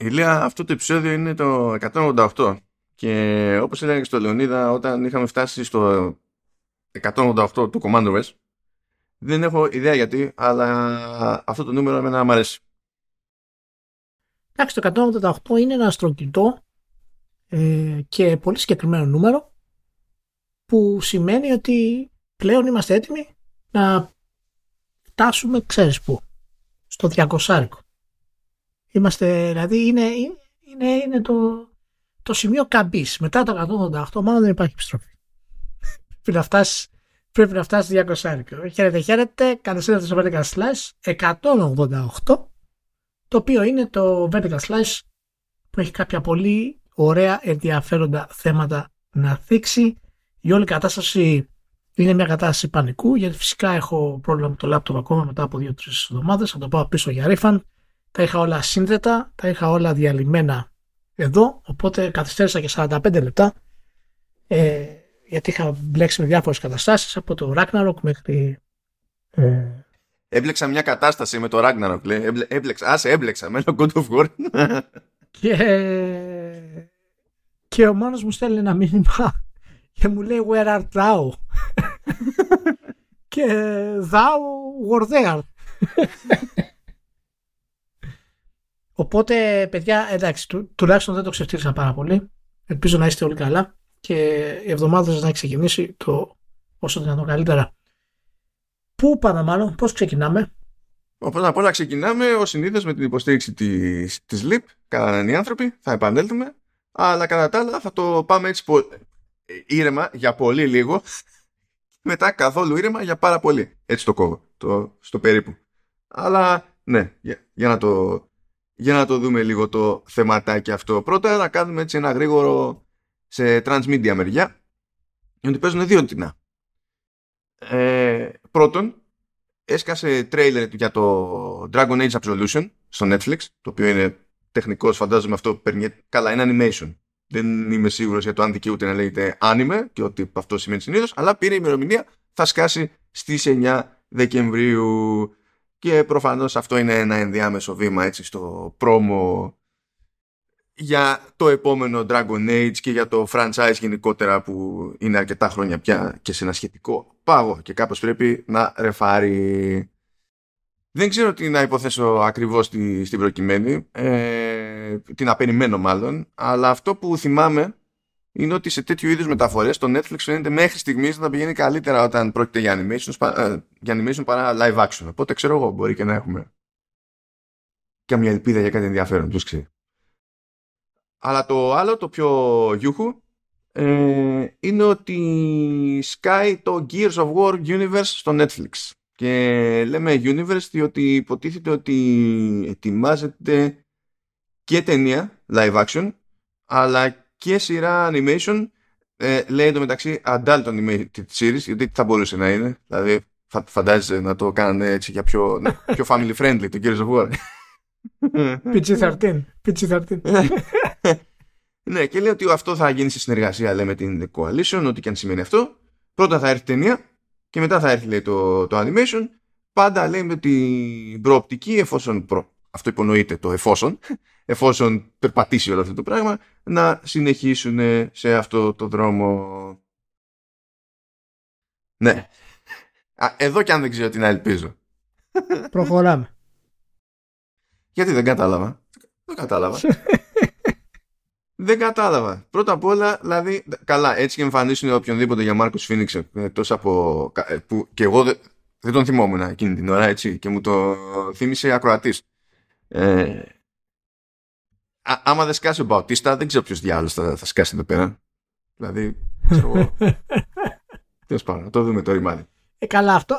Ηλία, αυτό το επεισόδιο είναι το 188 και όπως έλεγα και στο Λεωνίδα όταν είχαμε φτάσει στο 188 του Commander S δεν έχω ιδέα γιατί, αλλά αυτό το νούμερο εμένα μου αρέσει. Εντάξει, το 188 είναι ένα στρογγυλό ε, και πολύ συγκεκριμένο νούμερο που σημαίνει ότι πλέον είμαστε έτοιμοι να φτάσουμε, ξέρεις πού, στο 200 Είμαστε, δηλαδή είναι, είναι, είναι το, το σημείο καμπής. Μετά το 188 μάλλον δεν υπάρχει επιστροφή. πρέπει να φτάσεις πρέπει να φτάσεις 200 Χαίρετε, χαίρετε. Καλώς ήρθατε στο Vertical Slice 188, το οποίο είναι το Vertical Slice που έχει κάποια πολύ ωραία ενδιαφέροντα θέματα να θίξει. Η όλη κατάσταση είναι μια κατάσταση πανικού, γιατί φυσικά έχω πρόβλημα με το λάπτοπ ακόμα μετά από 2-3 εβδομάδες. Θα το πάω πίσω για refund. Τα είχα όλα σύνδετα, τα είχα όλα διαλυμένα εδώ, οπότε καθυστέρησα και 45 λεπτά. Ε, γιατί είχα μπλέξει με διάφορες καταστάσεις από το Ragnarok μέχρι... Ε... Έμπλεξα μια κατάσταση με το Ragnarok, λέει. Έμπλεξα, άσε έμπλεξα με το God of War. και, και ο μόνος μου στέλνει ένα μήνυμα και μου λέει Where art thou? και thou were there. Οπότε, παιδιά, εντάξει, του, τουλάχιστον δεν το ξεφτύρισα πάρα πολύ. Ελπίζω να είστε όλοι καλά και η εβδομάδα σας να έχει ξεκινήσει το όσο δυνατόν καλύτερα. Πού πάμε μάλλον, πώς ξεκινάμε; Οπότε απ' όλα ξεκινάμε ο συνήθως με την υποστήριξη της, της LIP, κατά οι άνθρωποι, θα επανέλθουμε, αλλά κατά τα άλλα θα το πάμε έτσι πο... ήρεμα για πολύ λίγο, μετά καθόλου ήρεμα για πάρα πολύ. Έτσι το κόβω, το, στο περίπου. Αλλά ναι, για, για, να το, για να το δούμε λίγο το θεματάκι αυτό. Πρώτα να κάνουμε έτσι ένα γρήγορο σε transmedia μεριά γιατί παίζουν δύο τινά. Ε, πρώτον, έσκασε τρέιλερ για το Dragon Age Absolution στο Netflix, το οποίο είναι τεχνικός, φαντάζομαι αυτό παίρνει καλά, είναι animation. Δεν είμαι σίγουρος για το αν δικαιούται να λέγεται anime και ότι αυτό σημαίνει συνήθως, αλλά πήρε η ημερομηνία, θα σκάσει στις 9 Δεκεμβρίου και προφανώς αυτό είναι ένα ενδιάμεσο βήμα έτσι στο πρόμο για το επόμενο Dragon Age και για το franchise γενικότερα που είναι αρκετά χρόνια πια και σε ένα σχετικό πάγο και κάπως πρέπει να ρεφάρει. Δεν ξέρω τι να υποθέσω ακριβώς στη, στην προκειμένη, ε, τι να περιμένω μάλλον, αλλά αυτό που θυμάμαι είναι ότι σε τέτοιου είδους μεταφορές το Netflix φαίνεται μέχρι στιγμής να πηγαίνει καλύτερα όταν πρόκειται για animation, ε, για animation παρά live action. Οπότε ξέρω εγώ μπορεί και να έχουμε και μια ελπίδα για κάτι ενδιαφέρον, ποιος ξέρει. Αλλά το άλλο, το πιο γιούχου, ε, είναι ότι σκάει το Gears of War Universe στο Netflix. Και λέμε Universe διότι υποτίθεται ότι ετοιμάζεται και ταινία live action, αλλά και σειρά animation, ε, λέει το μεταξύ adult animated series, γιατί θα μπορούσε να είναι. Δηλαδή, φαντάζεσαι να το κάνανε έτσι για πιο, πιο family friendly το Gears of War. PG-13. PG-13. ναι, και λέει ότι αυτό θα γίνει σε συνεργασία λέει, με την Coalition, ό,τι και αν σημαίνει αυτό. Πρώτα θα έρθει ταινία και μετά θα έρθει λέει, το, το animation. Πάντα λέει με την προοπτική, εφόσον προ, αυτό υπονοείται το εφόσον, εφόσον περπατήσει όλο αυτό το πράγμα, να συνεχίσουν σε αυτό το δρόμο. Ναι. Α, εδώ και αν δεν ξέρω τι να ελπίζω. Προχωράμε. Γιατί δεν κατάλαβα. Δεν κατάλαβα. δεν κατάλαβα. Πρώτα απ' όλα, δηλαδή, καλά, έτσι και εμφανίσουν οποιονδήποτε για Μάρκος Φίνιξ εκτός από. Ε, που και εγώ δεν, δεν τον θυμόμουν εκείνη την ώρα, έτσι, και μου το θύμισε ακροατής. Ε, α, άμα δεν σκάσει ο Μπαουτίστα, δεν ξέρω ποιος διάλογος θα, θα σκάσει εδώ πέρα. Δηλαδή, ξέρω εγώ. Τέλος πάντων, το δούμε το ρημάδι. Ε, καλά, αυτό,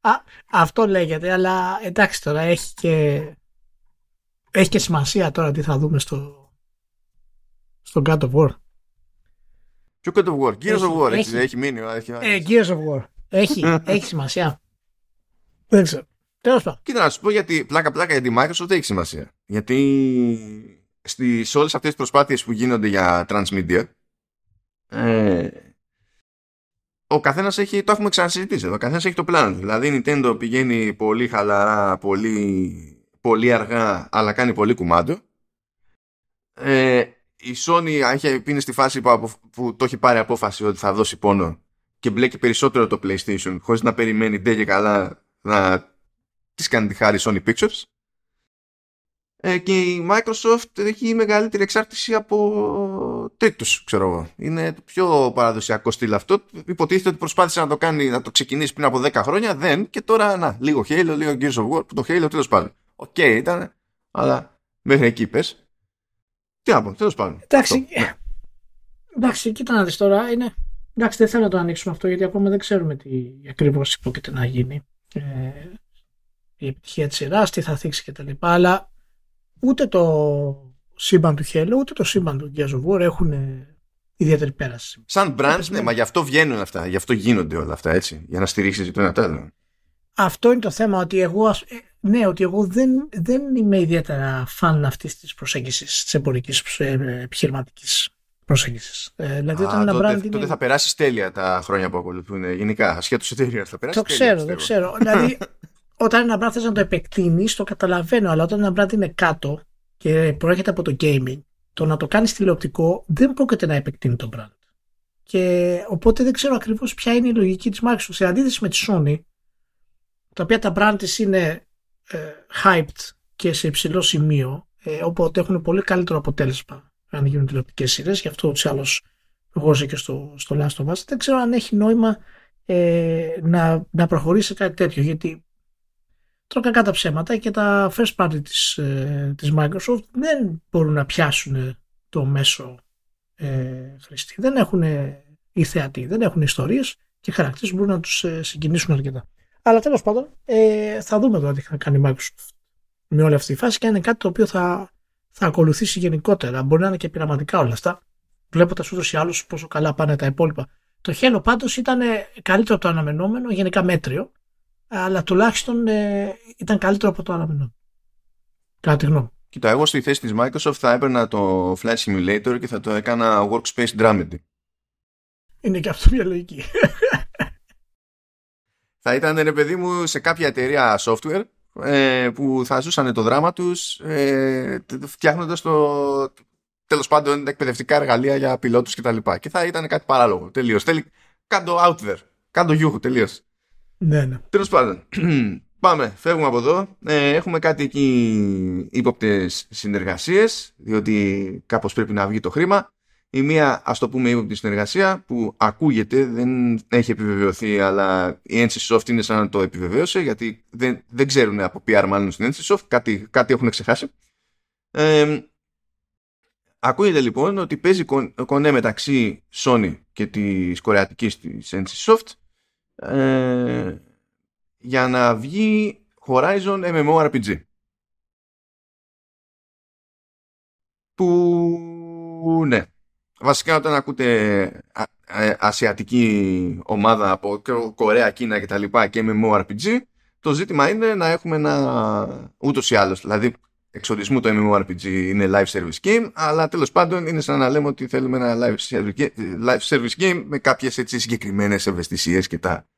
α, αυτό λέγεται, αλλά εντάξει τώρα έχει και έχει και σημασία τώρα τι θα δούμε στο, στο God of War. Ποιο God of War, Gears of War, έχει, έχει μείνει. Έχει, ε, Gears of War. Έχει, έχει σημασία. Δεν ξέρω. Τέλος πάντων. Κοίτα να σου πω γιατί πλάκα-πλάκα για τη Microsoft έχει σημασία. Γιατί στις, σε όλες αυτές τις προσπάθειες που γίνονται για transmedia, ε, ο καθένας έχει, το έχουμε ξανασυζητήσει εδώ, ο καθένας έχει το πλάνο του. Δηλαδή η Nintendo πηγαίνει πολύ χαλαρά, πολύ πολύ αργά αλλά κάνει πολύ κουμάντο Ε, η Sony έχει, είναι στη φάση που, που το έχει πάρει απόφαση ότι θα δώσει πόνο και μπλέκει περισσότερο το PlayStation χωρίς να περιμένει ντε και καλά να της κάνει τη χάρη Sony Pictures ε, και η Microsoft έχει μεγαλύτερη εξάρτηση από τρίτους, ξέρω εγώ. Είναι το πιο παραδοσιακό στυλ αυτό. Υποτίθεται ότι προσπάθησε να το κάνει, να το ξεκινήσει πριν από 10 χρόνια, δεν. Και τώρα, να, λίγο Halo, λίγο Gears of War, που το Halo τέλος πάντων. OK okay, ήταν, αλλά μέχρι εκεί πες. Τι να πω, τέλος πάντων. Εντάξει, αυτό. εντάξει, κοίτα να δεις τώρα, είναι... Εντάξει, δεν θέλω να το ανοίξουμε αυτό, γιατί ακόμα δεν ξέρουμε τι ακριβώς υπόκειται να γίνει. Ε, η επιτυχία της σειράς, τι θα θίξει κτλ. Αλλά ούτε το σύμπαν του Halo ούτε το σύμπαν του Gears of War έχουν ιδιαίτερη πέραση. Σαν brand, ναι, μα γι' αυτό βγαίνουν αυτά, γι' αυτό γίνονται όλα αυτά έτσι, για να στηρίξεις το ένα το άλλο. Αυτό είναι το θέμα, ότι εγώ, ε, ναι, ότι εγώ δεν, δεν είμαι ιδιαίτερα φαν αυτής της προσέγγισης, της εμπορικής ε, επιχειρηματικής προσέγγισης. Ε, δηλαδή, Α, ένα τότε, brand τότε είναι... θα περάσεις τέλεια τα χρόνια που ακολουθούν γενικά, ασχέτως εταιρεία θα περάσεις Το ξέρω, το ξέρω. δηλαδή, όταν ένα brand θες να το επεκτείνεις, το καταλαβαίνω, αλλά όταν ένα brand είναι κάτω και προέρχεται από το gaming, το να το κάνεις τηλεοπτικό δεν πρόκειται να επεκτείνει το brand. Και οπότε δεν ξέρω ακριβώς ποια είναι η λογική της Microsoft. Σε αντίθεση με τη Sony, τα οποία τα brand της είναι ε, hyped και σε υψηλό σημείο, ε, οπότε έχουν πολύ καλύτερο αποτέλεσμα αν γίνουν τηλεοπτικές σειρές, γι' αυτό ούτως άλλως εγώ και στο, στο Last of Us. Δεν ξέρω αν έχει νόημα ε, να, να προχωρήσει κάτι τέτοιο, γιατί τρώω κακά τα ψέματα και τα first party της, ε, της Microsoft δεν μπορούν να πιάσουν το μέσο ε, χρηστή. Δεν έχουν οι θεατοί, δεν έχουν ιστορίες και χαρακτήρες που μπορούν να τους ε, συγκινήσουν αρκετά. Αλλά τέλος πάντων ε, θα δούμε τώρα τι θα κάνει η Microsoft με όλη αυτή τη φάση και είναι κάτι το οποίο θα, θα ακολουθήσει γενικότερα. Μπορεί να είναι και πειραματικά όλα αυτά. Βλέποντας ούτως ή άλλως πόσο καλά πάνε τα υπόλοιπα. Το Halo πάντως ήταν καλύτερο από το αναμενόμενο, γενικά μέτριο αλλά τουλάχιστον ε, ήταν καλύτερο από το αναμενόμενο. Κατά τη γνώμη. Κοίτα, εγώ στη θέση της Microsoft θα έπαιρνα το Flight Simulator και θα το έκανα Workspace Dramedy. Είναι και αυτό μια λογική. θα ήταν, ρε παιδί μου, σε κάποια εταιρεία software ε, που θα ζούσαν το δράμα τους ε, φτιάχνοντας το τέλος πάντων εκπαιδευτικά εργαλεία για πιλότους κτλ. Και, και θα ήταν κάτι παράλογο, τελείως. Θέλει, κάντο out there, κάντο γιούχου, τελείως. Ναι, ναι. Τέλος πάντων, πάμε, φεύγουμε από εδώ. Ε, έχουμε κάτι εκεί ύποπτες συνεργασίες, διότι κάπως πρέπει να βγει το χρήμα. Η μία, ας το πούμε, ύποπτη συνεργασία που ακούγεται, δεν έχει επιβεβαιωθεί, αλλά η NCSoft είναι σαν να το επιβεβαίωσε, γιατί δεν, δεν ξέρουν από PR μάλλον στην NCSoft, κάτι, κάτι έχουν ξεχάσει. Ε, ακούγεται λοιπόν ότι παίζει κονέ μεταξύ Sony και της κορεατικής της NCSoft ε, για να βγει Horizon MMORPG. Που ναι. Βασικά όταν ακούτε ε, ασιατική ομάδα από Κορέα, Κίνα κτλ. Και, και MMORPG, το ζήτημα είναι να έχουμε ένα ούτως ή άλλως. Δηλαδή εξορισμού το MMORPG είναι live service game, αλλά τέλος πάντων είναι σαν να λέμε ότι θέλουμε ένα live service, live service game με κάποιες έτσι συγκεκριμένες ευαισθησίες και τα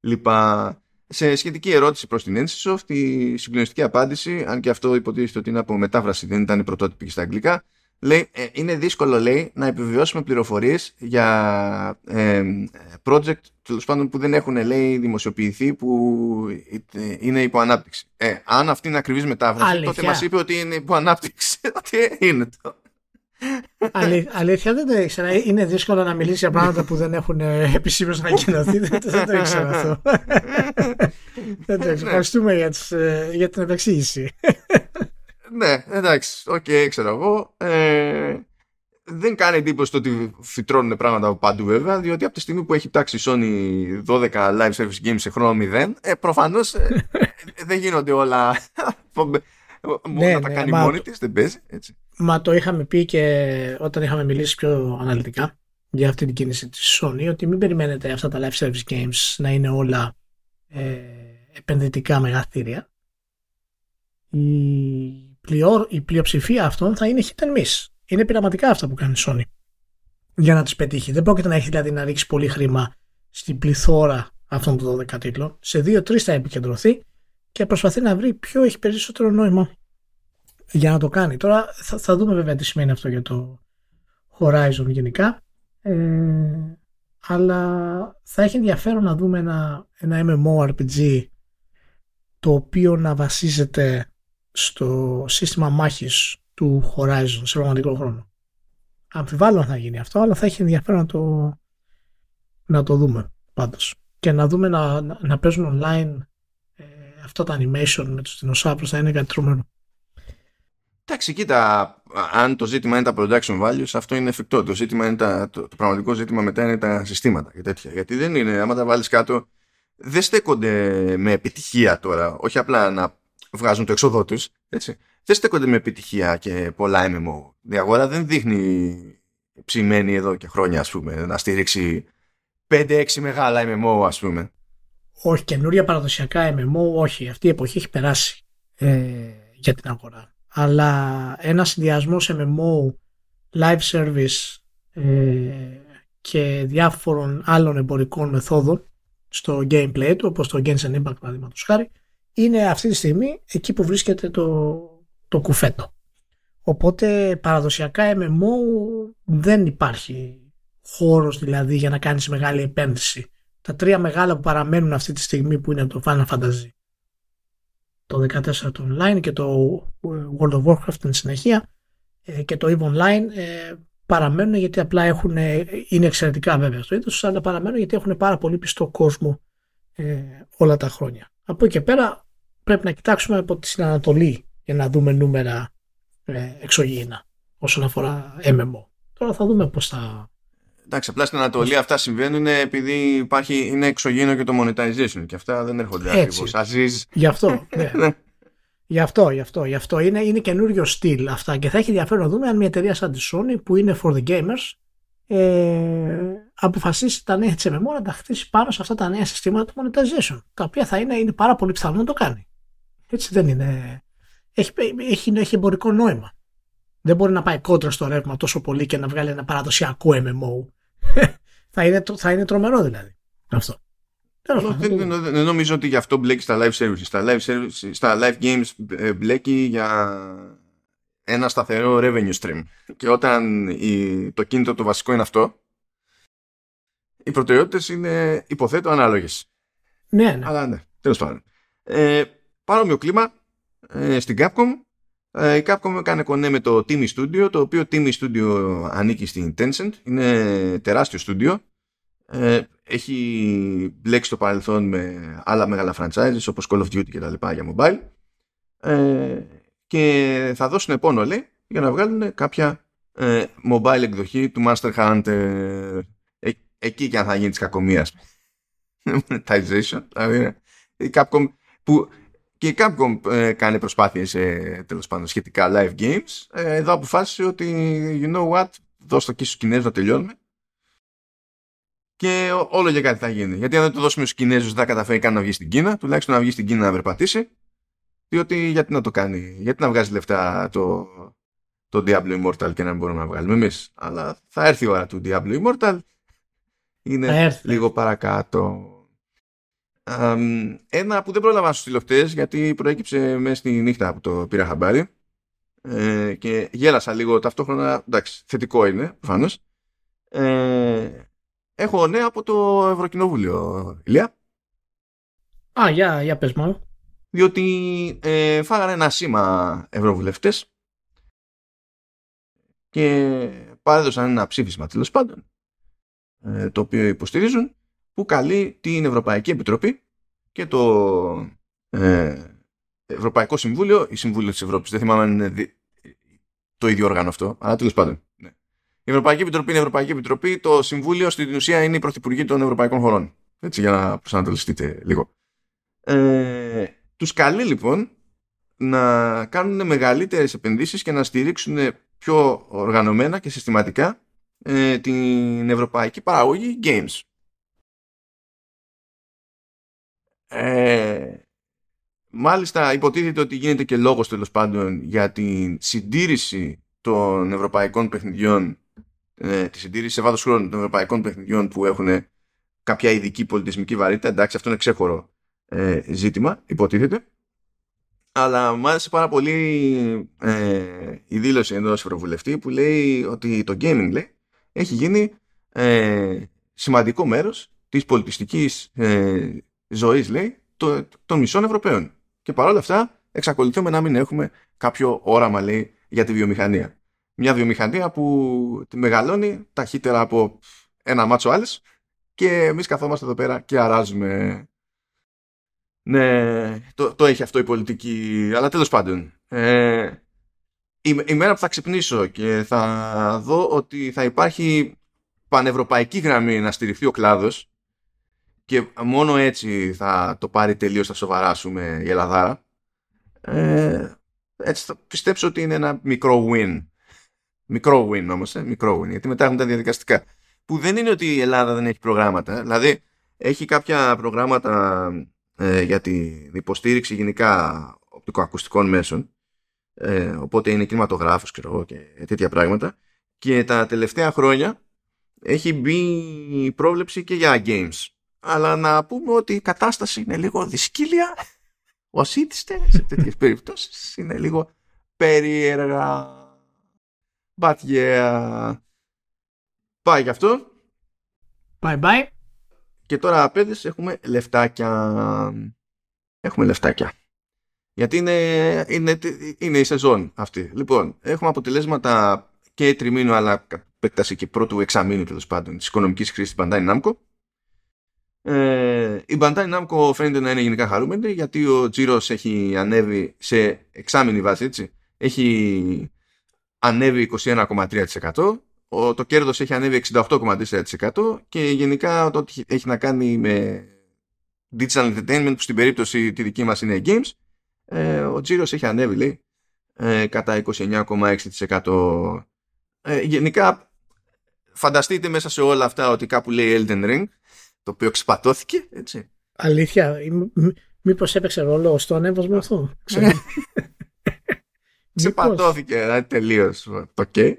λοιπά. Σε σχετική ερώτηση προς την NCSoft, η συγκλονιστική απάντηση, αν και αυτό υποτίθεται ότι είναι από μετάφραση, δεν ήταν η πρωτότυπη και στα αγγλικά, λέει, ε, είναι δύσκολο λέει να επιβιώσουμε πληροφορίες για ε, project τέλος πάντων που δεν έχουν λέει δημοσιοποιηθεί που είναι υπό ανάπτυξη. Ε, αν αυτή είναι ακριβής μετάφραση Αλήθεια. τότε μας είπε ότι είναι υπό ανάπτυξη. Τι είναι το. Αλή, αλήθεια δεν το ήξερα. Είναι δύσκολο να μιλήσει για πράγματα που δεν έχουν επισήμως ανακοινωθεί. δεν, δεν το ήξερα αυτό. δεν το ήξερα. Ευχαριστούμε για, τις, ε, για την επεξήγηση. Ναι, εντάξει. OK, okay, ξέρω εγώ. Ε, δεν κάνει εντύπωση το ότι φυτρώνουν πράγματα από παντού βέβαια, διότι από τη στιγμή που έχει τάξει η Sony 12 live service games σε χρόνο 0, ε, προφανώς ε, δεν γίνονται όλα. Ναι, να τα ναι, κάνει μόνη της, δεν παίζει. Έτσι. Μα το είχαμε πει και όταν είχαμε μιλήσει πιο αναλυτικά για αυτή την κίνηση της Sony ότι μην περιμένετε αυτά τα live service games να είναι όλα ε, επενδυτικά μεγαθύρια. Η, πλειό, η πλειοψηφία αυτών θα είναι hit and miss. Είναι πειραματικά αυτά που κάνει η Sony για να τις πετύχει. Δεν πρόκειται να έχει δηλαδή να ρίξει πολύ χρήμα στην πληθώρα αυτών των 12 τίτλων. Σε 2-3 θα επικεντρωθεί και προσπαθεί να βρει ποιο έχει περισσότερο νόημα για να το κάνει. Τώρα θα, θα δούμε βέβαια τι σημαίνει αυτό για το Horizon γενικά. Ε, αλλά θα έχει ενδιαφέρον να δούμε ένα, ένα MMORPG το οποίο να βασίζεται στο σύστημα μάχης του Horizon σε πραγματικό χρόνο. Αμφιβάλλω αν θα γίνει αυτό, αλλά θα έχει ενδιαφέρον να το, να το δούμε πάντως. Και να δούμε να, να, να παίζουν online ε, αυτά τα animation με τους δεινοσαύρους θα είναι κάτι τρομερό. Εντάξει, κοίτα, αν το ζήτημα είναι τα production values, αυτό είναι εφικτό. Το, ζήτημα είναι τα, το, το πραγματικό ζήτημα μετά είναι τα συστήματα και τέτοια. Γιατί δεν είναι, άμα τα βάλεις κάτω, δεν στέκονται με επιτυχία τώρα. Όχι απλά να βγάζουν το έξοδό τους. Δεν στέκονται με επιτυχία και πολλά MMO. Η αγορά δεν δείχνει ψημένη εδώ και χρόνια, ας πούμε, να στηρίξει 5-6 μεγάλα MMO, ας πούμε. Όχι, καινούρια παραδοσιακά MMO, όχι. Αυτή η εποχή έχει περάσει ε, για την αγορά αλλά ένα συνδυασμός MMO, live service ε, και διάφορων άλλων εμπορικών μεθόδων στο gameplay του, όπως το Genshin Impact παραδείγματος χάρη, είναι αυτή τη στιγμή εκεί που βρίσκεται το, το κουφέτο. Οπότε παραδοσιακά MMO δεν υπάρχει χώρος δηλαδή για να κάνεις μεγάλη επένδυση. Τα τρία μεγάλα που παραμένουν αυτή τη στιγμή που είναι το Final Fantasy το 14 το online και το World of Warcraft στην συνεχεία ε, και το EVE Online ε, παραμένουν γιατί απλά έχουν, είναι εξαιρετικά βέβαια στο είδος αλλά παραμένουν γιατί έχουν πάρα πολύ πιστό κόσμο ε, όλα τα χρόνια. Από εκεί και πέρα πρέπει να κοιτάξουμε από την Ανατολή για να δούμε νούμερα ε, εξωγήινα όσον αφορά MMO. Τώρα θα δούμε πώς θα, Εντάξει, απλά στην Ανατολή αυτά συμβαίνουν επειδή υπάρχει, είναι εξωγήινο και το monetization και αυτά δεν έρχονται ακριβώς. Αζίζ. Γι' αυτό. Ναι. ναι. Γι' αυτό, γι' αυτό, γι' αυτό. Είναι, είναι καινούριο στυλ αυτά και θα έχει ενδιαφέρον να δούμε αν μια εταιρεία σαν τη Sony που είναι for the gamers ε, αποφασίσει τα νέα της MMO να τα χτίσει πάνω σε αυτά τα νέα συστήματα του monetization. Τα οποία θα είναι, είναι πάρα πολύ πιθανό να το κάνει. Έτσι δεν είναι. Έχει, έχει, έχει εμπορικό νόημα. Δεν μπορεί να πάει κόντρα στο ρεύμα τόσο πολύ και να βγάλει ένα παραδοσιακό MMO θα, είναι, θα είναι τρομερό δηλαδή. Αυτό. Δεν, νομίζω ότι γι' αυτό μπλέκει στα live services. Στα live, services, στα live games ε, μπλέκει για ένα σταθερό revenue stream. Και όταν η, το κίνητο το βασικό είναι αυτό, οι προτεραιότητες είναι υποθέτω ανάλογες. Ναι, ναι. Αλλά ναι, τέλος πάντων. Ε, παρόμοιο κλίμα ε, στην Capcom ε, η Capcom έκανε κονέ με το Timmy Studio, το οποίο Timmy Studio ανήκει στην Tencent. Είναι τεράστιο στούντιο. Ε, έχει μπλέξει το παρελθόν με άλλα μεγάλα franchises όπως Call of Duty και τα λοιπά για mobile. Ε, και θα δώσουν πόνο λέει για να βγάλουν κάποια ε, mobile εκδοχή του Master Hunter. Ε, εκεί και αν θα γίνει της κακομίας. Monetization. Δηλαδή, η Capcom που και η Capcom ε, κάνει προσπάθειες ε, τέλος πάντων σχετικά live games. Ε, εδώ αποφάσισε ότι you know what, δώσ' το εκεί στους Κινέζους να τελειώνουμε. Και όλο για κάτι θα γίνει. Γιατί αν δεν το δώσουμε στους Κινέζους δεν θα καταφέρει καν να βγει στην Κίνα. Τουλάχιστον να βγει στην Κίνα να περπατήσει. Διότι γιατί να το κάνει. Γιατί να βγάζει λεφτά το, το Diablo Immortal και να μην μπορούμε να βγάλουμε εμείς. Αλλά θα έρθει η ώρα του Diablo Immortal. Είναι λίγο παρακάτω ένα που δεν πρόλαβα να σου στείλω γιατί προέκυψε μέσα στη νύχτα που το πήρα χαμπάρι ε, και γέλασα λίγο ταυτόχρονα, εντάξει, θετικό είναι προφανώς. Ε, έχω νέα από το Ευρωκοινοβούλιο, Ηλία. Α, για, για πες μόνο. Διότι ε, φάγανε ένα σήμα ευρωβουλευτές και παρέδωσαν ένα ψήφισμα τέλος πάντων ε, το οποίο υποστηρίζουν που καλεί την Ευρωπαϊκή Επιτροπή και το ε, Ευρωπαϊκό Συμβούλιο ή Συμβούλιο της Ευρώπης. Δεν θυμάμαι αν είναι το ίδιο όργανο αυτό, αλλά τέλος πάντων. Ναι. Η Ευρωπαϊκή Επιτροπή είναι η Ευρωπαϊκή Επιτροπή, το Συμβούλιο στην ουσία είναι η Πρωθυπουργή των Ευρωπαϊκών χωρών. Έτσι, για να προσανατολιστείτε λίγο. Ε, τους καλεί λοιπόν να κάνουν μεγαλύτερες επενδύσεις και να στηρίξουν πιο οργανωμένα και συστηματικά ε, την ευρωπαϊκή παραγωγή games. Ε, μάλιστα υποτίθεται ότι γίνεται και λόγος τέλος πάντων για την συντήρηση των ευρωπαϊκών παιχνιδιών ε, τη συντήρηση σε βάθος χρόνου των ευρωπαϊκών παιχνιδιών που έχουν κάποια ειδική πολιτισμική βαρύτητα. Εντάξει αυτό είναι ξέχωρο ε, ζήτημα υποτίθεται. Αλλά μου άρεσε πάρα πολύ ε, η δήλωση ενός ευρωβουλευτή που λέει ότι το gaming λέει, έχει γίνει ε, σημαντικό μέρος της πολιτιστικής ε, ζωής λέει, το, των μισών Ευρωπαίων. Και παρόλα αυτά εξακολουθούμε να μην έχουμε κάποιο όραμα λέει, για τη βιομηχανία. Μια βιομηχανία που τη μεγαλώνει ταχύτερα από ένα μάτσο άλλες και εμείς καθόμαστε εδώ πέρα και αράζουμε. Ναι, το, το έχει αυτό η πολιτική, αλλά τέλος πάντων. Ε, η, η μέρα που θα ξυπνήσω και θα δω ότι θα υπάρχει πανευρωπαϊκή γραμμή να στηριχθεί ο κλάδος και μόνο έτσι θα το πάρει τελείως θα σοβαράσουμε η Ελλαδάρα. Ε, έτσι θα πιστέψω ότι είναι ένα μικρό win. Μικρό win όμως ε, μικρό win γιατί μετά έχουν τα διαδικαστικά. Που δεν είναι ότι η Ελλάδα δεν έχει προγράμματα. Δηλαδή έχει κάποια προγράμματα ε, για την υποστήριξη γενικά οπτικοακουστικών μέσων. Ε, οπότε είναι κινηματογράφος και, και τέτοια πράγματα. Και τα τελευταία χρόνια έχει μπει η πρόβλεψη και για games. Αλλά να πούμε ότι η κατάσταση είναι λίγο δυσκύλια. Ο ήτιστε σε τέτοιες περιπτώσεις είναι λίγο περίεργα. But yeah. Πάει γι' αυτό. Bye bye. Και τώρα παιδες έχουμε λεφτάκια. Έχουμε λεφτάκια. Γιατί είναι, είναι, είναι η σεζόν αυτή. Λοιπόν, έχουμε αποτελέσματα και τριμήνου αλλά επέκταση και πρώτου εξαμήνου τέλος πάντων της οικονομικής κρίση της Bandai Namco. Ε, η Bandai Namco φαίνεται να είναι γενικά χαρούμενη γιατί ο τζίρος έχει ανέβει σε εξάμηνη βάση έτσι. Έχει ανέβει 21,3%. Το κέρδος έχει ανέβει 68,4% και γενικά το ότι έχει να κάνει με digital entertainment που στην περίπτωση τη δική μας είναι games ε, ο τζίρος έχει ανέβει λέει ε, κατά 29,6% ε, γενικά φανταστείτε μέσα σε όλα αυτά ότι κάπου λέει Elden Ring, το οποίο ξεπατώθηκε, έτσι. Αλήθεια, μήπως έπαιξε ρόλο στο ανέβασμα αυτό. Ξεπατώθηκε, δηλαδή τελείως το OK.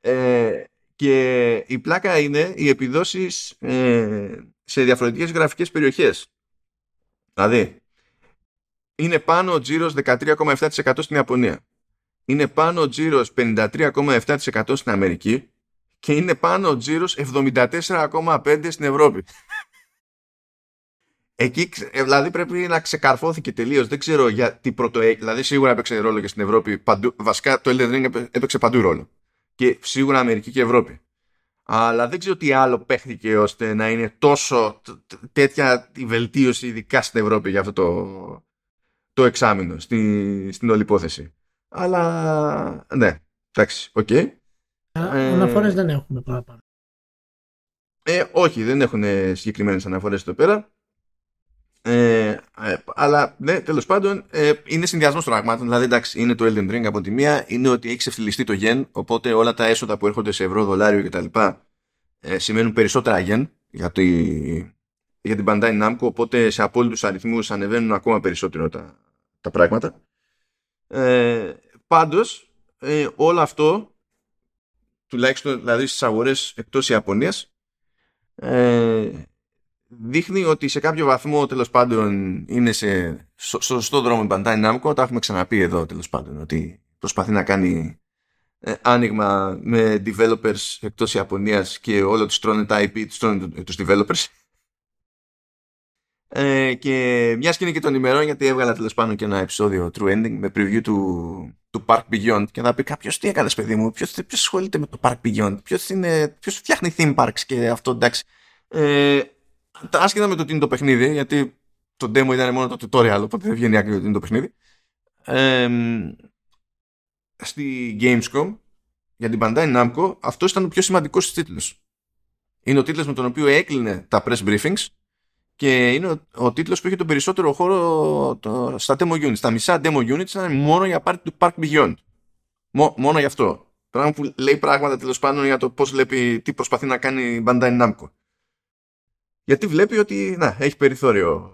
ε, και η πλάκα είναι οι επιδόσεις ε, σε διαφορετικές γραφικές περιοχές. Δηλαδή, είναι πάνω ο τζίρος 13,7% στην Ιαπωνία είναι πάνω ο τζίρος 53,7% στην Αμερική και είναι πάνω ο τζίρος 74,5% στην Ευρώπη. Εκεί δηλαδή πρέπει να ξεκαρφώθηκε τελείως. Δεν ξέρω γιατί πρώτο Δηλαδή σίγουρα έπαιξε ρόλο και στην Ευρώπη. Παντού, βασικά το Elden Ring έπαιξε παντού ρόλο. Και σίγουρα Αμερική και Ευρώπη. Αλλά δεν ξέρω τι άλλο παίχτηκε ώστε να είναι τόσο τέτοια η βελτίωση, ειδικά στην Ευρώπη, για αυτό το, το εξάμηνο, στην, στην όλη υπόθεση. Αλλά ναι, εντάξει, OK. Okay. Αναφορές δεν έχουμε παραπάνω. Ε, όχι, δεν έχουν συγκεκριμένες αναφορές εδώ πέρα. Ε, ε, αλλά ναι, τέλος πάντων ε, είναι συνδυασμός των πραγμάτων. Δηλαδή, εντάξει, είναι το Elden Ring από τη μία, είναι ότι έχεις ξεφτιλιστεί το yen, οπότε όλα τα έσοδα που έρχονται σε ευρώ, δολάριο κτλ. Ε, σημαίνουν περισσότερα yen για, τη, για την Bandai Namco, οπότε σε απόλυτους αριθμούς ανεβαίνουν ακόμα περισσότερο τα, τα πράγματα. Ε, πάντως, ε, όλο αυτό, τουλάχιστον δηλαδή στις αγορές εκτός Ιαπωνίας, ε, δείχνει ότι σε κάποιο βαθμό τέλος πάντων είναι σε σωστό δρόμο η Bandai Namco. Τα έχουμε ξαναπεί εδώ τέλος πάντων ότι προσπαθεί να κάνει ε, άνοιγμα με developers εκτός Ιαπωνίας και όλο τους τρώνε τα IP, τους τρώνε τους developers. Ε, και μια και είναι και των ημερών, γιατί έβγαλα τέλος πάντων και ένα επεισόδιο True Ending με preview του, του Park Beyond. Και θα πει κάποιος τι έκανες, παιδί μου, ποιος ασχολείται με το Park Beyond, ποιος φτιάχνει theme parks και αυτό εντάξει. Ε, άσχετα με το τι είναι το παιχνίδι, γιατί το demo ήταν μόνο το tutorial, οπότε δεν βγαίνει άκρη ότι είναι το παιχνίδι. Ε, στη Gamescom για την Bandai Namco αυτός ήταν ο πιο σημαντικός τίτλος. Είναι ο τίτλος με τον οποίο έκλεινε τα press briefings και είναι ο, ο τίτλος που είχε τον περισσότερο χώρο το, στα demo units. Τα μισά demo units ήταν μόνο για πάρτι του Park Beyond. μόνο γι' αυτό. Πράγμα που λέει πράγματα τέλος πάντων για το πώς βλέπει, τι προσπαθεί να κάνει η Bandai Namco. Γιατί βλέπει ότι να, έχει περιθώριο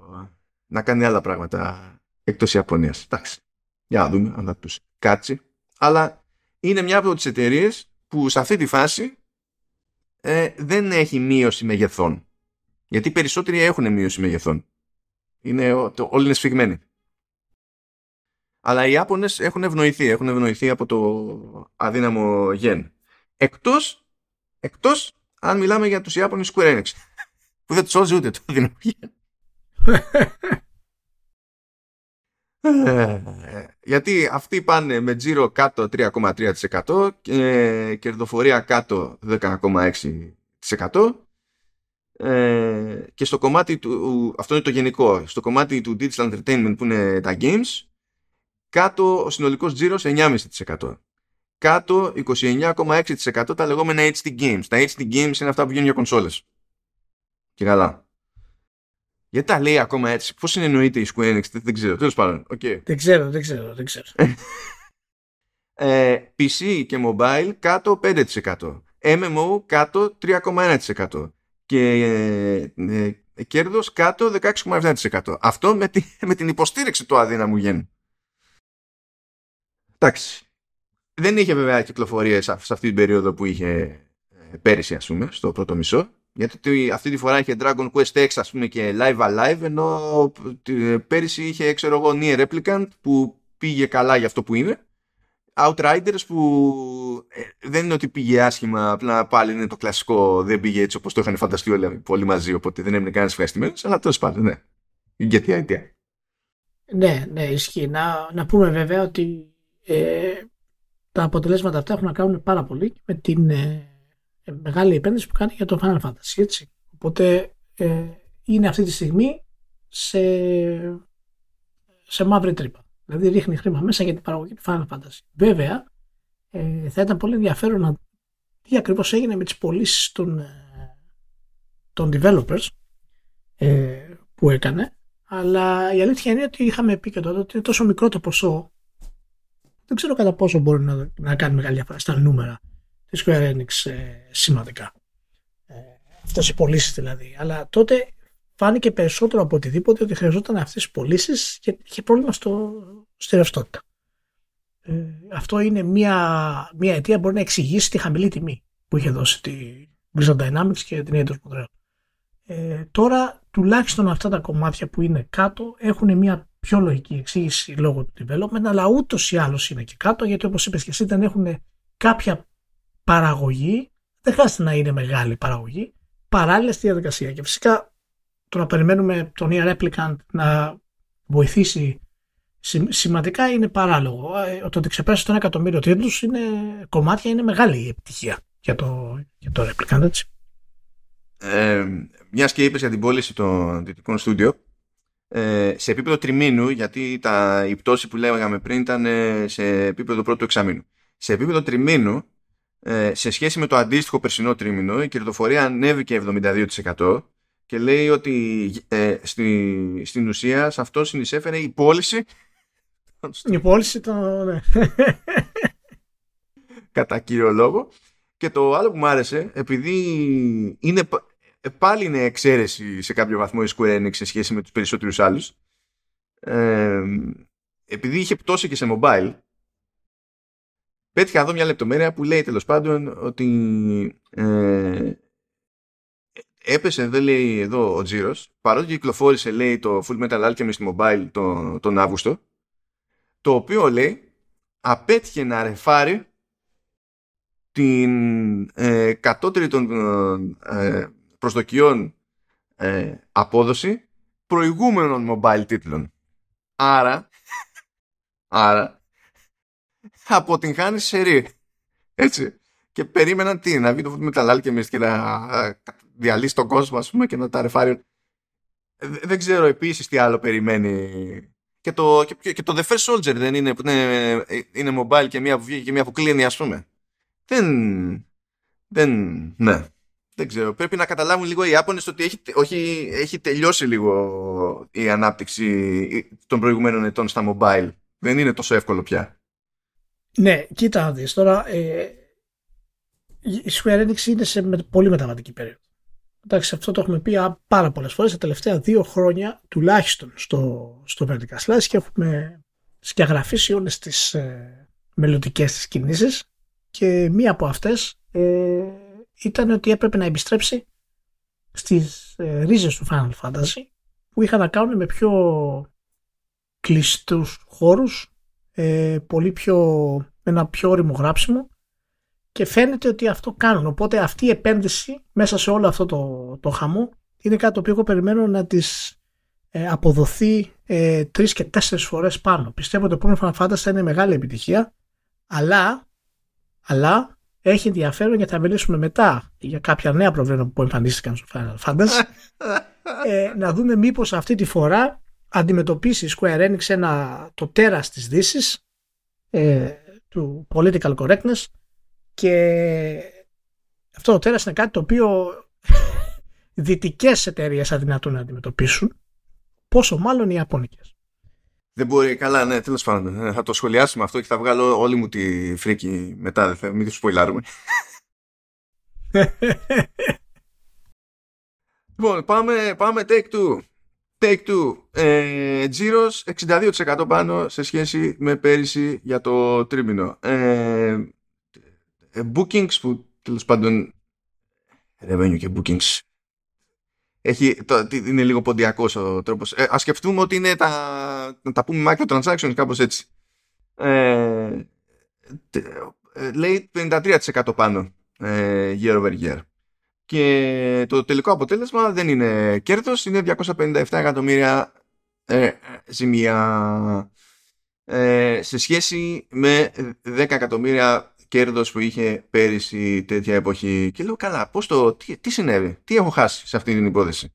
να κάνει άλλα πράγματα εκτός Ιαπωνίας. Εντάξει. Για να δούμε αν θα τους κάτσει. Αλλά είναι μια από τις εταιρείες που σε αυτή τη φάση ε, δεν έχει μείωση μεγεθών. Γιατί περισσότεροι έχουν μείωση μεγεθών. Είναι, το, όλοι είναι σφιγμένοι. Αλλά οι Ιάπωνες έχουν ευνοηθεί, έχουν ευνοηθεί από το αδύναμο γεν. Εκτός, εκτός αν μιλάμε για τους Ιάπωνες Square Enix, που δεν τους σώζει ούτε το αδύναμο γεν. Ε, γιατί αυτοί πάνε με τζίρο κάτω 3,3% και κερδοφορία κάτω 10,6% ε, και στο κομμάτι του, αυτό είναι το γενικό, στο κομμάτι του digital entertainment που είναι τα games κάτω ο συνολικός τζίρος 9,5%. Κάτω 29,6% τα λεγόμενα HD games. Τα HD games είναι αυτά που βγαίνουν για κονσόλες. Και καλά. Γιατί τα λέει ακόμα έτσι; Πώς συνεννοείται η Square Enix, δεν ξέρω. Τέλος πάντων. Okay. Δεν ξέρω, δεν ξέρω, δεν ξέρω. ε, PC και mobile κάτω 5%. MMO κάτω 3,1%. Και ε, ε, κέρδος κάτω 16,7%. Αυτό με, τη, με την υποστήριξη του αδύναμου γεν. Εντάξει. Δεν είχε βέβαια κυκλοφορίες σε αυτή την περίοδο που είχε ε, πέρυσι, ας πούμε, στο πρώτο μισό. Γιατί αυτή τη φορά είχε Dragon Quest X ας πούμε και Live Alive ενώ πέρυσι είχε ξέρω εγώ Nier Replicant που πήγε καλά για αυτό που είναι Outriders που ε, δεν είναι ότι πήγε άσχημα απλά πάλι είναι το κλασικό δεν πήγε έτσι όπως το είχαν φανταστεί όλοι, όλοι μαζί οπότε δεν έμεινε κανένας ευχαριστημένος αλλά τέλος πάντων ναι γιατί idea ναι, ναι, ισχύει. Να, να πούμε βέβαια ότι ε, τα αποτελέσματα αυτά έχουν να κάνουν πάρα πολύ με την ε, ε, μεγάλη επένδυση που κάνει για το Final Fantasy. Έτσι. Οπότε ε, είναι αυτή τη στιγμή σε, σε μαύρη τρύπα. Δηλαδή ρίχνει χρήμα μέσα για την παραγωγή του Final Fantasy. Βέβαια, ε, θα ήταν πολύ ενδιαφέρον να τι ακριβώς έγινε με τις πωλήσεις των, ε, των developers ε, που έκανε. Αλλά η αλήθεια είναι ότι είχαμε πει και τότε ότι είναι τόσο μικρό το ποσό δεν ξέρω κατά πόσο μπορεί να, να κάνει μεγάλη διαφορά στα νούμερα της Square Enix ε, σημαντικά. Ε, αυτές οι πωλήσεις δηλαδή. Αλλά τότε φάνηκε περισσότερο από οτιδήποτε ότι χρειαζόταν αυτές τις πωλήσεις και είχε πρόβλημα στο, στη ρευστότητα. Ε, αυτό είναι μια, μια αιτία που μπορεί να εξηγήσει τη χαμηλή τιμή που είχε δώσει τη Blizzard Dynamics και την Eidos Montreal. Ε, τώρα τουλάχιστον αυτά τα κομμάτια που είναι κάτω έχουν μια πιο λογική εξήγηση λόγω του development αλλά ούτως ή άλλως είναι και κάτω γιατί όπως είπες και εσύ δεν έχουν κάποια παραγωγή, δεν χρειάζεται να είναι μεγάλη παραγωγή, παράλληλα στη διαδικασία. Και φυσικά το να περιμένουμε τον Ear Replicant να βοηθήσει σημαντικά είναι παράλογο. Ε, το ότι ξεπέρασε τον εκατομμύριο τίτλους είναι κομμάτια, είναι μεγάλη επιτυχία για το, για το Replicant, έτσι. Ε, Μιας και είπες για την πώληση των δυτικών στούντιο, ε, σε επίπεδο τριμήνου, γιατί τα, η πτώση που λέγαμε πριν ήταν ε, σε επίπεδο πρώτου εξαμήνου. Σε επίπεδο τριμήνου, ε, σε σχέση με το αντίστοιχο περσινό τρίμηνο η κερδοφορία ανέβηκε 72% και λέει ότι ε, στη, στην ουσία σε αυτό συνεισέφερε η πώληση η πώληση το ναι. κατά κύριο λόγο και το άλλο που μου άρεσε επειδή είναι, ε, πάλι είναι εξαίρεση σε κάποιο βαθμό η Square Enix σε σχέση με τους περισσότερους άλλους ε, επειδή είχε πτώσει και σε mobile πέτυχα εδώ μια λεπτομέρεια που λέει τέλος πάντων ότι ε, έπεσε δεν λέει εδώ ο Τζίρος παρότι κυκλοφόρησε λέει το Full Metal Alchemist Mobile τον, τον Αύγουστο το οποίο λέει απέτυχε να ρεφάρει την ε, κατώτερη των ε, προσδοκιών ε, απόδοση προηγούμενων mobile τίτλων. Άρα, άρα αποτυγχάνει σε Έτσι. Και περίμεναν τι, να βγει το Metal Alchemist και να διαλύσει τον κόσμο, ας πούμε, και να τα ρεφάρει. Ε, δεν ξέρω επίσης τι άλλο περιμένει. Και το, και, και, το The First Soldier δεν είναι, που είναι, είναι mobile και μία που βγήκε και μία που κλείνει, ας πούμε. Δεν. Δεν. Ναι. Δεν ξέρω. Πρέπει να καταλάβουν λίγο οι Ιάπωνες ότι έχει, όχι, έχει τελειώσει λίγο η ανάπτυξη των προηγουμένων ετών στα mobile. Δεν είναι τόσο εύκολο πια. Ναι, κοίτα να δεις. Τώρα ε, η Square Enix είναι σε πολύ μεταβατική περίοδο. Εντάξει, αυτό το έχουμε πει πάρα πολλές φορές τα τελευταία δύο χρόνια τουλάχιστον στο, στο Vertical Slice και έχουμε σκιαγραφίσει όλες τις ε, μελλοντικές της κινήσεις. Και μία από αυτές ε, ήταν ότι έπρεπε να επιστρέψει στις ε, ρίζες του Final Fantasy που είχαν να κάνουν με πιο κλειστούς χώρους, ε, πολύ πιο, ένα πιο όριμο γράψιμο και φαίνεται ότι αυτό κάνουν. Οπότε αυτή η επένδυση μέσα σε όλο αυτό το, το χαμό είναι κάτι το οποίο εγώ περιμένω να τις ε, αποδοθεί ε, τρεις και τέσσερις φορές πάνω. Πιστεύω ότι το επόμενο Final Fantasy θα είναι μεγάλη επιτυχία, αλλά, αλλά έχει ενδιαφέρον γιατί θα μιλήσουμε μετά για κάποια νέα προβλήματα που εμφανίστηκαν στο Final Fantasy ε, να δούμε μήπως αυτή τη φορά αντιμετωπίσει η Square Enix ένα, το τέρας της δύσης ε, του political correctness και αυτό το τέρας είναι κάτι το οποίο δυτικές εταιρείες αδυνατούν να αντιμετωπίσουν πόσο μάλλον οι Ιαπωνικές. Δεν μπορεί, καλά, ναι, τέλος πάντων. Ε, θα το σχολιάσουμε αυτό και θα βγάλω όλη μου τη φρίκη μετά. Δεν θα μην του σποϊλάρουμε. λοιπόν, πάμε, πάμε take two. Take two. Ε, 62% πάνω σε σχέση με πέρυσι για το τρίμηνο. Ε, ε bookings που τέλος πάντων revenue και bookings έχει, το, είναι λίγο ποντιακός ο τρόπος. Ε, Α σκεφτούμε ότι είναι τα, να τα πούμε microtransactions, κάπως έτσι. Ε, λέει 53% πάνω ε, year over year. Και το τελικό αποτέλεσμα δεν είναι κέρδος, είναι 257 εκατομμύρια ε, ζημία ε, σε σχέση με 10 εκατομμύρια κέρδος που είχε πέρυσι τέτοια εποχή. Και λέω καλά πώς το, τι, τι συνέβη, τι έχω χάσει σε αυτή την υπόθεση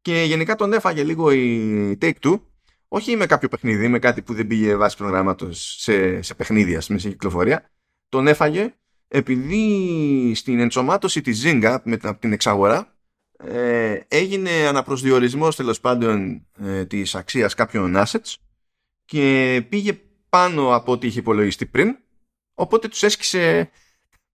και γενικά τον έφαγε λίγο η Take-Two όχι με κάποιο παιχνίδι, με κάτι που δεν πήγε βάση προγράμματος σε, σε παιχνίδια, σε κυκλοφορία. Τον έφαγε επειδή στην ενσωμάτωση της Zynga με την εξαγορά ε, έγινε αναπροσδιορισμός τέλος πάντων ε, της αξίας κάποιων assets και πήγε πάνω από ό,τι είχε υπολογιστεί πριν Οπότε τους έσκησε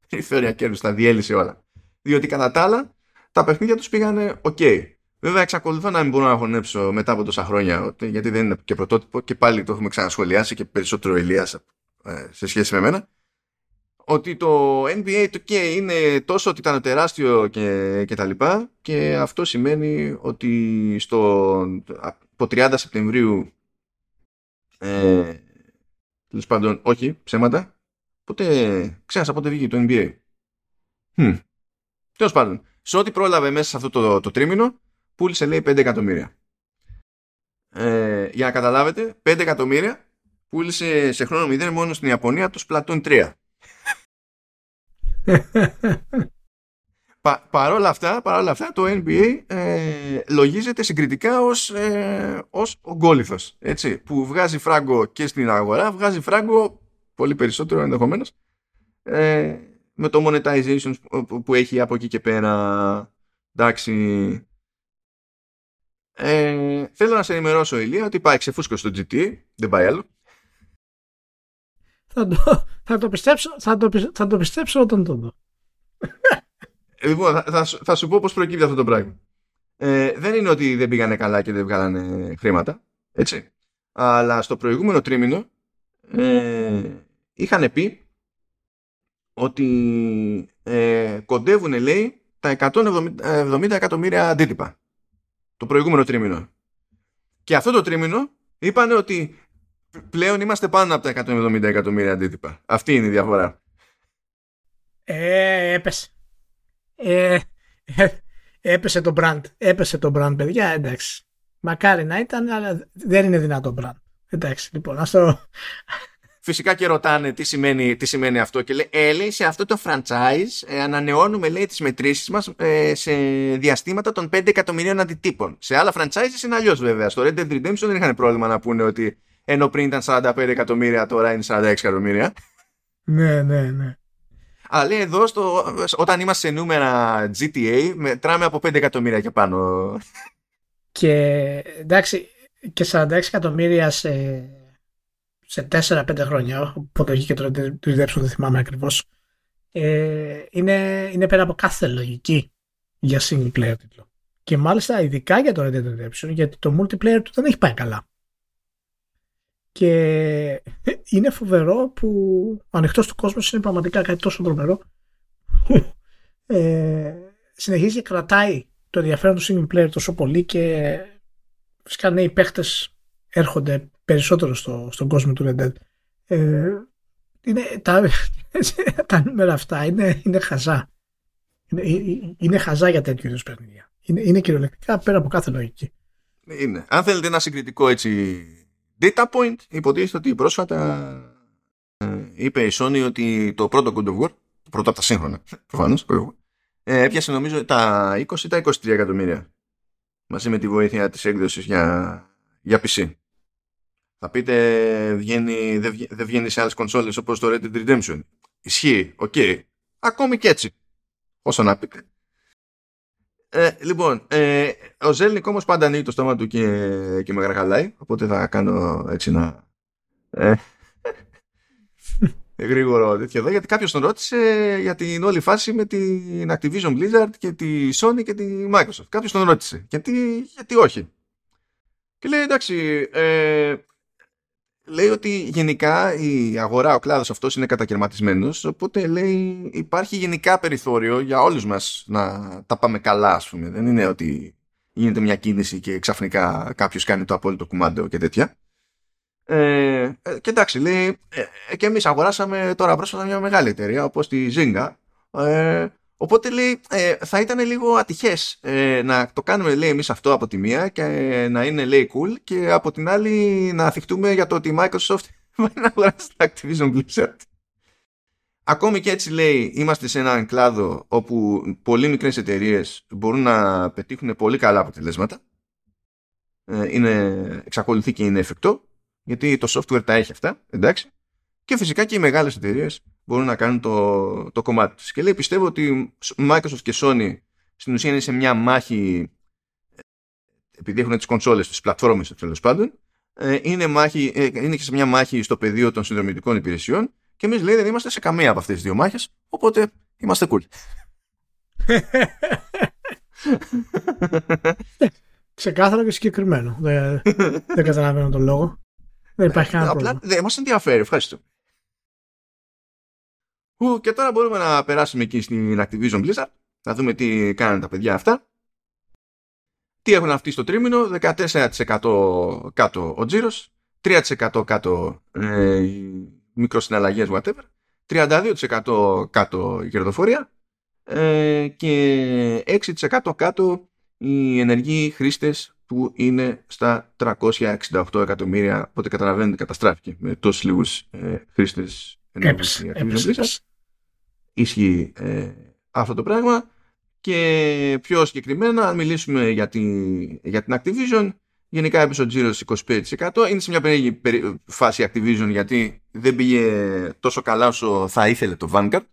περιθώρια κέρδου, τα διέλυσε όλα. Διότι κατά τα άλλα, τα παιχνίδια τους πήγανε OK. Βέβαια, εξακολουθώ να μην μπορώ να χωνέψω μετά από τόσα χρόνια, γιατί δεν είναι και πρωτότυπο και πάλι το έχουμε ξανασχολιάσει και περισσότερο Ηλίας ε, σε σχέση με μένα. Ότι το NBA το και είναι τόσο ότι ήταν τεράστιο και, και τα λοιπά και αυτό σημαίνει ότι στο, από 30 Σεπτεμβρίου ε, τέλος πάντων, όχι, ψέματα, Οπότε ξέρασα πότε βγήκε το NBA. Hm. Τέλος πάντων, σε ό,τι πρόλαβε μέσα σε αυτό το, το τρίμηνο, πούλησε λέει 5 εκατομμύρια. Ε, για να καταλάβετε, 5 εκατομμύρια πούλησε σε χρόνο 0 μόνο στην Ιαπωνία το Splatoon 3. Πα, παρόλα, αυτά, παρόλα αυτά το NBA ε, λογίζεται συγκριτικά ως, ε, ως ο γκόλιθος έτσι, που βγάζει φράγκο και στην αγορά βγάζει φράγκο πολύ περισσότερο ενδεχομένως ε, με το monetization που έχει από εκεί και πέρα. Εντάξει. Ε, θέλω να σε ενημερώσω Ηλία ότι πάει ξεφούσκος στο GT δεν πάει άλλο. Θα το, θα το, πιστέψω, θα το, θα το πιστέψω όταν το δω. Ε, λοιπόν θα, θα, θα, σου πω πως προκύπτει αυτό το πράγμα. Ε, δεν είναι ότι δεν πήγανε καλά και δεν βγάλανε χρήματα έτσι αλλά στο προηγούμενο τρίμηνο ε, είχαν πει ότι ε, κοντεύουν λέει τα 170 εκατομμύρια αντίτυπα το προηγούμενο τρίμηνο. Και αυτό το τρίμηνο είπαν ότι πλέον είμαστε πάνω από τα 170 εκατομμύρια αντίτυπα. Αυτή είναι η διαφορά. Ε, έπεσε. Ε, ε, έπεσε το brand. Έπεσε το brand παιδιά εντάξει. Μακάρι να ήταν αλλά δεν είναι δυνατό brand. Εντάξει λοιπόν ας το φυσικά και ρωτάνε τι σημαίνει, τι σημαίνει αυτό και λέει, ε, λέει σε αυτό το franchise ε, ανανεώνουμε λέει τις μετρήσεις μας ε, σε διαστήματα των 5 εκατομμυρίων αντιτύπων. Σε άλλα franchises είναι αλλιώς βέβαια. Στο Red Dead Redemption δεν είχαν πρόβλημα να πούνε ότι ενώ πριν ήταν 45 εκατομμύρια τώρα είναι 46 εκατομμύρια. Ναι, ναι, ναι. Αλλά λέει εδώ στο, όταν είμαστε σε νούμερα GTA μετράμε από 5 εκατομμύρια και πάνω. Και εντάξει και 46 εκατομμύρια σε σε 4-5 χρόνια, πότε βγήκε το Redemption, δεν θυμάμαι ακριβώς. Ε, είναι, είναι πέρα από κάθε λογική για single player τίτλο. Και μάλιστα ειδικά για το Red Dead Redemption, γιατί το multiplayer του δεν έχει πάει καλά. Και είναι φοβερό που ο ανοιχτός του κόσμος είναι πραγματικά κάτι τόσο τρομερό. Ε, συνεχίζει και κρατάει το ενδιαφέρον του single player τόσο πολύ και φυσικά νέοι παίχτες έρχονται περισσότερο στο, στον κόσμο του Red Dead. Ε, είναι, τα, τα νούμερα αυτά είναι, είναι χαζά. Είναι, είναι χαζά για τέτοιου είδους παιχνίδια. Είναι, είναι κυριολεκτικά πέρα από κάθε λογική. Είναι. Αν θέλετε ένα συγκριτικό έτσι data point, υποτίθεται ότι πρόσφατα ε, είπε η Sony ότι το πρώτο God of War, το πρώτο από τα σύγχρονα, προφανώς, ε, έπιασε νομίζω τα 20 ή τα 23 εκατομμύρια μαζί με τη βοήθεια της έκδοσης για, για PC. Θα πείτε βγαίνει, δεν, βγαίνει, δεν βγαίνει σε άλλες κονσόλες όπως το Red Dead Redemption. Ισχύει, OK. Okay. Ακόμη και έτσι. Όσο να πείτε. Ε, λοιπόν, ε, ο Zelnick όμως πάντα ανοίγει το στόμα του και, και με γαργαλάει, οπότε θα κάνω έτσι να... Ε, γρήγορο τέτοιο εδώ, γιατί κάποιος τον ρώτησε για την όλη φάση με την Activision Blizzard και τη Sony και τη Microsoft. Κάποιος τον ρώτησε. Γιατί, γιατί όχι. Και λέει εντάξει, ε, λέει ότι γενικά η αγορά, ο κλάδος αυτός είναι κατακαιρματισμένος, οπότε λέει υπάρχει γενικά περιθώριο για όλους μας να τα πάμε καλά, ας πούμε. Δεν είναι ότι γίνεται μια κίνηση και ξαφνικά κάποιος κάνει το απόλυτο κουμάντο και τέτοια. Ε, ε, και εντάξει, λέει, ε, και εμείς αγοράσαμε τώρα πρόσφατα μια μεγάλη εταιρεία όπως τη Zynga, ε, Οπότε λέει ε, θα ήταν λίγο ατυχές ε, να το κάνουμε λέει εμείς αυτό από τη μία και να είναι λέει cool και από την άλλη να θυχτούμε για το ότι η Microsoft vai να αγοράσει τα Activision Blizzard. Ακόμη και έτσι λέει είμαστε σε έναν κλάδο όπου πολύ μικρές εταιρείες μπορούν να πετύχουν πολύ καλά αποτελέσματα. Ε, είναι, εξακολουθεί και είναι εφικτό γιατί το software τα έχει αυτά, εντάξει. Και φυσικά και οι μεγάλες εταιρείες μπορούν να κάνουν το, το κομμάτι τους. Και λέει πιστεύω ότι Microsoft και Sony στην ουσία είναι σε μια μάχη επειδή έχουν τις κονσόλες, τις πλατφόρμες τέλος πάντων ε, είναι, μάχη, ε, είναι και σε μια μάχη στο πεδίο των συνδρομητικών υπηρεσιών και εμείς λέει δεν είμαστε σε καμία από αυτές τις δύο μάχες οπότε είμαστε cool. Ξεκάθαρο και συγκεκριμένο. Δεν, δεν καταλαβαίνω τον λόγο. Δεν υπάρχει κανένα πρόβλημα. Απλά δεν μας ενδιαφέρει. Ευχαριστώ και τώρα μπορούμε να περάσουμε εκεί στην Activision Blizzard. Να δούμε τι κάνουν τα παιδιά αυτά. Τι έχουν αυτοί στο τρίμηνο. 14% κάτω ο τζίρος. 3% κάτω ε, οι μικροσυναλλαγές whatever. 32% κάτω η κερδοφορία. Ε, και 6% κάτω οι ενεργοί χρήστες που είναι στα 368 εκατομμύρια. Οπότε καταλαβαίνετε καταστράφηκε με τόσους λίγους ε, χρήστες Έπεσε. Ισχύει ε, αυτό το πράγμα. Και πιο συγκεκριμένα, αν μιλήσουμε για, τη, για την Activision, γενικά έπεσε ο τζίρος 25%. Είναι σε μια περίεργη φάση Activision γιατί δεν πήγε τόσο καλά όσο θα ήθελε το Vanguard.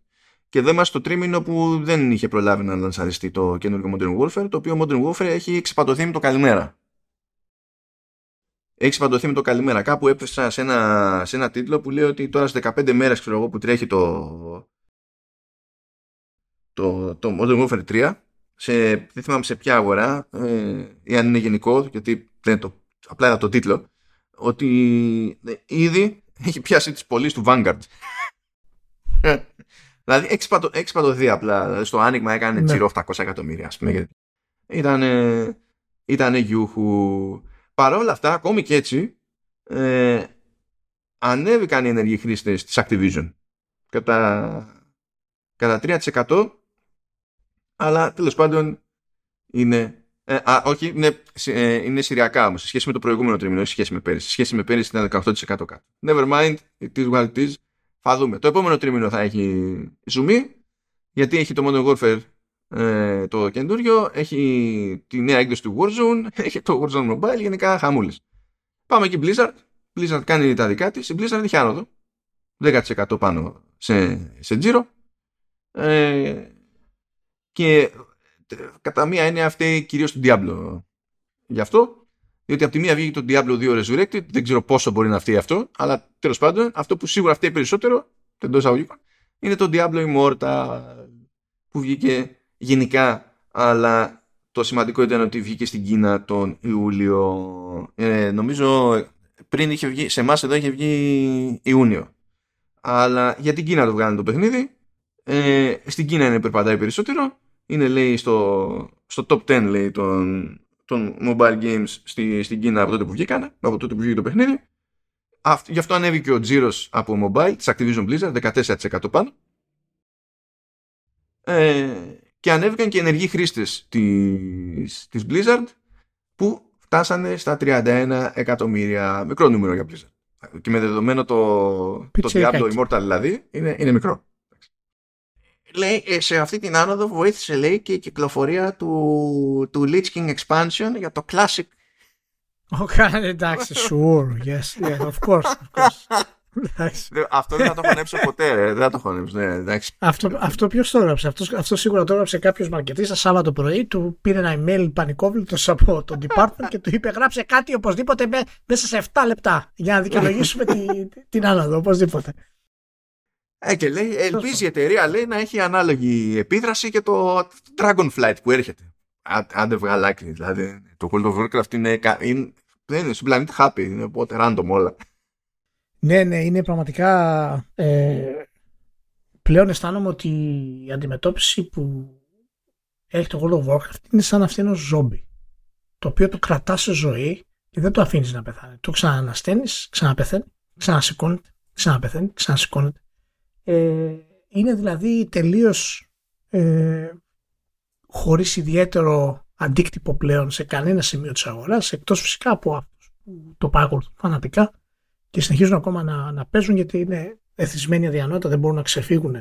Και δεν είμαστε στο τρίμηνο που δεν είχε προλάβει να λανσαριστεί το καινούργιο Modern Warfare, το οποίο Modern Warfare έχει ξεπατωθεί με το καλημέρα έχεις παντωθεί με το καλημέρα. Κάπου έπεσα σε ένα, σε ένα τίτλο που λέει ότι τώρα στι 15 μέρες ξέρω εγώ, που τρέχει το, το, το Modern Warfare 3, σε, δεν θυμάμαι σε ποια αγορά, ε, ή αν είναι γενικό, γιατί δεν το, απλά είδα το τίτλο, ότι ε, ήδη έχει πιάσει τις πωλήσεις του Vanguard. δηλαδή έχεις παντωθεί απλά. Δηλαδή, στο άνοιγμα έκανε ναι. τσίρο 800 εκατομμύρια, ας πούμε. Ήταν, ήταν γιούχου παρόλα αυτά, ακόμη και έτσι, ε, ανέβηκαν οι ενεργοί χρήστες της Activision κατά, κατά 3% αλλά τέλος πάντων είναι ε, α, όχι, είναι, ε, είναι σειριακά όμως σε σχέση με το προηγούμενο τρίμηνο, όχι σε σχέση με πέρυσι. Σε σχέση με πέρυσι ήταν 18% κάτω. Never mind, it is what it is. Θα δούμε. Το επόμενο τρίμηνο θα έχει ζουμί, γιατί έχει το Modern Warfare ε, το καινούριο, έχει τη νέα έκδοση του Warzone, έχει το Warzone Mobile, γενικά χαμούλες. Πάμε εκεί Blizzard. Blizzard κάνει τα δικά της. Η Blizzard έχει άνοδο. 10% πάνω σε, σε τζίρο. Ε, και κατά μία είναι αυτή κυρίως του Diablo. Γι' αυτό, διότι από τη μία βγήκε το Diablo 2 Resurrected, δεν ξέρω πόσο μπορεί να φταίει αυτό, αλλά τέλος πάντων αυτό που σίγουρα φταίει περισσότερο, εντός αγωγικών, είναι το Diablo Immortal που βγήκε γενικά, αλλά το σημαντικό ήταν ότι βγήκε στην Κίνα τον Ιούλιο. Ε, νομίζω πριν είχε βγει, σε εμάς εδώ είχε βγει Ιούνιο. Αλλά για την Κίνα το βγάλανε το παιχνίδι. Ε, στην Κίνα είναι περπατάει περισσότερο. Είναι λέει στο, στο top 10 λέει των, των mobile games στη, στην Κίνα από τότε που βγήκανε, από τότε που βγήκε το παιχνίδι. Αυτ, γι' αυτό ανέβηκε ο τζίρος από mobile της Activision Blizzard 14% πάνω. Ε, και ανέβηκαν και ενεργοί χρήστες της, της Blizzard που φτάσανε στα 31 εκατομμύρια. Μικρό νούμερο για Blizzard. Και με δεδομένο το, το Diablo Immortal δηλαδή είναι, είναι μικρό. Λέει, ε, σε αυτή την άνοδο βοήθησε λέει και η κυκλοφορία του, του Lich King Expansion για το Classic. Okay, εντάξει, sure, yes, yeah, of course, of course. αυτό δεν θα το χωνέψω ποτέ, ρε. δεν θα το χωνέψω. Ναι, εντάξει. αυτό, αυτό ποιος το έγραψε; Αυτός, αυτός σίγουρα το έγραψε κάποιος μαρκετής το Σάββατο πρωί. Του πήρε ένα email πανικόβλητο από το department και του είπε: Γράψε κάτι οπωσδήποτε μέσα σε 7 λεπτά για να δικαιολογήσουμε την, την άνοδο. Οπωσδήποτε. Ε, και λέει, ελπίζει η εταιρεία λέει, να έχει ανάλογη επίδραση και το Dragonflight που έρχεται. Αν δεν βγάλει Δηλαδή, το World of Warcraft είναι, είναι, είναι στον πλανήτη happy, είναι οπότε random όλα. Ναι, ναι, είναι πραγματικά. Ε, πλέον αισθάνομαι ότι η αντιμετώπιση που έχει το World of Warcraft είναι σαν αυτή ενό ζόμπι. Το οποίο το κρατάς σε ζωή και δεν το αφήνεις να πεθάνει. Το ξανανασταίνει, ξαναπεθαίνει, ξανασηκώνεται, ξαναπεθαίνει, ξανασηκώνεται. Ε, είναι δηλαδή τελείως ε, χωρίς ιδιαίτερο αντίκτυπο πλέον σε κανένα σημείο της αγοράς, εκτός φυσικά από αυτούς που το παρακολουθούν φανατικά και συνεχίζουν ακόμα να, να παίζουν γιατί είναι εθισμένοι αδιανότητα, δεν μπορούν να ξεφύγουν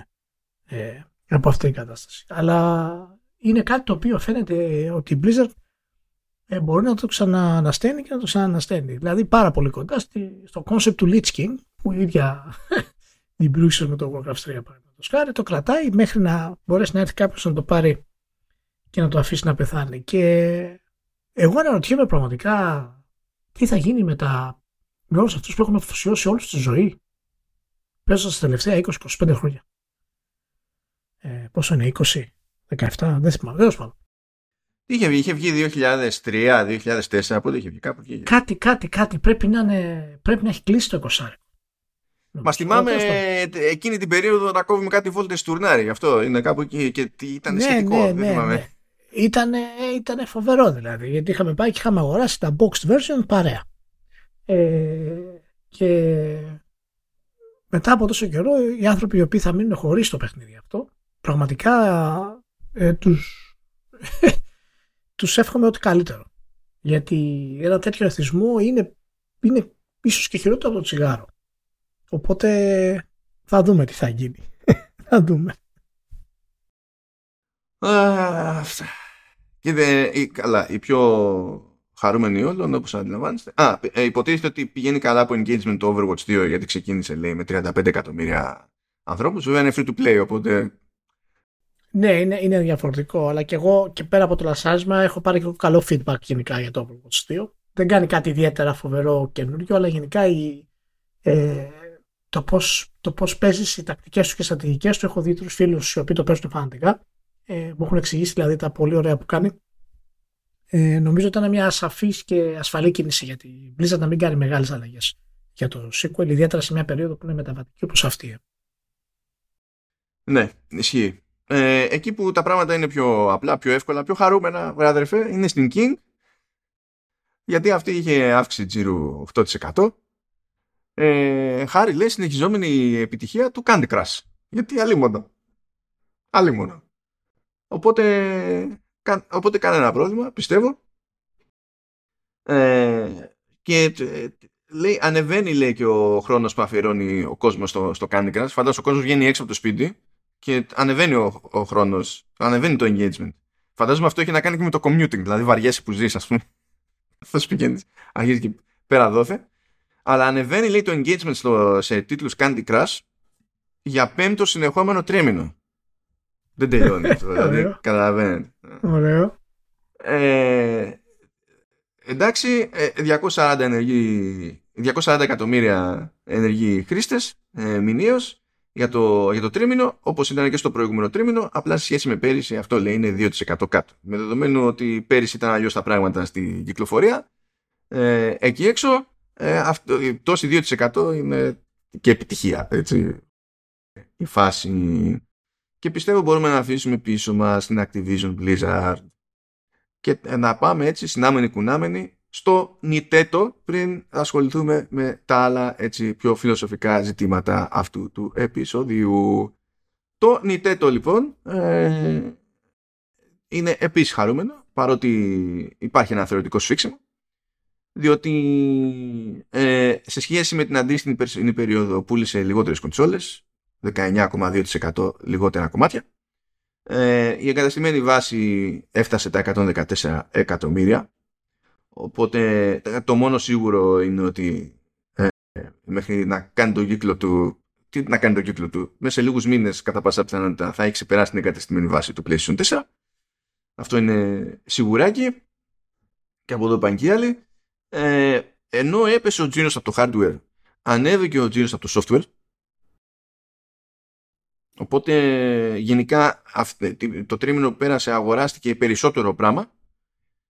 ε, από αυτή την κατάσταση. Αλλά είναι κάτι το οποίο φαίνεται ότι η Blizzard ε, μπορεί να το ξανανασταίνει και να το ξανανασταίνει. Δηλαδή πάρα πολύ κοντά στη, στο concept του Lich King που η ίδια δημιούργησε με το Warcraft 3 το το κρατάει μέχρι να μπορέσει να έρθει κάποιος να το πάρει και να το αφήσει να πεθάνει. Και εγώ αναρωτιέμαι πραγματικά τι θα γίνει με τα με όλους αυτούς που έχουν αφοσιώσει όλη τη ζωή. Παίζοντα τα τελευταία 20-25 χρόνια. Ε, πόσο είναι, 20, 17, δεν θυμάμαι, δεν πάντων. Είχε βγει, είχε βγει 2003, 2004, πότε είχε βγει, κάπου εκεί. Κάτι, κάτι, κάτι. Πρέπει να, είναι, πρέπει να έχει κλείσει το 20. Μα θυμάμαι εκείνη την περίοδο να κόβουμε κάτι βόλτες τουρνάρι. Αυτό είναι κάπου εκεί και ήταν ναι, σχετικό. Ναι, ναι, ναι. Ήτανε, ήτανε φοβερό δηλαδή. Γιατί είχαμε πάει και είχαμε αγοράσει τα boxed version παρέα. Ε, και μετά από τόσο καιρό οι άνθρωποι οι οποίοι θα μείνουν χωρίς το παιχνίδι αυτό πραγματικά ε, τους, τους εύχομαι ότι καλύτερο. Γιατί ένα τέτοιο εθισμό είναι, είναι ίσως και χειρότερο από το τσιγάρο. Οπότε θα δούμε τι θα γίνει. θα δούμε. Αυτά. Και καλά, η πιο χαρούμενοι όλων όπως αντιλαμβάνεστε. Α, ε, υποτίθεται ότι πηγαίνει καλά από engagement το Overwatch 2 γιατί ξεκίνησε λέει με 35 εκατομμύρια ανθρώπους. Βέβαια είναι free to play οπότε... Ναι, είναι, είναι διαφορετικό, αλλά και εγώ και πέρα από το λασάσμα έχω πάρει και καλό feedback γενικά για το Overwatch 2. Δεν κάνει κάτι ιδιαίτερα φοβερό καινούριο, αλλά γενικά η, ε, το πώς, το πώς παίζεις οι τακτικές σου και στρατηγικές του έχω δει τους φίλους οι οποίοι το παίζουν φανατικά ε, μου έχουν εξηγήσει δηλαδή τα πολύ ωραία που κάνει ε, νομίζω ήταν μια ασαφής και ασφαλή κίνηση για την Blizzard να μην κάνει μεγάλες αλλαγές για το sequel, ιδιαίτερα σε μια περίοδο που είναι μεταβατική όπως αυτή. Ναι, ισχύει. Ε, εκεί που τα πράγματα είναι πιο απλά, πιο εύκολα, πιο χαρούμενα, βρε αδερφέ, είναι στην King. Γιατί αυτή είχε αύξηση τζίρου 8%. Ε, χάρη λέει συνεχιζόμενη επιτυχία του Candy Crush. Γιατί αλλήμον. Αλλήμον. Οπότε Οπότε κανένα πρόβλημα, πιστεύω. Ε, και ε, λέει, ανεβαίνει λέει και ο χρόνος που αφιερώνει ο κόσμος στο, στο Candy Crush. Φαντάζομαι ο κόσμος βγαίνει έξω από το σπίτι και ανεβαίνει ο, ο χρόνος, ανεβαίνει το engagement. Φαντάζομαι αυτό έχει να κάνει και με το commuting, δηλαδή βαριέσαι που ζεις ας πούμε. Αυτός πηγαίνεις, αρχίζεις και πέρα δόθε. Αλλά ανεβαίνει λέει το engagement στο, σε τίτλους Candy Crush για πέμπτο συνεχόμενο τρίμηνο. Δεν τελειώνει αυτό, δηλαδή. Καταλαβαίνετε. Ωραίο. Ε, εντάξει, 240, ε, ενεργοί, 240 εκατομμύρια ενεργοί χρήστες ε, μηνύως για το, για το τρίμηνο, όπως ήταν και στο προηγούμενο τρίμηνο, απλά σε σχέση με πέρυσι αυτό λέει είναι 2% κάτω. Με δεδομένο ότι πέρυσι ήταν αλλιώς τα πράγματα στην κυκλοφορία, ε, εκεί έξω, ε, αυτό, τόση 2% είναι και επιτυχία. Έτσι, η φάση και πιστεύω μπορούμε να αφήσουμε πίσω μας την Activision Blizzard. και να πάμε έτσι συνάμενοι κουνάμενοι στο νιτέτο πριν ασχοληθούμε με τα άλλα έτσι πιο φιλοσοφικά ζητήματα αυτού του επεισόδιου. Το νιτέτο λοιπόν ε, είναι επίσης χαρούμενο παρότι υπάρχει ένα θεωρητικό σφίξιμο διότι ε, σε σχέση με την αντίστοιχη περσινή περίοδο πούλησε λιγότερες κονσόλες 19,2% λιγότερα κομμάτια. Ε, η εγκαταστημένη βάση έφτασε τα 114 εκατομμύρια. Οπότε το μόνο σίγουρο είναι ότι ε, μέχρι να κάνει τον κύκλο του τι να κάνει τον κύκλο του μέσα σε λίγους μήνες κατά πάσα πιθανότητα θα έχει ξεπεράσει την εγκαταστημένη βάση του PlayStation 4 αυτό είναι σιγουράκι. Και από εδώ πάνε και άλλοι. Ε, ενώ έπεσε ο τζίνος από το hardware ανέβηκε ο τζίνος από το software Οπότε γενικά το τρίμηνο που πέρασε αγοράστηκε περισσότερο πράγμα.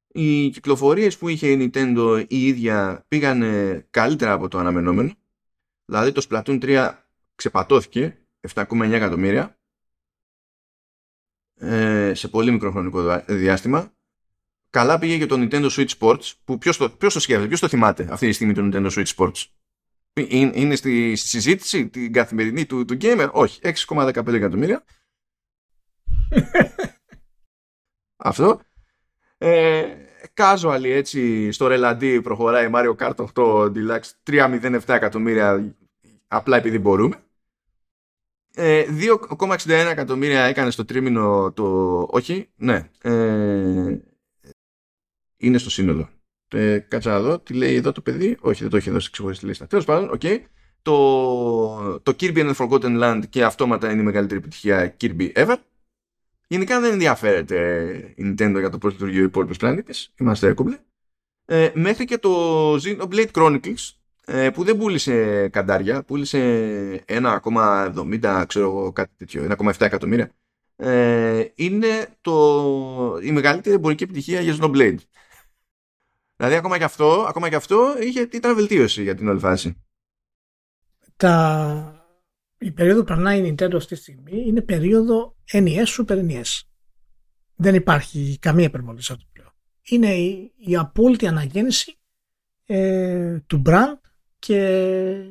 Οι κυκλοφορίες που είχε η Nintendo η ίδια πήγανε καλύτερα από το αναμενόμενο. Δηλαδή το Splatoon 3 ξεπατώθηκε 7,9 εκατομμύρια ε, σε πολύ μικρό χρονικό διάστημα. Καλά πήγε και το Nintendo Switch Sports που ποιος το, ποιος το σκέφτεται, ποιος το θυμάται αυτή τη στιγμή το Nintendo Switch Sports; Είναι στη, συζήτηση την καθημερινή του, του gamer; Όχι, 6,15 εκατομμύρια. Αυτό. Ε, casual έτσι στο ρελαντί προχωράει Mario Kart 8 Deluxe 3,07 εκατομμύρια απλά επειδή μπορούμε. 2,61 ε, εκατομμύρια έκανε στο τρίμηνο το... Όχι, ναι. Ε, είναι στο σύνολο. Ε, κάτσα να δω, τι λέει εδώ το παιδί. Όχι, δεν το έχει δώσει ξεχωριστή λίστα. Τέλος πάντων, okay. το, το Kirby and the Forgotten Land και αυτόματα είναι η μεγαλύτερη επιτυχία Kirby ever. Γενικά δεν ενδιαφέρεται η Nintendo για το πώς λειτουργεί ο υπόλοιπος πλανήτης. Είμαστε κούμπλε. Ε, μέχρι και το Xenoblade Chronicles ε, που δεν πούλησε καντάρια, πούλησε 1,70 ξέρω εγώ κάτι τέτοιο, 1,7 εκατομμύρια. Ε, είναι το, η μεγαλύτερη εμπορική επιτυχία για Xenoblade. Δηλαδή ακόμα και αυτό, ακόμα και αυτό είχε, ήταν βελτίωση για την όλη φάση. Τα... Η περίοδο που περνάει η Nintendo αυτή τη στιγμή είναι περίοδο NES Super NES. Δεν υπάρχει καμία υπερβολή σε αυτό πλέον. Είναι η, η απόλυτη αναγέννηση ε, του brand και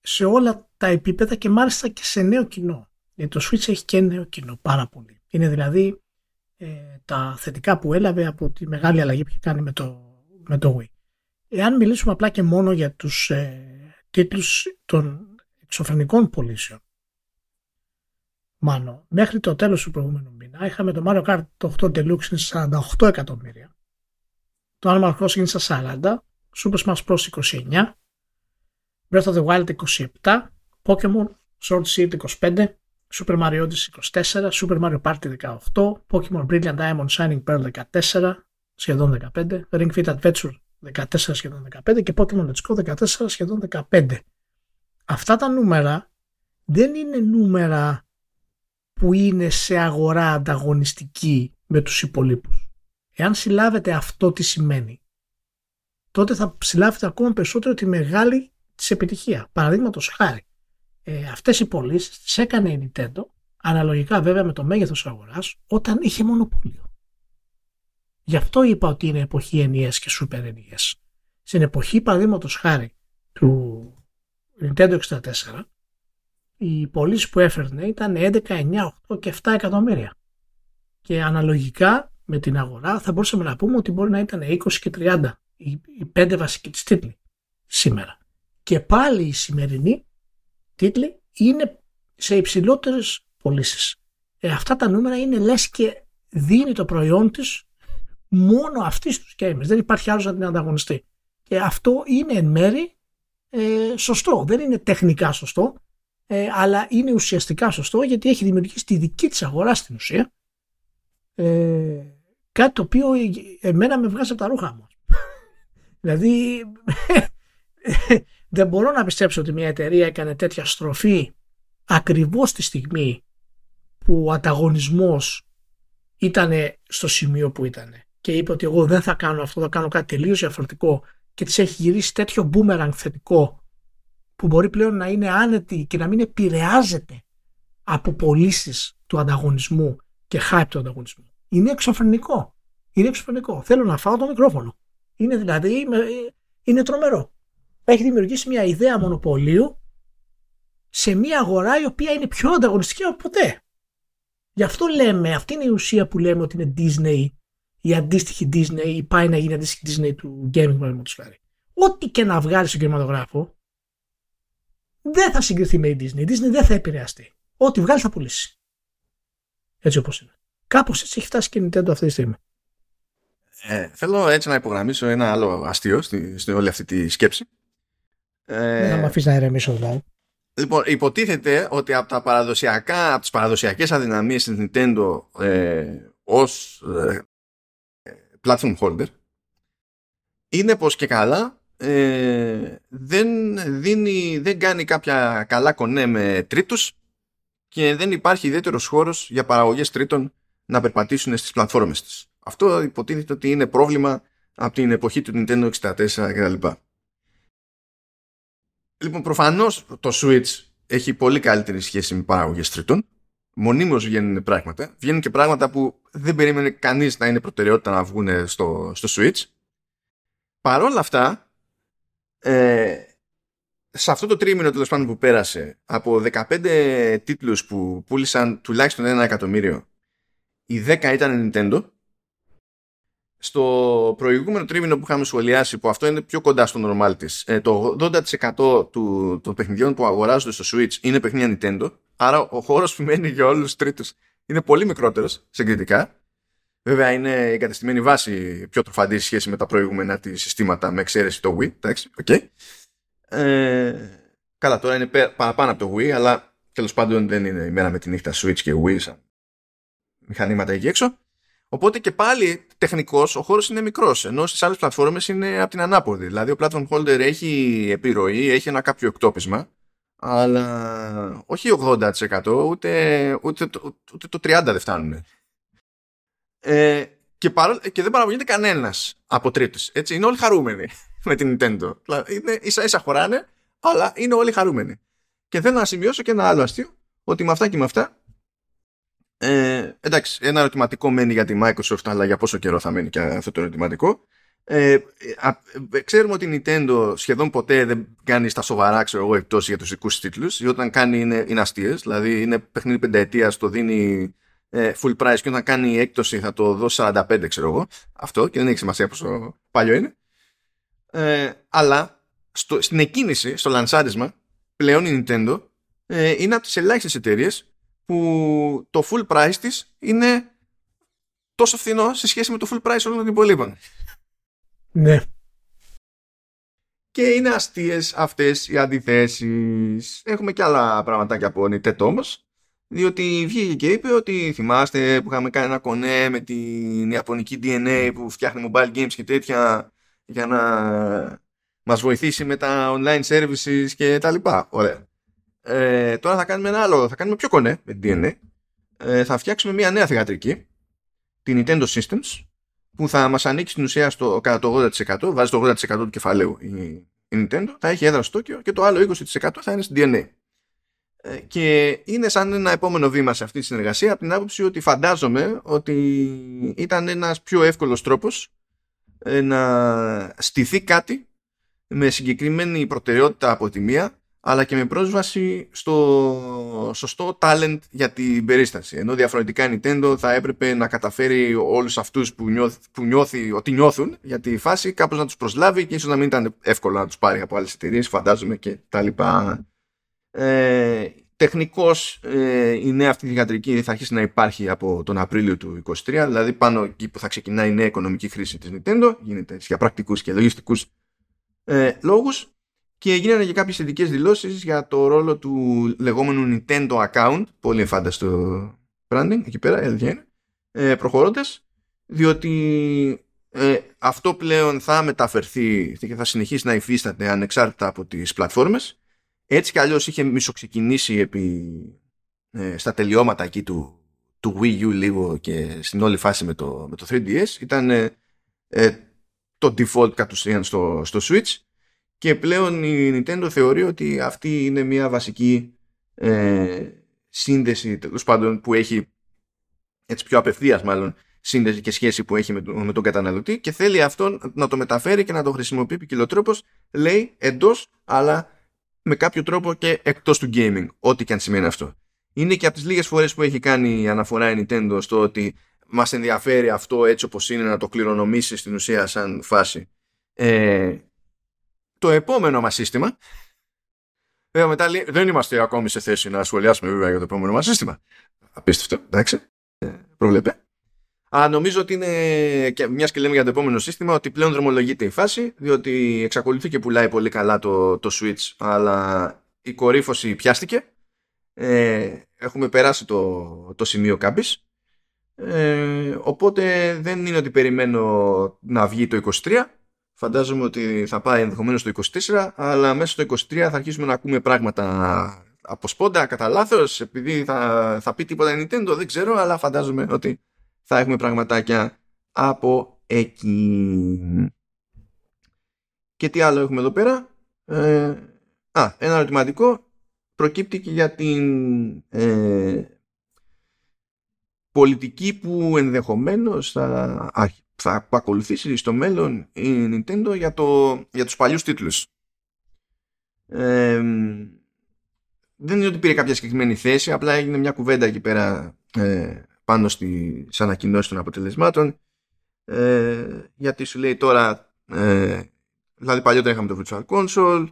σε όλα τα επίπεδα και μάλιστα και σε νέο κοινό. Γιατί το Switch έχει και νέο κοινό πάρα πολύ. Είναι δηλαδή ε, τα θετικά που έλαβε από τη μεγάλη αλλαγή που έχει κάνει με το με το Wii. Εάν μιλήσουμε απλά και μόνο για τους ε, τίτλους των εξωφρενικών πωλήσεων, μάλλον μέχρι το τέλος του προηγούμενου μήνα είχαμε το Mario Kart 8 Deluxe είναι 48 εκατομμύρια, το Animal Crossing είναι στα 40, Super Smash Bros 29, Breath of the Wild 27, Pokemon Sword Shield 25, Super Mario Odyssey 24, Super Mario Party 18, Pokemon Brilliant Diamond Shining Pearl 14, σχεδόν 15, Ring Fit Adventure 14 σχεδόν 15 και Pokemon Let's Go 14 σχεδόν 15. Αυτά τα νούμερα δεν είναι νούμερα που είναι σε αγορά ανταγωνιστική με τους υπολείπους. Εάν συλλάβετε αυτό τι σημαίνει, τότε θα συλλάβετε ακόμα περισσότερο τη μεγάλη της επιτυχία. Παραδείγματος χάρη, ε, αυτές οι πωλήσεις τις έκανε η Nintendo, αναλογικά βέβαια με το μέγεθος αγοράς, όταν είχε μονοπόλιο. Γι' αυτό είπα ότι είναι εποχή NES και Super NES. Στην εποχή παραδείγματος χάρη του Nintendo 64, οι πωλήσεις που έφερνε ήταν 11, 9, 8 και 7 εκατομμύρια. Και αναλογικά με την αγορά θα μπορούσαμε να πούμε ότι μπορεί να ήταν 20 και 30 οι, οι 5 βασικοί της τίτλοι σήμερα. Και πάλι οι σημερινοί τίτλοι είναι σε υψηλότερες πωλήσεις. Ε, αυτά τα νούμερα είναι λες και δίνει το προϊόν της μόνο αυτής τους gamers. Δεν υπάρχει άλλος να την ανταγωνιστεί. Και αυτό είναι εν μέρη ε, σωστό. Δεν είναι τεχνικά σωστό, ε, αλλά είναι ουσιαστικά σωστό γιατί έχει δημιουργήσει τη δική της αγορά στην ουσία. Ε, κάτι το οποίο εμένα με βγάζει από τα ρούχα μου. δηλαδή δεν μπορώ να πιστέψω ότι μια εταιρεία έκανε τέτοια στροφή ακριβώς τη στιγμή που ο ανταγωνισμός ήταν στο σημείο που ήταν και είπε ότι εγώ δεν θα κάνω αυτό, θα κάνω κάτι τελείως διαφορετικό και της έχει γυρίσει τέτοιο boomerang θετικό που μπορεί πλέον να είναι άνετη και να μην επηρεάζεται από πωλήσεις του ανταγωνισμού και hype του ανταγωνισμού. Είναι εξωφρενικό. Είναι εξωφρενικό. Θέλω να φάω το μικρόφωνο. Είναι δηλαδή, είναι τρομερό. Έχει δημιουργήσει μια ιδέα μονοπωλίου σε μια αγορά η οποία είναι πιο ανταγωνιστική από ποτέ. Γι' αυτό λέμε, αυτή είναι η ουσία που λέμε ότι είναι Disney, η αντίστοιχη Disney, ή πάει να γίνει αντίστοιχη Disney του gaming παραδείγματος χάρη. Ό,τι και να βγάλει στον κινηματογράφο, δεν θα συγκριθεί με η Disney. Η Disney δεν θα επηρεαστεί. Ό,τι βγάλει θα πουλήσει. Έτσι όπως είναι. Κάπως έτσι έχει φτάσει και η Nintendo αυτή τη στιγμή. Ε, θέλω έτσι να υπογραμμίσω ένα άλλο αστείο στη, στη όλη αυτή τη σκέψη. Ε, δεν θα με αφήσεις να ηρεμήσω δηλαδή. Λοιπόν, υποτίθεται ότι από, τα παραδοσιακά, από τις παραδοσιακές αδυναμίες της Nintendo ε, ως ε, platform holder είναι πως και καλά ε, δεν, δίνει, δεν κάνει κάποια καλά κονέ με τρίτους και δεν υπάρχει ιδιαίτερος χώρος για παραγωγές τρίτων να περπατήσουν στις πλατφόρμες της. Αυτό υποτίθεται ότι είναι πρόβλημα από την εποχή του Nintendo 64 κτλ. Λοιπόν, προφανώς το Switch έχει πολύ καλύτερη σχέση με παράγωγε τρίτων. Μονίμως βγαίνουν πράγματα. Βγαίνουν και πράγματα που δεν περίμενε κανείς να είναι προτεραιότητα να βγουν στο, στο Switch. Παρ' όλα αυτά, ε, σε αυτό το τρίμηνο τέλος πάντων που πέρασε, από 15 τίτλους που πούλησαν τουλάχιστον ένα εκατομμύριο, οι 10 ήταν Nintendo στο προηγούμενο τρίμηνο που είχαμε σχολιάσει, που αυτό είναι πιο κοντά στο normal της, ε, το 80% του, των παιχνιδιών που αγοράζονται στο Switch είναι παιχνίδια Nintendo. Άρα ο χώρος που μένει για όλους τους τρίτους είναι πολύ μικρότερος συγκριτικά. Βέβαια είναι η εγκατεστημένη βάση πιο τροφαντής σχέση με τα προηγούμενα τη συστήματα με εξαίρεση το Wii. Εντάξει, okay. ε, καλά, τώρα είναι παραπάνω από το Wii, αλλά τέλος πάντων δεν είναι η μέρα με τη νύχτα Switch και Wii σαν μηχανήματα εκεί έξω. Οπότε και πάλι τεχνικώ ο χώρος είναι μικρός, ενώ στις άλλες πλατφόρμες είναι από την ανάποδη. Δηλαδή ο platform holder έχει επιρροή, έχει ένα κάποιο εκτόπισμα, αλλά όχι 80%, ούτε, ούτε, ούτε το 30% δεν φτάνουν. Ε, και, παρό, και δεν παραγωγείται κανένας από τρίτους. Είναι όλοι χαρούμενοι με την Nintendo. Δηλαδή είναι ίσα ίσα χωράνε, αλλά είναι όλοι χαρούμενοι. Και θέλω να σημειώσω και ένα άλλο αστείο, ότι με αυτά και με αυτά ε, εντάξει, ένα ερωτηματικό μένει για τη Microsoft, αλλά για πόσο καιρό θα μένει και αυτό το ερωτηματικό. Ε, ε, ξέρουμε ότι η Nintendo σχεδόν ποτέ δεν κάνει στα σοβαρά ξέρω εγώ εκτός για τους δικούς τίτλους. Ή όταν κάνει είναι, είναι αστείες δηλαδή είναι παιχνίδι πενταετίας το δίνει ε, full price και όταν κάνει έκπτωση θα το δώσει 45 ξέρω εγώ. Αυτό και δεν έχει σημασία πόσο παλιό είναι. Ε, αλλά στο, στην εκκίνηση, στο λανσάρισμα πλέον η Nintendo ε, είναι από τις ελάχιστες εταιρείες που το full price της είναι τόσο φθηνό σε σχέση με το full price όλων των υπολείπων. Ναι. Και είναι αστείες αυτές οι αντιθέσεις. Έχουμε και άλλα πραγματάκια από Nintendo όμως. Διότι βγήκε και είπε ότι θυμάστε που είχαμε κάνει ένα κονέ με την Ιαπωνική DNA που φτιάχνει mobile games και τέτοια για να μας βοηθήσει με τα online services και τα λοιπά. Ωραία. Ε, τώρα θα κάνουμε ένα άλλο, θα κάνουμε πιο κονέ με την DNA. Ε, θα φτιάξουμε μια νέα θηγατρική, την Nintendo Systems, που θα μας ανοίξει στην ουσία στο, κατά το 80%, βάζει το 80% του κεφαλαίου η, η Nintendo, θα έχει έδρα στο Tokyo και το άλλο 20% θα είναι στην DNA. Ε, και είναι σαν ένα επόμενο βήμα σε αυτή τη συνεργασία από την άποψη ότι φαντάζομαι ότι ήταν ένας πιο εύκολος τρόπος ε, να στηθεί κάτι με συγκεκριμένη προτεραιότητα από τη μία αλλά και με πρόσβαση στο σωστό talent για την περίσταση. Ενώ διαφορετικά η Nintendo θα έπρεπε να καταφέρει όλους αυτούς που, νιώθει, που νιώθει ότι νιώθουν για τη φάση κάπως να τους προσλάβει και ίσως να μην ήταν εύκολο να τους πάρει από άλλες εταιρείες, φαντάζομαι και τα λοιπά. Ε, τεχνικώς ε, η νέα αυτή θηγατρική θα αρχίσει να υπάρχει από τον Απρίλιο του 2023, δηλαδή πάνω εκεί που θα ξεκινάει η νέα οικονομική χρήση της Nintendo, γίνεται για πρακτικούς και λογιστικούς ε, λόγους και γίνανε και κάποιες ειδικές δηλώσεις για το ρόλο του λεγόμενου Nintendo account, πολύ εφάνταστο branding εκεί πέρα, η ε, προχωρώντας, διότι ε, αυτό πλέον θα μεταφερθεί και θα συνεχίσει να υφίσταται ανεξάρτητα από τις πλατφόρμες. Έτσι κι αλλιώς είχε μισοξεκινήσει επί, ε, στα τελειώματα εκεί του, του Wii U λίγο και στην όλη φάση με το, με το 3DS. Ήταν ε, ε, το default κατ' ουσίαν στο, στο Switch και πλέον η Nintendo θεωρεί ότι αυτή είναι μια βασική ε, σύνδεση τέλος πάντων που έχει έτσι πιο απευθείας μάλλον σύνδεση και σχέση που έχει με, με τον καταναλωτή και θέλει αυτό να το μεταφέρει και να το χρησιμοποιεί ποικιλοτρόπως λέει εντός αλλά με κάποιο τρόπο και εκτός του gaming ό,τι και αν σημαίνει αυτό. Είναι και από τις λίγες φορές που έχει κάνει αναφορά η Nintendo στο ότι μας ενδιαφέρει αυτό έτσι όπως είναι να το κληρονομήσεις στην ουσία σαν φάση. Ε, το επόμενο μας σύστημα βέβαια μετά λέει, δεν είμαστε ακόμη σε θέση να σχολιάσουμε βέβαια για το επόμενο μας σύστημα απίστευτο εντάξει ε, προβλέπε αλλά νομίζω ότι είναι, και μιας και λέμε για το επόμενο σύστημα, ότι πλέον δρομολογείται η φάση, διότι εξακολουθεί και πουλάει πολύ καλά το, το Switch, αλλά η κορύφωση πιάστηκε. Ε, έχουμε περάσει το, το σημείο κάμπης. Ε, οπότε δεν είναι ότι περιμένω να βγει το 23. Φαντάζομαι ότι θα πάει ενδεχομένως το 24, αλλά μέσα στο 23 θα αρχίσουμε να ακούμε πράγματα από σπόντα, κατά λάθος, επειδή θα, θα πει τίποτα Nintendo, δεν ξέρω, αλλά φαντάζομαι ότι θα έχουμε πραγματάκια από εκεί. Και τι άλλο έχουμε εδώ πέρα; Ε, α, ένα ερωτηματικό προκύπτει και για την ε, πολιτική που ενδεχομένως θα, θα ακολουθήσει στο μέλλον η Nintendo για, το, για τους παλιούς τίτλους. Ε, δεν είναι ότι πήρε κάποια συγκεκριμένη θέση, απλά έγινε μια κουβέντα εκεί πέρα ε, πάνω στις ανακοινώσεις των αποτελεσμάτων ε, γιατί σου λέει τώρα ε, δηλαδή παλιότερα είχαμε το Virtual Console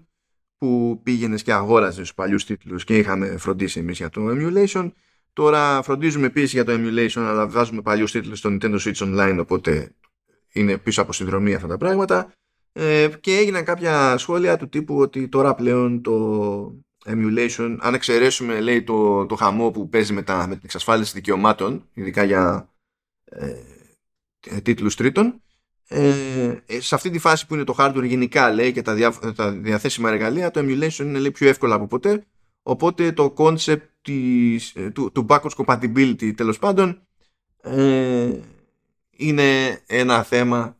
που πήγαινες και αγόραζες στους παλιούς τίτλους και είχαμε φροντίσει εμείς για το emulation τώρα φροντίζουμε επίσης για το emulation αλλά βάζουμε παλιούς τίτλους στο Nintendo Switch Online οπότε είναι πίσω από συνδρομή αυτά τα πράγματα. Ε, και έγιναν κάποια σχόλια του τύπου ότι τώρα πλέον το emulation, αν εξαιρέσουμε λέει το, το χαμό που παίζει με, τα, με την εξασφάλιση δικαιωμάτων, ειδικά για ε, τίτλους τρίτων, ε, σε αυτή τη φάση που είναι το hardware γενικά λέει και τα, διά, τα διαθέσιμα εργαλεία, το emulation είναι λέει, πιο εύκολο από ποτέ, οπότε το concept της, ε, του, του backwards compatibility τέλος πάντων ε, είναι ένα θέμα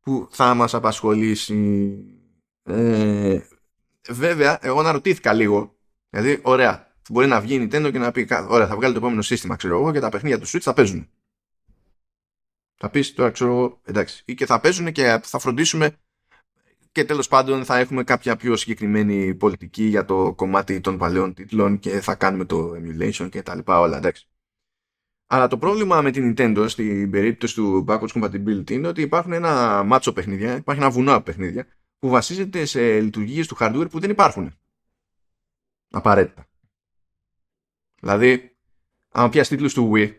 που θα μας απασχολήσει ε, Βέβαια, εγώ αναρωτήθηκα λίγο. Δηλαδή, ωραία, μπορεί να βγει η Nintendo και να πει: Ωραία, θα βγάλει το επόμενο σύστημα, ξέρω εγώ, και τα παιχνίδια του Switch θα παίζουν. Θα πεις τώρα, ξέρω εγώ, εντάξει. Ή και θα παίζουν και θα φροντίσουμε και τέλος πάντων θα έχουμε κάποια πιο συγκεκριμένη πολιτική για το κομμάτι των παλαιών τίτλων και θα κάνουμε το emulation και τα λοιπά όλα, εντάξει. Αλλά το πρόβλημα με την Nintendo στην περίπτωση του backwards compatibility είναι ότι υπάρχουν ένα μάτσο παιχνίδια, υπάρχει ένα βουνό παιχνίδια που βασίζεται σε λειτουργίες του hardware που δεν υπάρχουν. Απαραίτητα. Δηλαδή, αν πιάσεις τίτλους του Wii,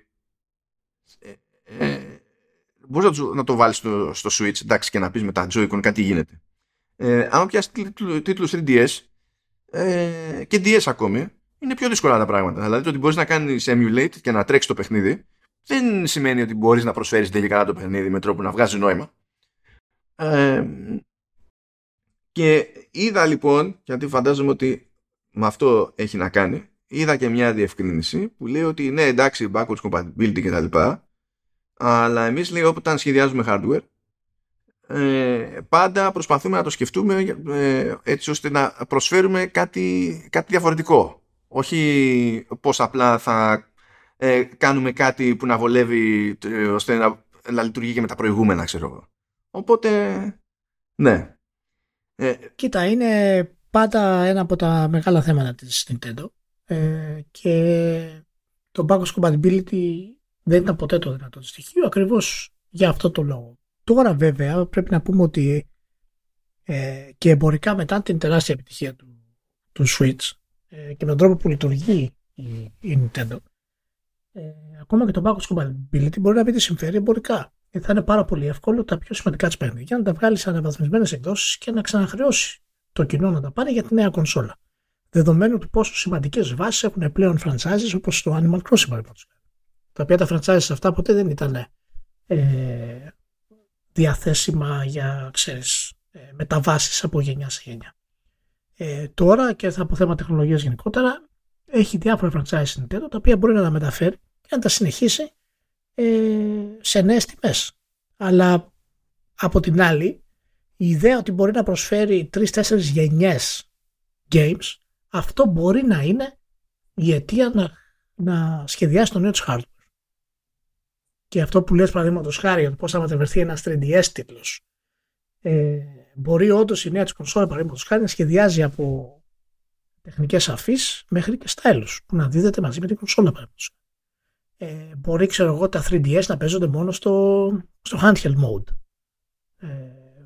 ε, ε, μπορείς να το, να το βάλεις στο, στο Switch, εντάξει, και να πεις με τα Joy-Con κάτι γίνεται. Ε, αν πιάσει τίτλους 3DS ε, και DS ακόμη, είναι πιο δύσκολα τα πράγματα. Δηλαδή, το ότι μπορείς να κάνεις emulate και να τρέξεις το παιχνίδι, δεν σημαίνει ότι μπορείς να προσφέρεις τελικά το παιχνίδι με τρόπο να βγάζει νόημα. Ε, και είδα λοιπόν, γιατί φαντάζομαι ότι με αυτό έχει να κάνει, είδα και μια διευκρίνηση που λέει ότι ναι εντάξει backwards compatibility και τα λοιπά, αλλά εμείς λέει όταν σχεδιάζουμε hardware ε, πάντα προσπαθούμε να το σκεφτούμε ε, έτσι ώστε να προσφέρουμε κάτι, κάτι διαφορετικό. Όχι πως απλά θα ε, κάνουμε κάτι που να βολεύει ε, ώστε να, να λειτουργεί και με τα προηγούμενα ξέρω εγώ. Οπότε ναι, ε, Κοίτα, είναι πάντα ένα από τα μεγάλα θέματα της Nintendo ε, και το backwards compatibility δεν ήταν ποτέ το δυνατό στοιχείο ακριβώς για αυτό το λόγο. Τώρα βέβαια πρέπει να πούμε ότι ε, και εμπορικά μετά την τεράστια επιτυχία του, του Switch ε, και με τον τρόπο που λειτουργεί η, η Nintendo ε, ακόμα και το backwards compatibility μπορεί να μην τη συμφέρει εμπορικά θα είναι πάρα πολύ εύκολο τα πιο σημαντικά τη παιχνίδια να τα βγάλεις σε αναβαθμισμένε εκδόσεις και να ξαναχρεώσει το κοινό να τα πάρει για τη νέα κονσόλα. Δεδομένου του πόσο σημαντικές βάσεις έχουν πλέον franchises όπως το Animal Crossing, Τα οποία τα franchises αυτά ποτέ δεν ήταν ε, διαθέσιμα για ξέρεις, ε, μεταβάσεις από γενιά σε γενιά. Ε, τώρα και από θέμα τεχνολογίας γενικότερα έχει διάφορα franchises Nintendo τα οποία μπορεί να τα μεταφέρει και να τα συνεχίσει ε, σε νέες τιμές. Αλλά από την άλλη, η ιδέα ότι μπορεί να προσφέρει 3-4 γενιές games, αυτό μπορεί να είναι η αιτία να, να σχεδιάσει το νέο της hardware. Και αυτό που λες παραδείγματος χάρη ότι πώς θα μεταφερθεί ένας 3DS τίτλος ε, μπορεί όντως η νέα της κονσόλα παραδείγματος χάρη να σχεδιάζει από τεχνικές αφής μέχρι και stylus που να δίδεται μαζί με την κονσόλα παραδείγματος. Ε, μπορεί ξέρω εγώ τα 3DS να παίζονται μόνο στο, στο handheld mode. Ε,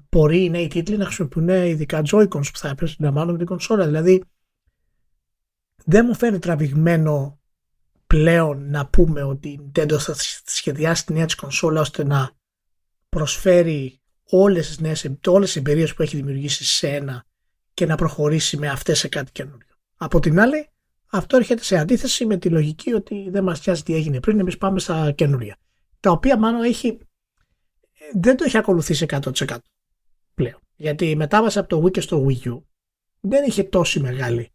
μπορεί οι νέοι τίτλοι να χρησιμοποιούν ειδικά Joy-Cons που θα έπρεπε να μάλλον με την κονσόλα. Δηλαδή δεν μου φαίνεται τραβηγμένο πλέον να πούμε ότι η Nintendo θα σχεδιάσει τη νέα της κονσόλα ώστε να προσφέρει όλες τις, νέες, όλες τις εμπειρίες που έχει δημιουργήσει σε ένα και να προχωρήσει με αυτές σε κάτι καινούριο. Από την άλλη, αυτό έρχεται σε αντίθεση με τη λογική ότι δεν μας νοιάζει τι έγινε πριν, εμείς πάμε στα καινούρια. Τα οποία μάλλον έχει, δεν το έχει ακολουθήσει 100% πλέον. Γιατί η μετάβαση από το Wii και στο Wii U δεν είχε τόση μεγάλη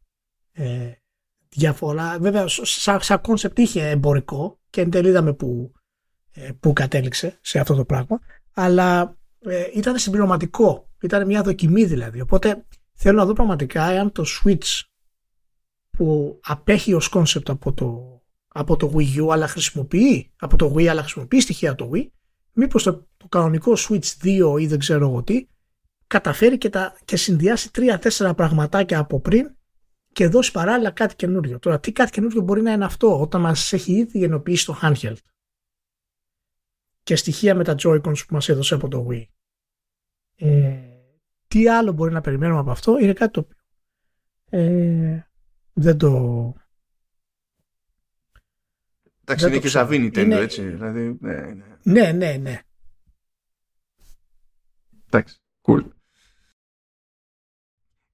ε, διαφορά. Βέβαια, σαν, σαν concept είχε εμπορικό και εν τέλει είδαμε που, ε, που κατέληξε σε αυτό το πράγμα. Αλλά ε, ήταν συμπληρωματικό. Ήταν μια δοκιμή δηλαδή. Οπότε θέλω να δω πραγματικά εάν το Switch που απέχει ως concept από το, από το Wii U αλλά χρησιμοποιεί από το Wii αλλά χρησιμοποιεί στοιχεία το Wii μήπως το, το κανονικό Switch 2 ή δεν ξέρω εγώ τι καταφέρει και, τα, και συνδυάσει τρία-τέσσερα πραγματάκια από πριν και δώσει παράλληλα κάτι καινούριο. Τώρα, τι κάτι καινούριο μπορεί να είναι αυτό όταν μας έχει ήδη ενοποιήσει το handheld; Και στοιχεία με τα Joy-Cons που μας έδωσε από το Wii. Ε, τι άλλο μπορεί να περιμένουμε από αυτό είναι κάτι το οποίο ε, δεν το... Εντάξει, είναι και ζαβίνι τέλειο, έτσι. Δηλαδή, ναι, ναι. ναι, ναι, ναι. Εντάξει, cool.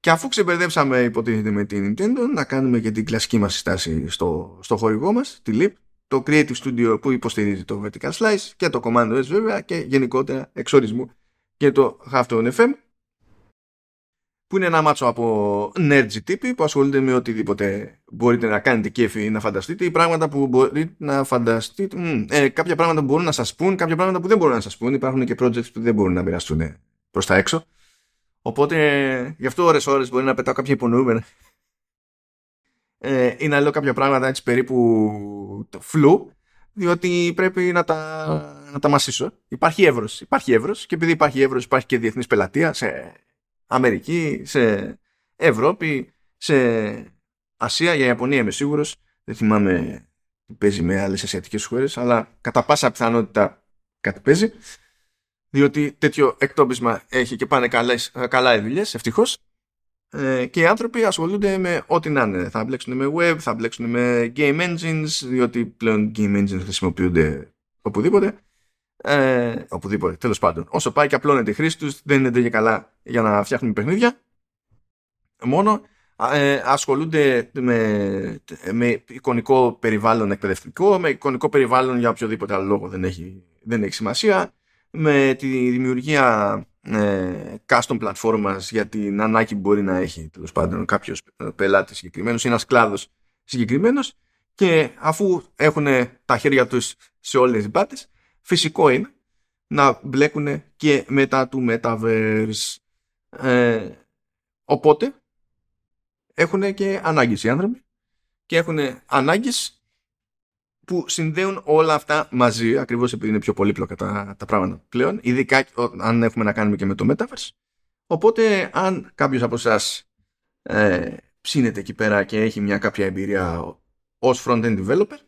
Και αφού ξεμπερδέψαμε υποτίθεται με την Nintendo, να κάνουμε και την κλασική μας στάση στο, στο χορηγό μας, τη LIP, το Creative Studio που υποστηρίζει το Vertical Slice και το Command OS βέβαια και γενικότερα εξορισμού και το Halftone FM που είναι ένα μάτσο από nerdy τύποι που ασχολούνται με οτιδήποτε μπορείτε να κάνετε κέφι να φανταστείτε ή πράγματα που μπορείτε να φανταστείτε ε, κάποια πράγματα που μπορούν να σας πούν κάποια πράγματα που δεν μπορούν να σας πούν. Υπάρχουν και projects που δεν μπορούν να μοιραστούν προς τα έξω οπότε γι' αυτό ώρες ώρες μπορεί να πετάω κάποια υπονοούμενα ε, ή να λέω κάποια πράγματα έτσι περίπου φλου διότι πρέπει να τα, να τα μασίσω. Υπάρχει εύρος, υπάρχει εύρος και επειδή υπάρχει εύρος υπάρχει και διεθνής πελατεία σε Αμερική, σε Ευρώπη, σε Ασία, για Ιαπωνία είμαι σίγουρος. Δεν θυμάμαι τι παίζει με άλλες ασιατικές χώρες, αλλά κατά πάσα πιθανότητα κάτι παίζει. Διότι τέτοιο εκτόπισμα έχει και πάνε καλά, καλά οι δουλειές, ευτυχώς. Ε, και οι άνθρωποι ασχολούνται με ό,τι να είναι. Θα μπλέξουν με web, θα μπλέξουν με game engines, διότι πλέον game engines χρησιμοποιούνται οπουδήποτε. Ε, οπουδήποτε, τέλος πάντων. Όσο πάει και απλώνεται η χρήση τους, δεν είναι και καλά για να φτιάχνουμε παιχνίδια. Μόνο ε, ασχολούνται με, με εικονικό περιβάλλον εκπαιδευτικό, με εικονικό περιβάλλον για οποιοδήποτε άλλο λόγο δεν έχει, δεν έχει σημασία, με τη δημιουργία ε, custom πλατφόρμας για την ανάγκη που μπορεί να έχει τέλος πάντων κάποιος πελάτης συγκεκριμένος ή ένας κλάδος συγκεκριμένος και αφού έχουν τα χέρια τους σε όλες τις μπάτες φυσικό είναι να μπλέκουν και μετά του Metaverse. Ε, οπότε έχουν και ανάγκες οι άνθρωποι και έχουν ανάγκες που συνδέουν όλα αυτά μαζί ακριβώς επειδή είναι πιο πολύπλοκα τα, τα πράγματα πλέον ειδικά αν έχουμε να κάνουμε και με το Metaverse. Οπότε αν κάποιος από εσάς ε, ψήνεται εκεί πέρα και έχει μια κάποια εμπειρία ως front-end developer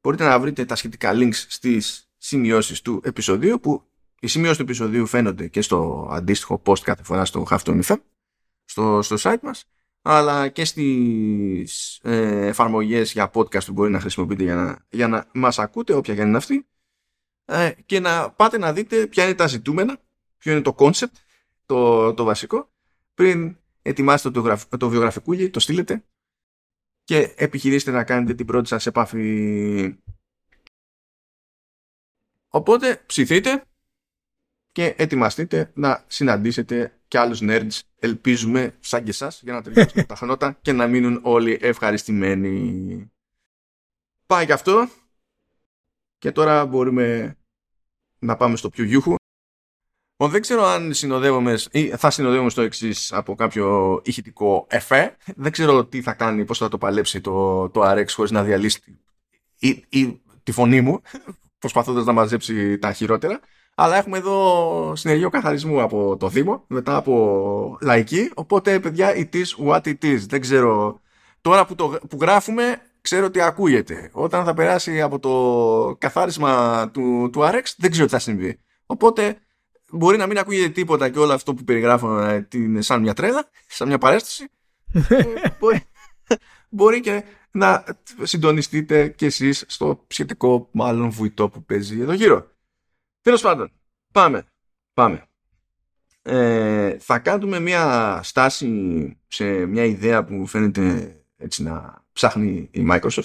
μπορείτε να βρείτε τα σχετικά links στις σημειώσεις του επεισοδίου που οι σημειώσεις του επεισοδίου φαίνονται και στο αντίστοιχο post κάθε φορά στο Halftone FM στο, στο site μας αλλά και στις ε, εφαρμογές για podcast που μπορεί να χρησιμοποιείτε για να, για να μας ακούτε όποια και είναι αυτή ε, και να πάτε να δείτε ποια είναι τα ζητούμενα ποιο είναι το concept το, το βασικό. Πριν ετοιμάσετε το, το βιογραφικούλι, το στείλετε και επιχειρήσετε να κάνετε την πρώτη σας επάφη Οπότε ψηθείτε και ετοιμαστείτε να συναντήσετε και άλλους nerds, ελπίζουμε, σαν και εσάς, για να τελειώσουμε τα χρονότα και να μείνουν όλοι ευχαριστημένοι. Πάει και αυτό. Και τώρα μπορούμε να πάμε στο πιο γιούχου. δεν ξέρω αν συνοδεύομαι ή θα συνοδεύομαι στο εξής από κάποιο ηχητικό εφέ. Δεν ξέρω τι θα κάνει, πώς θα το παλέψει το, το RX χωρίς να διαλύσει ή, ή, τη φωνή μου προσπαθώντας να μαζέψει τα χειρότερα. Αλλά έχουμε εδώ συνεργείο καθαρισμού από το Δήμο, μετά από λαϊκή. Οπότε, παιδιά, it is what it is. Δεν ξέρω. Τώρα που, το, που γράφουμε, ξέρω ότι ακούγεται. Όταν θα περάσει από το καθάρισμα του, του RX, δεν ξέρω τι θα συμβεί. Οπότε, μπορεί να μην ακούγεται τίποτα και όλο αυτό που περιγράφω ε, είναι σαν μια τρέλα, σαν μια παρέστηση. Ε, μπορεί, μπορεί και να συντονιστείτε κι εσείς στο σχετικό μάλλον βουητό που παίζει εδώ γύρω. Τέλος πάντων, πάμε. πάμε. Ε, θα κάνουμε μια στάση σε μια ιδέα που φαίνεται έτσι να ψάχνει η Microsoft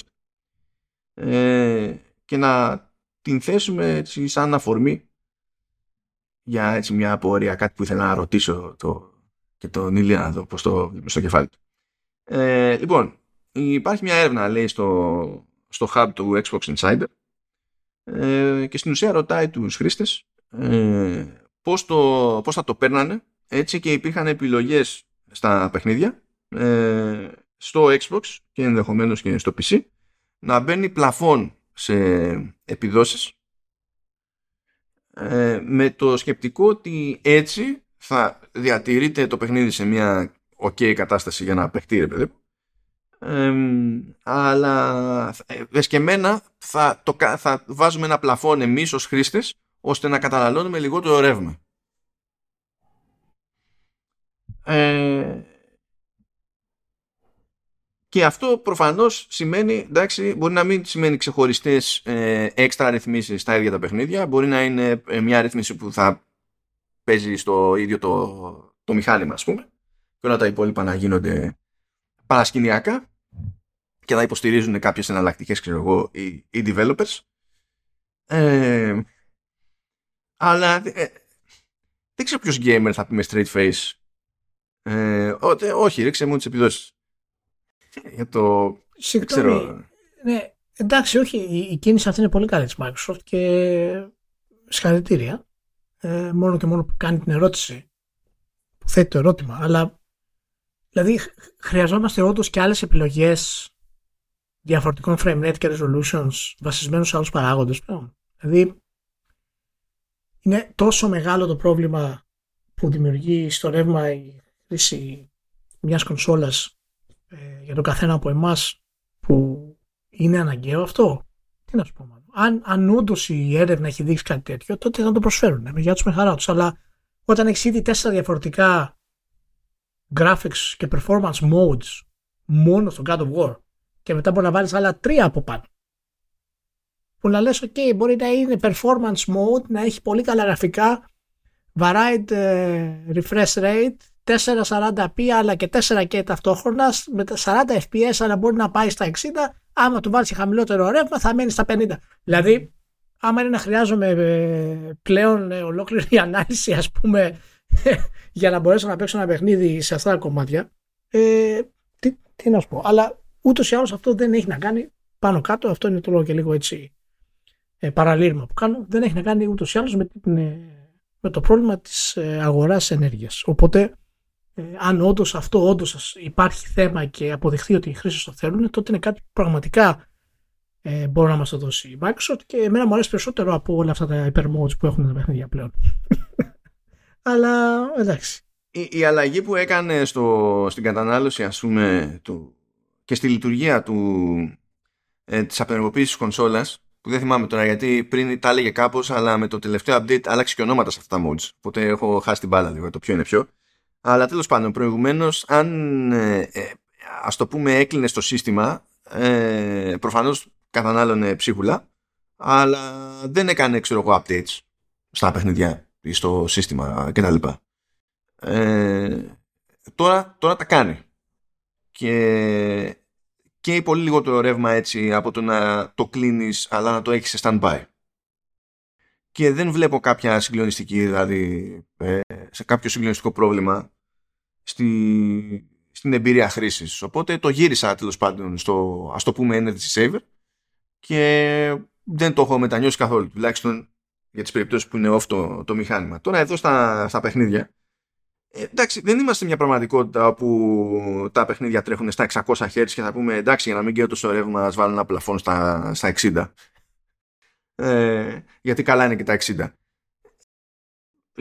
ε, και να την θέσουμε έτσι σαν αφορμή για έτσι μια απορία, κάτι που ήθελα να ρωτήσω το, και τον Ηλία να δω πώς το στο κεφάλι του. Ε, λοιπόν, υπάρχει μια έρευνα λέει στο, στο hub του Xbox Insider ε, και στην ουσία ρωτάει τους χρήστες ε, πώς, το, πώς θα το παίρνανε. Έτσι και υπήρχαν επιλογές στα παιχνίδια ε, στο Xbox και ενδεχομένως και στο PC να μπαίνει πλαφόν σε επιδόσεις. Ε, με το σκεπτικό ότι έτσι θα διατηρείται το παιχνίδι σε μια ok κατάσταση για να παιχτεί ρε παιδί αλλά εσκεμμένα θα, το, θα βάζουμε ένα πλαφόν εμείς ως χρήστες ώστε να καταναλώνουμε λιγότερο ρεύμα. Ε, και αυτό προφανώς σημαίνει, εντάξει, μπορεί να μην σημαίνει ξεχωριστές ε, έξτρα ρυθμίσεις στα ίδια τα παιχνίδια, μπορεί να είναι ε, μια ρύθμιση που θα παίζει στο ίδιο το, το μηχάνημα, ας πούμε, και όλα τα υπόλοιπα να γίνονται παρασκηνιακά και να υποστηρίζουν κάποιες εναλλακτικές ξέρω εγώ, οι, οι developers. Ε, αλλά ε, δεν ξέρω ποιος gamer θα πει με straight face. Ε, όχι, ρίξε μου τις επιδόσεις. Για το... Συγγνώμη. Ναι, εντάξει, όχι, η, κίνηση αυτή είναι πολύ καλή της Microsoft και συγχαρητήρια. Ε, μόνο και μόνο που κάνει την ερώτηση, που θέτει το ερώτημα. Αλλά, δηλαδή, χρειαζόμαστε όντως και άλλες επιλογές διαφορετικών frame rate και resolutions βασισμένους σε άλλους παράγοντες πλέον. Δηλαδή, είναι τόσο μεγάλο το πρόβλημα που δημιουργεί στο ρεύμα η χρήση μιας κονσόλας ε, για τον καθένα από εμάς που είναι αναγκαίο αυτό. Τι να σου πω μάλλον. Αν, αν όντως η έρευνα έχει δείξει κάτι τέτοιο, τότε θα το προσφέρουν. Με για τους με χαρά τους. Αλλά όταν έχεις ήδη τέσσερα διαφορετικά graphics και performance modes μόνο στο God of War και μετά μπορεί να βάλεις άλλα τρία από πάνω. Που να λες, ok, μπορεί να είναι performance mode, να έχει πολύ καλά γραφικά, varied uh, refresh rate, 440p αλλά και 4K ταυτόχρονα, με 40 fps αλλά μπορεί να πάει στα 60, άμα του βάλεις χαμηλότερο ρεύμα θα μένεις στα 50. Δηλαδή, άμα είναι να χρειάζομαι ε, πλέον ε, ολόκληρη ανάλυση, ας πούμε, για να μπορέσω να παίξω ένα παιχνίδι σε αυτά τα κομμάτια, ε, τι, τι να σου πω. Αλλά ούτως ή άλλως αυτό δεν έχει να κάνει πάνω κάτω, αυτό είναι το λόγο και λίγο έτσι ε, παραλήρημα που κάνω, δεν έχει να κάνει ούτως ή άλλως με, ε, με το πρόβλημα της ε, αγοράς ενέργειας. Οπότε, ε, αν όντως αυτό όντως υπάρχει θέμα και αποδειχθεί ότι οι χρήστες το θέλουν, τότε είναι κάτι που πραγματικά ε, μπορεί να μας το δώσει η Microsoft και εμένα μου αρέσει περισσότερο από όλα αυτά τα hypermodes που έχουν τα παιχνίδια πλέον. Αλλά εντάξει. Η, η, αλλαγή που έκανε στο, στην κατανάλωση ας πούμε του, και στη λειτουργία του, ε, της απενεργοποίησης της κονσόλας που δεν θυμάμαι τώρα γιατί πριν τα έλεγε κάπως αλλά με το τελευταίο update άλλαξε και ονόματα σε αυτά τα modes οπότε έχω χάσει την μπάλα λίγο το ποιο είναι ποιο. Αλλά τέλος πάντων προηγουμένως αν ε, ε, ας το πούμε έκλεινε στο σύστημα ε, προφανώς κατανάλωνε ψίχουλα αλλά δεν έκανε ξέρω εγώ updates στα παιχνιδιά ή στο σύστημα κτλ. Ε, τώρα, τώρα τα κάνει και και πολύ λιγότερο ρεύμα έτσι από το να το κλείνεις αλλά να το έχεις σε stand-by. Και δεν βλέπω κάποια συγκλονιστική, δηλαδή ε, σε κάποιο συγκλονιστικό πρόβλημα στη, στην εμπειρία χρήσης. Οπότε το γύρισα τέλος πάντων στο ας το πούμε Energy Saver και δεν το έχω μετανιώσει καθόλου, τουλάχιστον για τις περιπτώσεις που είναι off το, το μηχάνημα. Τώρα εδώ στα, στα παιχνίδια ε, εντάξει, δεν είμαστε μια πραγματικότητα όπου τα παιχνίδια τρέχουν στα 600 Hz και θα πούμε εντάξει για να μην καίω τόσο ρεύμα ας βάλω ένα πλαφόν στα, στα 60. Ε, γιατί καλά είναι και τα 60.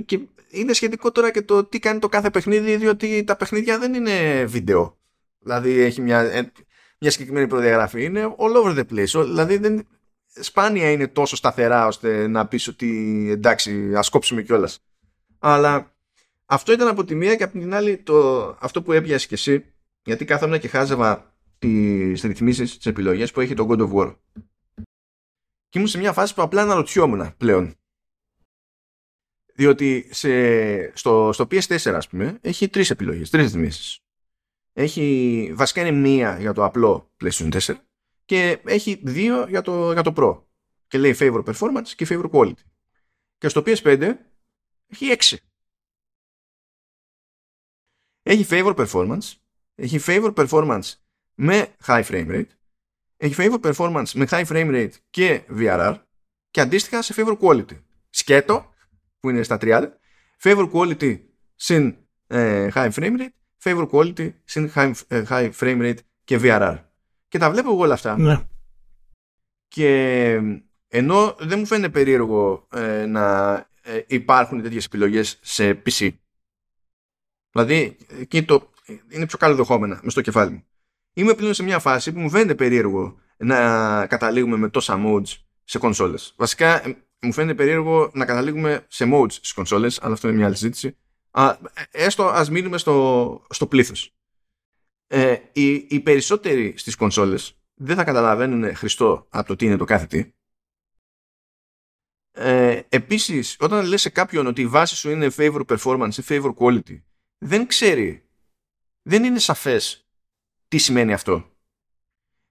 Και είναι σχετικό τώρα και το τι κάνει το κάθε παιχνίδι, διότι τα παιχνίδια δεν είναι βίντεο. Δηλαδή έχει μια, ε, μια συγκεκριμένη προδιαγραφή. Είναι all over the place. Δηλαδή δεν, σπάνια είναι τόσο σταθερά ώστε να πεις ότι εντάξει ας κόψουμε κιόλας. Αλλά αυτό ήταν από τη μία και από την άλλη το, αυτό που έπιασες κι εσύ γιατί κάθομαι και χάζευα τις ρυθμίσεις, τις επιλογές που έχει το God of War. Και ήμουν σε μια φάση που απλά αναρωτιόμουν πλέον. Διότι σε, στο, στο PS4 ας πούμε έχει τρεις επιλογές, τρεις ρυθμίσεις. Έχει, βασικά είναι μία για το απλό PlayStation 4 και έχει δύο για το, για το Pro. Και λέει favor performance και favor quality. Και στο PS5 έχει έξι. Έχει favor performance, έχει favor performance με high frame rate, έχει favor performance με high frame rate και VRR και αντίστοιχα σε favor quality. Σκέτο, που είναι στα 30, favor quality συν ε, high frame rate, favor quality συν high, ε, high frame rate και VRR. Και τα βλέπω εγώ όλα αυτά. Ναι. Και ενώ δεν μου φαίνεται περίεργο ε, να ε, υπάρχουν τέτοιες επιλογές σε PC. Δηλαδή, εκεί το, είναι πιο καλοδεχόμενα μες στο κεφάλι μου. Είμαι πλέον σε μια φάση που μου φαίνεται περίεργο να καταλήγουμε με τόσα modes σε κονσόλες. Βασικά, ε, μου φαίνεται περίεργο να καταλήγουμε σε modes στις κονσόλες, αλλά αυτό είναι μια άλλη συζήτηση. Α, έστω ας μείνουμε στο, στο πλήθος ε, οι, οι περισσότεροι στις κονσόλες δεν θα καταλαβαίνουν χριστό από το τι είναι το κάθε τι. Ε, επίσης, όταν λες σε κάποιον ότι η βάση σου είναι favor performance ή favor quality, δεν ξέρει, δεν είναι σαφές τι σημαίνει αυτό.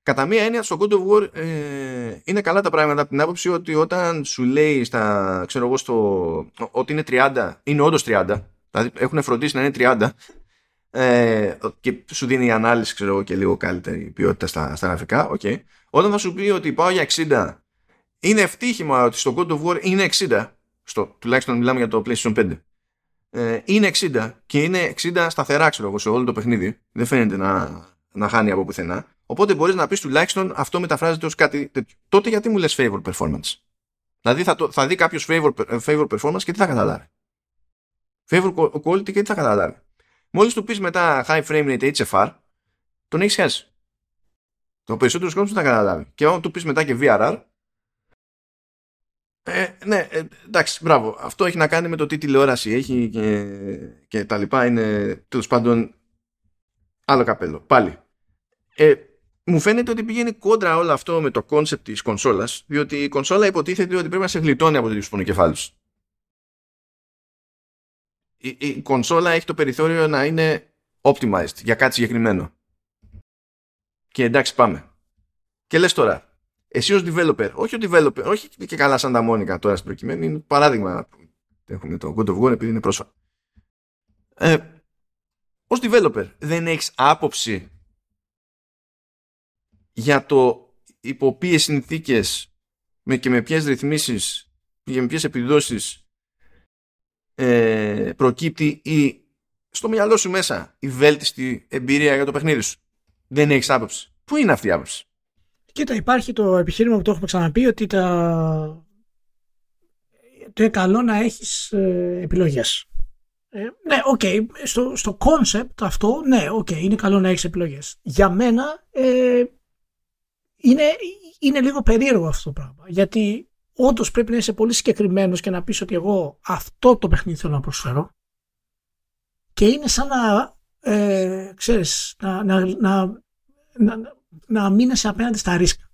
Κατά μία έννοια, στο God of War ε, είναι καλά τα πράγματα από την άποψη ότι όταν σου λέει στα, ξέρω εγώ, στο, ότι είναι 30, είναι όντως 30, δηλαδή έχουν φροντίσει να είναι 30, ε, και σου δίνει η ανάλυση ξέρω εγώ και λίγο καλύτερη ποιότητα στα, στα γραφικά. Okay. όταν θα σου πει ότι πάω για 60 είναι ευτύχημα ότι στο God of War είναι 60 στο, τουλάχιστον μιλάμε για το PlayStation 5 ε, είναι 60 και είναι 60 σταθερά ξέρω εγώ σε όλο το παιχνίδι. Δεν φαίνεται να, να χάνει από πουθενά. Οπότε μπορείς να πεις τουλάχιστον αυτό μεταφράζεται ως κάτι τέτοιο. Τότε γιατί μου λες favor performance; Δηλαδή θα, το, θα δει κάποιος favor, favor performance και τι θα καταλάβει; Favor quality και τι θα καταλάβει; Μόλις του πεις μετά high frame rate HFR, τον έχεις χάσει. Το περισσότερος κόσμος δεν θα καταλάβει. Και όταν του πεις μετά και VRR, ε, ναι, ε, εντάξει, μπράβο. Αυτό έχει να κάνει με το τι τηλεόραση έχει και, και τα λοιπά. Είναι τέλος πάντων άλλο καπέλο. Πάλι. Ε, μου φαίνεται ότι πηγαίνει κόντρα όλο αυτό με το concept της κονσόλας, διότι η κονσόλα υποτίθεται ότι πρέπει να σε γλιτώνει από τους πονοκεφάλους η, η κονσόλα έχει το περιθώριο να είναι optimized για κάτι συγκεκριμένο. Και εντάξει πάμε. Και λες τώρα, εσύ ως developer, όχι ο developer, όχι και καλά Santa Monica τώρα στην προκειμένη, είναι παράδειγμα που έχουμε το God of War επειδή είναι πρόσφατο. Ε, ως developer δεν έχεις άποψη για το υπό ποιες συνθήκες και με ποιες ρυθμίσεις και με ποιες επιδόσεις ε, προκύπτει η, στο μυαλό σου μέσα η βέλτιστη εμπειρία για το παιχνίδι σου. Δεν έχεις άποψη. Πού είναι αυτή η άποψη; Κοίτα, υπάρχει το επιχείρημα που το έχουμε ξαναπεί ότι τα... το είναι καλό να έχεις ε, επιλογές. Ε, ναι, OK. Okay. Στο, στο concept αυτό, ναι, OK, okay, είναι καλό να έχεις επιλογές. Για μένα ε, είναι, είναι λίγο περίεργο αυτό το πράγμα. Γιατί όντως πρέπει να είσαι πολύ συγκεκριμένος και να πεις ότι εγώ αυτό το παιχνίδι θέλω να προσφέρω. Και είναι σαν να, ε, ξέρεις, να, να, να, να, να αμύνεσαι απέναντι στα ρίσκα.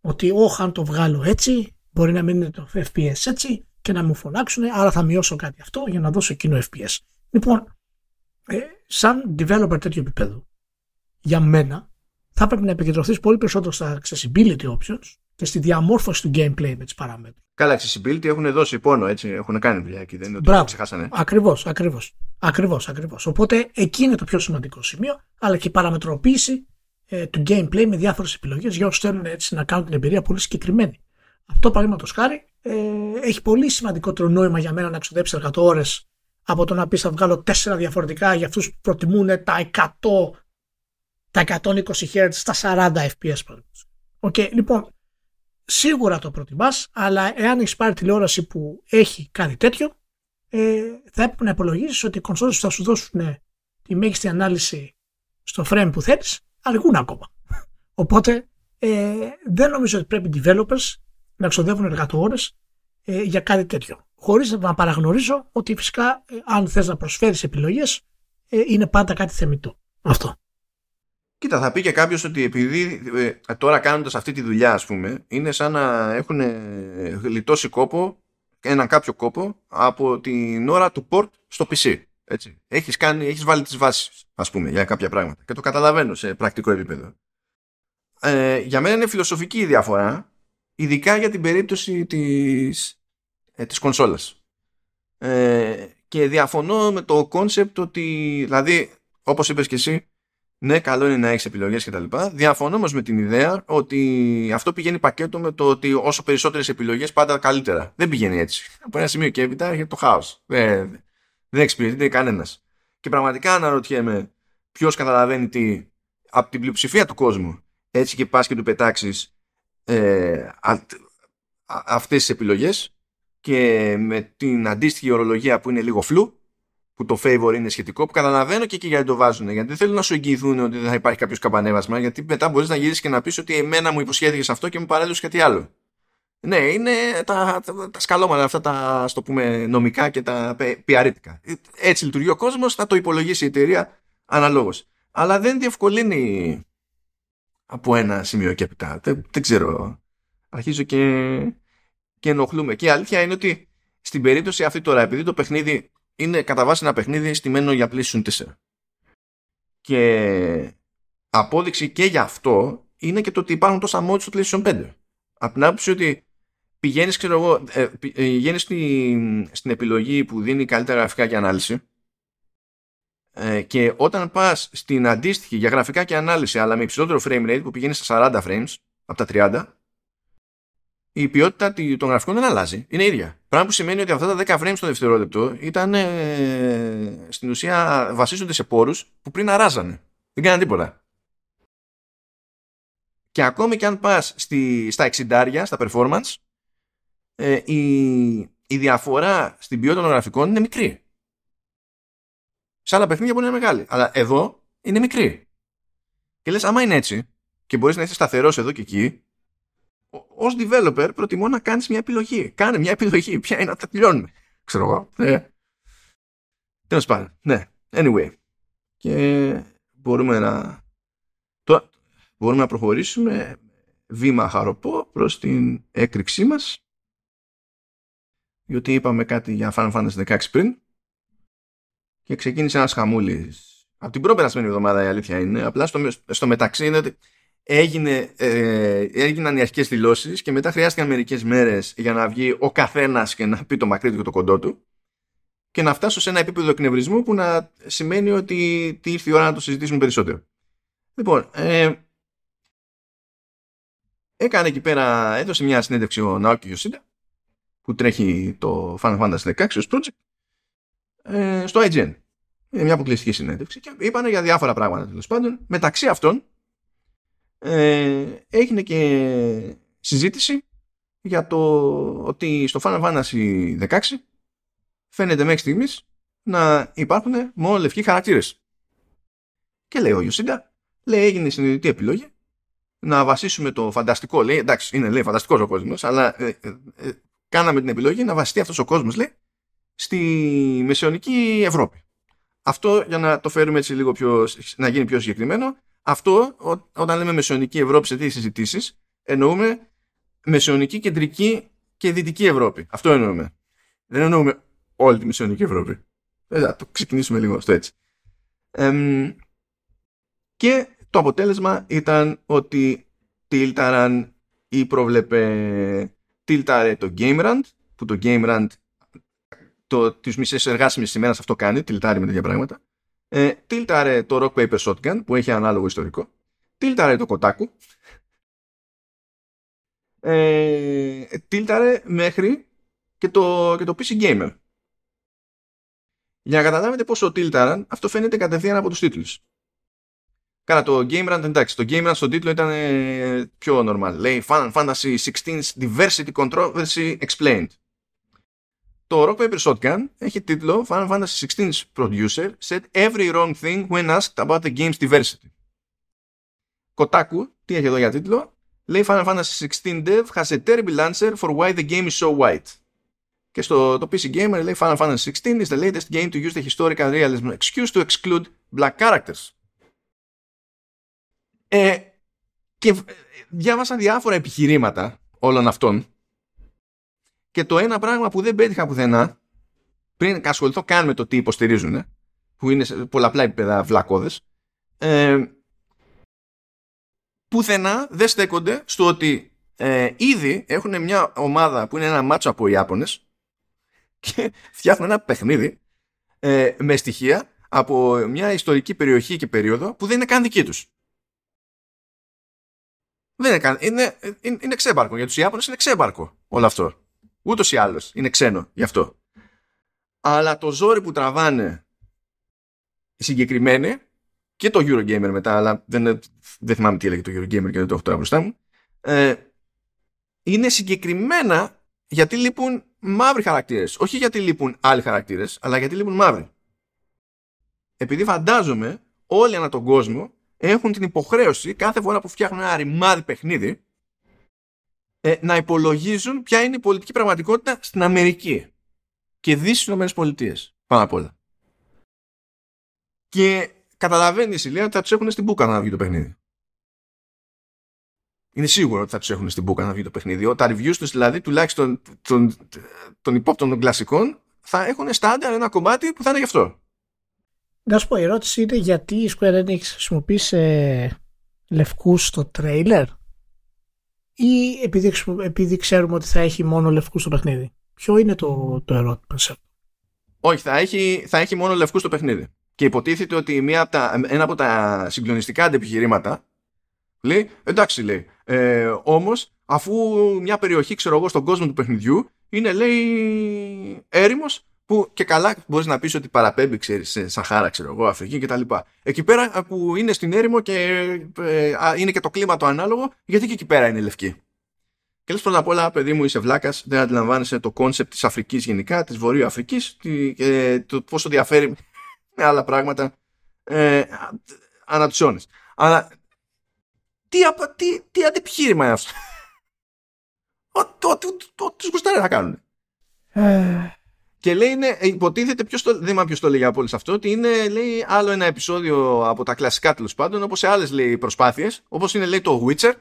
Ότι όχι αν το βγάλω έτσι, μπορεί να μείνει το FPS έτσι και να μου φωνάξουν, άρα θα μειώσω κάτι αυτό για να δώσω εκείνο FPS. Λοιπόν, ε, σαν developer τέτοιο επίπεδο, για μένα, θα πρέπει να επικεντρωθείς πολύ περισσότερο στα accessibility options και στη διαμόρφωση του gameplay με τις παράμετρους. Καλά, accessibility έχουν δώσει πόνο, έτσι. Έχουν κάνει δουλειά εκεί. Δεν είναι ότι το ξεχάσανε. Ακριβώς, ακριβώς. Ακριβώς, ακριβώς. Οπότε εκεί είναι το πιο σημαντικό σημείο, αλλά και η παραμετροποίηση ε, του gameplay με διάφορες επιλογές για όσους θέλουν έτσι να κάνουν την εμπειρία πολύ συγκεκριμένη. Αυτό παραδείγματος χάρη ε, έχει πολύ σημαντικότερο νόημα για μένα να ξοδέψει 100 ώρε από το να πεις θα βγάλω 4 διαφορετικά για αυτούς που προτιμούν τα 100 τα 120 Hz στα 40 FPS. Okay, λοιπόν, σίγουρα το προτιμάς, αλλά εάν έχεις πάρει τηλεόραση που έχει κάτι τέτοιο, ε, θα έπρεπε να υπολογίσει ότι οι κονσόλες θα σου δώσουν τη μέγιστη ανάλυση στο frame που θέλεις, αργούν ακόμα. Οπότε ε, δεν νομίζω ότι πρέπει οι developers να ξοδεύουν εργατόρες ε, για κάτι τέτοιο. Χωρίς να παραγνωρίζω ότι φυσικά ε, αν θες να προσφέρεις επιλογές ε, είναι πάντα κάτι θεμητό. Αυτό. Κοίτα, θα πει και κάποιος ότι επειδή ε, τώρα κάνοντας αυτή τη δουλειά, ας πούμε, είναι σαν να έχουν γλιτώσει κόπο, έναν κάποιο κόπο, από την ώρα του port στο PC. Έτσι. Έχεις, κάνει, έχεις βάλει τις βάσεις, ας πούμε, για κάποια πράγματα. Και το καταλαβαίνω σε πρακτικό επίπεδο. Ε, για μένα είναι φιλοσοφική η διαφορά, ειδικά για την περίπτωση της, ε, της κονσόλας. Ε, και διαφωνώ με το concept ότι, δηλαδή, όπως είπες και εσύ, ναι, καλό είναι να έχεις επιλογές κτλ. Διαφωνώ όμως με την ιδέα ότι αυτό πηγαίνει πακέτο με το ότι όσο περισσότερες επιλογές πάντα καλύτερα. Δεν πηγαίνει έτσι. Από ένα σημείο και έπειτα έρχεται το χάος. Δεν, δεν εξυπηρετείται κανένας. Και πραγματικά αναρωτιέμαι ποιος καταλαβαίνει τι από την πλειοψηφία του κόσμου έτσι και πας και του πετάξεις ε, αυτές τις επιλογές και με την αντίστοιχη ορολογία που είναι λίγο φλου που το favor είναι σχετικό, που καταλαβαίνω και εκεί γιατί το βάζουν. Γιατί δεν θέλουν να σου εγγυηθούν ότι δεν θα υπάρχει κάποιος καμπανέβασμα, γιατί μετά μπορείς να γυρίσεις και να πεις ότι εμένα μου υποσχέθηκες αυτό και μου παρέδωσες κάτι άλλο. Ναι, είναι τα, τα, τα σκαλώματα αυτά τα το πούμε νομικά και τα πιαρίτικα. Έτσι λειτουργεί ο κόσμος, θα το υπολογίσει η εταιρεία αναλόγως. Αλλά δεν διευκολύνει από ένα σημείο και έπειτα. Δεν, δεν ξέρω. Αρχίζω και, και ενοχλούμε. Και η αλήθεια είναι ότι στην περίπτωση αυτή τώρα, επειδή το παιχνίδι είναι κατά βάση ένα παιχνίδι στημένο για PlayStation 4. Και απόδειξη και για αυτό είναι και το ότι υπάρχουν τόσα mods στο PlayStation 5. Από την άποψη ότι πηγαίνεις, ξέρω εγώ, ε, ε, πηγαίνεις στην, στην επιλογή που δίνει καλύτερα γραφικά και ανάλυση ε, και όταν πας στην αντίστοιχη για γραφικά και ανάλυση αλλά με υψηλότερο frame rate που πηγαίνεις στα 40 frames από τα 30 η ποιότητα των γραφικών δεν αλλάζει. Είναι ίδια. Πράγμα που σημαίνει ότι αυτά τα 10 frames το δευτερόλεπτο ήταν ε, στην ουσία βασίζονται σε πόρους που πριν αράζανε. Δεν κάνανε τίποτα. Και ακόμη και αν πας στα 60 στα performance, ε, η, η διαφορά στην ποιότητα των γραφικών είναι μικρή. Σε άλλα παιχνίδια μπορεί να είναι μεγάλη. Αλλά εδώ είναι μικρή. Και λες, άμα είναι έτσι, και μπορείς να είσαι σταθερός εδώ και εκεί, ως developer προτιμώ να κάνεις μια επιλογή. Κάνε μια επιλογή. Ποια είναι να τα τελειώνουμε. Ξέρω εγώ. Ναι. Τέλος πάντων. Ναι. Anyway. Και μπορούμε να. Τώρα, μπορούμε να προχωρήσουμε βήμα χαροπό προς την έκρηξή μας διότι είπαμε κάτι για Final Fantasy 16 πριν και ξεκίνησε ένας χαμούλης από την προπερασμένη εβδομάδα η αλήθεια είναι απλά στο, στο μεταξύ είναι ότι έγινε, ε, έγιναν οι αρχικές δηλώσεις και μετά χρειάστηκαν μερικές μέρες για να βγει ο καθένας και να πει το μακρύ του και το κοντό του και να φτάσω σε ένα επίπεδο εκνευρισμού που να σημαίνει ότι τι ήρθε η ώρα να το συζητήσουμε περισσότερο. Λοιπόν, ε, έκανε εκεί πέρα, έδωσε μια συνέντευξη ο Ναόκη Ιωσίντα που τρέχει το Final Fantasy 16 ως project ε, στο IGN. Είναι μια αποκλειστική συνέντευξη και είπαν για διάφορα πράγματα τέλος πάντων. Μεταξύ αυτών ε, έγινε και συζήτηση για το ότι στο Final Fantasy 16 φαίνεται μέχρι στιγμής να υπάρχουν μόνο λευκοί χαρακτήρες. Και λέει ο Ιωσίντα, λέει έγινε η συνειδητή επιλογή να βασίσουμε το φανταστικό, λέει, εντάξει είναι λέει φανταστικός ο κόσμος, αλλά ε, ε, ε, κάναμε την επιλογή να βασιστεί αυτός ο κόσμος, λέει, στη μεσαιωνική Ευρώπη. Αυτό για να το φέρουμε έτσι λίγο πιο, να γίνει πιο συγκεκριμένο, αυτό, όταν λέμε μεσαιωνική Ευρώπη σε τέτοιες συζητήσεις, εννοούμε μεσαιωνική, κεντρική και δυτική Ευρώπη. Αυτό εννοούμε. Δεν εννοούμε όλη τη μεσαιωνική Ευρώπη. Ε, θα το ξεκινήσουμε λίγο στο έτσι. και το αποτέλεσμα ήταν ότι τίλταραν ή προβλεπε τίλταρε το GameRand που το GameRand το, τις μισές εργάσιμες ημέρας αυτό κάνει, τίλταρει με τέτοια πράγματα ε, τίλταρε το Rock Paper Shotgun που έχει ανάλογο ιστορικό. Τίλταρε το Kotaku. Ε, τίλταρε μέχρι και το, και το PC Gamer. Για να καταλάβετε πόσο τίλταραν, αυτό φαίνεται κατευθείαν από τους τίτλους. Κάνα το Game Run, εντάξει, το Game Run στον τίτλο ήταν ε, πιο normal. Λέει Final Fantasy 16 Diversity Controversy Explained. Το Rock Paper Shotgun έχει τίτλο Final Fantasy 16 Producer said every wrong thing when asked about the game's diversity. Kotaku, τι έχει εδώ για τίτλο, λέει Final Fantasy 16 Dev has a terrible answer for why the game is so white. Και στο το PC Gamer λέει Final Fantasy 16 is the latest game to use the historical realism excuse to exclude black characters. Ε, και διάβασα διάφορα επιχειρήματα όλων αυτών και το ένα πράγμα που δεν πέτυχα πουθενά πριν ασχοληθώ καν με το τι υποστηρίζουν που είναι σε πολλαπλά επίπεδα βλακώδες ε, πουθενά δεν στέκονται στο ότι ε, ήδη έχουν μια ομάδα που είναι ένα μάτσο από Ιάπωνες και φτιάχνουν ένα παιχνίδι ε, με στοιχεία από μια ιστορική περιοχή και περίοδο που δεν είναι καν δική τους. Δεν είναι, καν, είναι, είναι, είναι ξέμπαρκο. Για τους Ιάπωνες είναι ξέμπαρκο όλο αυτό. Ούτως ή άλλως είναι ξένο γι' αυτό. Αλλά το ζόρι που τραβάνε οι συγκεκριμένοι και το Eurogamer μετά, αλλά δεν, δεν θυμάμαι τι έλεγε το Eurogamer και δεν το έχω τώρα μπροστά μου, ε, είναι συγκεκριμένα γιατί λείπουν μαύροι χαρακτήρες. Όχι γιατί λείπουν άλλοι χαρακτήρες, αλλά γιατί λείπουν μαύροι. Επειδή φαντάζομαι όλοι ανά τον κόσμο έχουν την υποχρέωση κάθε φορά που φτιάχνουν ένα ρημάδι παιχνίδι ε, να υπολογίζουν ποια είναι η πολιτική πραγματικότητα στην Αμερική και δει στι ΗΠΑ πάνω απ' όλα. Και καταλαβαίνει η Σιλία ότι θα τους έχουν στην μπουκα να βγει το παιχνίδι. Είναι σίγουρο ότι θα τους έχουν στην μπουκα να βγει το παιχνίδι. Τα reviews τους δηλαδή, τουλάχιστον των, των υπόπτων των κλασικών, θα έχουν στάνταρ ένα κομμάτι που θα είναι γι' αυτό. Να σου πω, η ερώτηση είναι γιατί η Square Enix χρησιμοποίησε λευκούς στο τρέιλερ; Ή επειδή, επειδή ξέρουμε ότι θα έχει μόνο λευκούς στο παιχνίδι. Ποιο είναι το, το ερώτημα σε αυτό; Όχι, θα έχει, θα έχει μόνο λευκούς στο παιχνίδι. Και υποτίθεται ότι μία από τα, ένα από τα συγκλονιστικά αντεπιχειρήματα λέει, εντάξει λέει, ε, όμως αφού μια περιοχή ξέρω εγώ στον κόσμο του παιχνιδιού είναι λέει έρημος που και καλά μπορεί να πει ότι παραπέμπει ξέρεις, σε Σαχάρα, ξέρω εγώ, Αφρική κτλ. Εκεί πέρα που είναι στην έρημο και ε, είναι και το κλίμα το ανάλογο, γιατί και εκεί πέρα είναι λευκή. Και λες πρώτα απ' όλα, παιδί μου, είσαι βλάκας, δεν αντιλαμβάνεσαι το concept της Αφρικής γενικά, της Βορείου Αφρικής, και το πόσο διαφέρει με άλλα πράγματα ε, ανά τους αιώνες. Αλλά τι, τι, τι αντεπιχείρημα είναι αυτό. Ό,τι γουστάρει να κάνουν. Ε, και λέει, είναι, υποτίθεται, ποιος το, δεν θυμάμαι ποιος το λέει από όλες αυτό, ότι είναι λέει, άλλο ένα επεισόδιο από τα κλασικά τέλος πάντων, όπως σε άλλες προσπάθειες, όπως είναι λέει το Witcher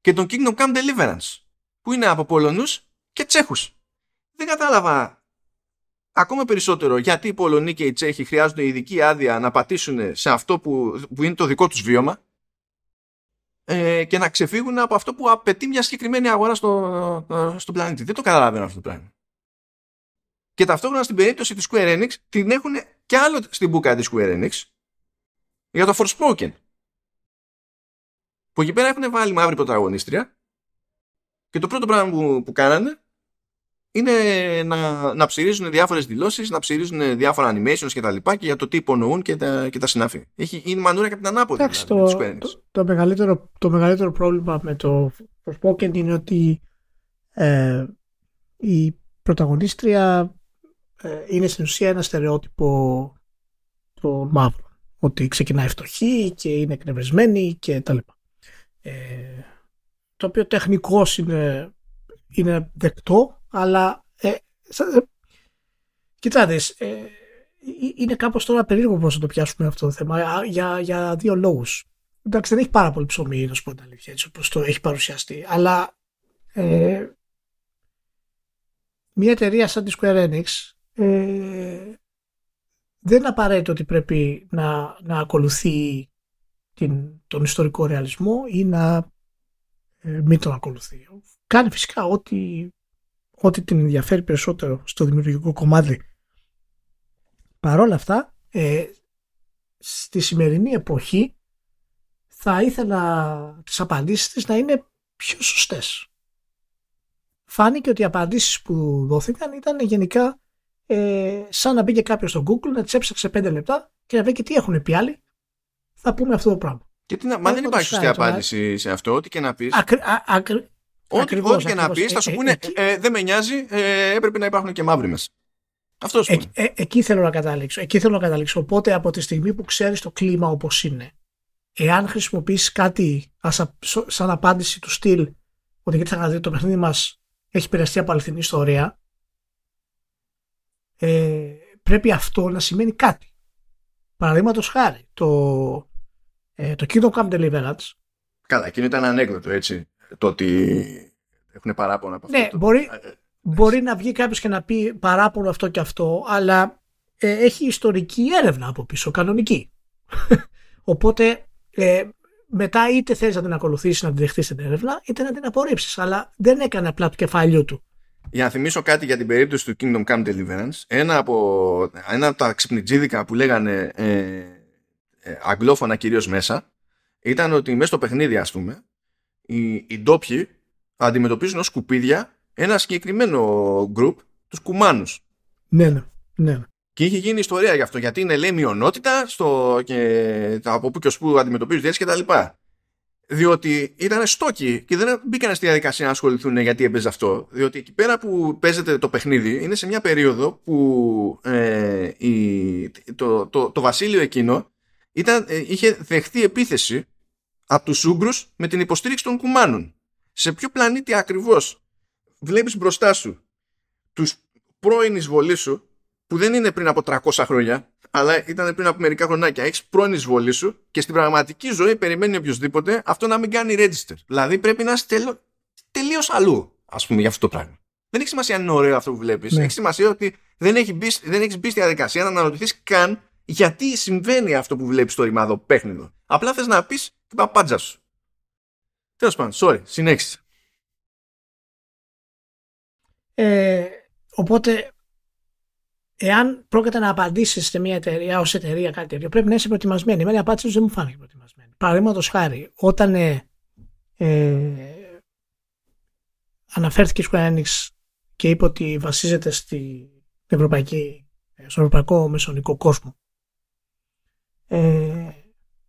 και τον Kingdom Come Deliverance, που είναι από Πολωνούς και Τσέχους. Δεν κατάλαβα ακόμα περισσότερο γιατί οι Πολωνοί και οι Τσέχοι χρειάζονται ειδική άδεια να πατήσουν σε αυτό που, που είναι το δικό τους βίωμα ε, και να ξεφύγουν από αυτό που απαιτεί μια συγκεκριμένη αγορά στο, στο πλανήτη. Δεν το καταλαβαίνω αυτό το πράγμα. Και ταυτόχρονα στην περίπτωση της Square Enix την έχουν και άλλο στην μπουκα της Square Enix για το Forspoken. Που εκεί πέρα έχουν βάλει μαύρη πρωταγωνίστρια και το πρώτο πράγμα που, που κάνανε είναι να, να ψηρίζουν διάφορες δηλώσεις, να ψηρίζουν διάφορα animations και τα λοιπά και για το τι υπονοούν και τα, και τα συνάφη. Έχει, είναι μανούρα και από την ανάποδη. Εντάξει, δηλαδή, το, το, το, μεγαλύτερο, το μεγαλύτερο πρόβλημα με το Forspoken είναι ότι ε, η πρωταγωνίστρια ε, είναι στην ουσία ένα στερεότυπο το μαύρο. Ότι ξεκινάει φτωχή και είναι εκνευρισμένη και τα λοιπά. Ε, το οποίο τεχνικώς είναι, είναι δεκτό, αλλά ε, ε κοιτάτε, ε, είναι κάπως τώρα περίεργο πώς θα το πιάσουμε αυτό το θέμα για, για δύο λόγους. Εντάξει, δεν έχει πάρα πολύ ψωμί, να σου πω την αλήθεια, έτσι όπως το έχει παρουσιαστεί, αλλά ε, μια εταιρεία σαν τη Square Enix ε, δεν είναι απαραίτητο ότι πρέπει να, να ακολουθεί την, τον ιστορικό ρεαλισμό ή να ε, μην τον ακολουθεί. Κάνει φυσικά ό,τι, ό,τι την ενδιαφέρει περισσότερο στο δημιουργικό κομμάτι. Παρόλα αυτά, ε, στη σημερινή εποχή θα ήθελα τις απαντήσεις της να είναι πιο σωστές. Φάνηκε ότι οι απαντήσεις που δόθηκαν ήταν γενικά ε, σαν να μπήκε κάποιος στο Google, να τι έψαξε 5 λεπτά και να βρει και τι έχουν πει άλλοι θα πούμε αυτό το πράγμα. Και τι να, μα δεν υπάρχει σωστή απάντηση σε αυτό, ό,τι και να πεις. Ό,τι, και να πεις, θα σου ε, πούνε ε, δεν με νοιάζει, ε, έπρεπε να υπάρχουν και μαύροι μέσα. Αυτό ε, ε, εκεί θέλω να καταλήξω. Εκεί θέλω να καταλήξω. Οπότε από τη στιγμή που ξέρεις το κλίμα όπως είναι, εάν χρησιμοποιήσει κάτι σαν απάντηση του στυλ ότι γιατί θα το παιχνίδι μας έχει επηρεαστεί από αληθινή ιστορία, ε, πρέπει αυτό να σημαίνει κάτι. Παραδείγματος χάρη, το, ε, το Kingdom Come Deliverance. Καλά, εκείνο ήταν ανέκδοτο έτσι. Το ότι έχουν παράπονα από αυτό. Ναι, μπορεί, ε, μπορεί να βγει κάποιος και να πει παράπονο αυτό και αυτό, αλλά ε, έχει ιστορική έρευνα από πίσω, κανονική. Οπότε ε, μετά είτε θέλει να την ακολουθήσεις, να την δεχτείς την έρευνα, είτε να την απορρίψεις. Αλλά δεν έκανε απλά το κεφάλιο του. Για να θυμίσω κάτι για την περίπτωση του Kingdom Come Deliverance, ένα από, ένα από τα ξυπνιτζίδικα που λέγανε ε, ε, αγγλόφωνα κυρίως μέσα, ήταν ότι μέσα στο παιχνίδι, ας πούμε, οι, οι ντόπιοι αντιμετωπίζουν ως σκουπίδια ένα συγκεκριμένο group, τους κουμάνους. Ναι, ναι, ναι. Και είχε γίνει ιστορία γι' αυτό, γιατί είναι λέει μειονότητα στο, και από πού και ως πού αντιμετωπίζουν έτσι και τα λοιπά. Διότι ήταν στόκοι και δεν μπήκαν στη διαδικασία να ασχοληθούν γιατί έπαιζε αυτό. Διότι εκεί πέρα που παίζεται το παιχνίδι είναι σε μια περίοδο που ε, η, το, το, το, βασίλειο εκείνο ήταν, ε, είχε δεχθεί επίθεση από τους Ούγκρους με την υποστήριξη των Κουμάνων. Σε ποιο πλανήτη ακριβώς βλέπεις μπροστά σου τους πρώην εισβολή σου που δεν είναι πριν από 300 χρόνια αλλά ήταν πριν από μερικά χρονάκια. Έχεις πρώην εισβολή σου και στην πραγματική ζωή περιμένει οποιοδήποτε αυτό να μην κάνει register. Δηλαδή πρέπει να είσαι τελ... τελείως αλλού, ας πούμε, για αυτό το πράγμα. Δεν έχει σημασία αν είναι ωραίο αυτό που βλέπεις. Ναι. Έχει σημασία ότι δεν έχει μπει, δεν έχεις μπει στη διαδικασία να αναρωτηθείς καν γιατί συμβαίνει αυτό που βλέπεις στο ρημάδο παιχνίδο. Απλά θες να πεις την παπάντζα σου. Τέλος πάντων, sorry, συνέχισε. Ε, οπότε, εάν πρόκειται να απαντήσεις σε μια εταιρεία, ως εταιρεία κάτι τέτοιο, πρέπει να είσαι προετοιμασμένη. Εμένα η απάντηση δεν μου φάνηκε προετοιμασμένη. Παραδείγματος χάρη, όταν ε, ε, αναφέρθηκες η Square Enix και είπε ότι βασίζεται στη ευρωπαϊκή, στον ευρωπαϊκό μεσονικό κόσμο, ε,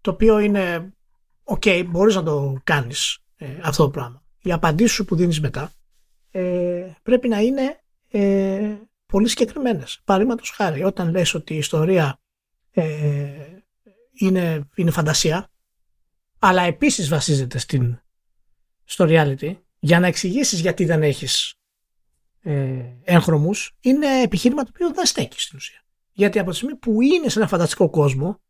το οποίο είναι OK, okay, μπορείς να το κάνεις ε, αυτό το πράγμα. Οι απαντήσεις που δίνεις μετά ε, πρέπει να είναι ε, πολύ συγκεκριμένες. Παραδείγματος χάρη, όταν λες ότι η ιστορία ε, είναι, είναι φαντασία, αλλά επίσης βασίζεται στην, στο reality, για να εξηγήσεις γιατί δεν έχεις ε, έγχρωμους, είναι επιχείρημα το οποίο δεν στέκει στην ουσία. Γιατί από τη στιγμή που είναι σε ένα φανταστικό κόσμο,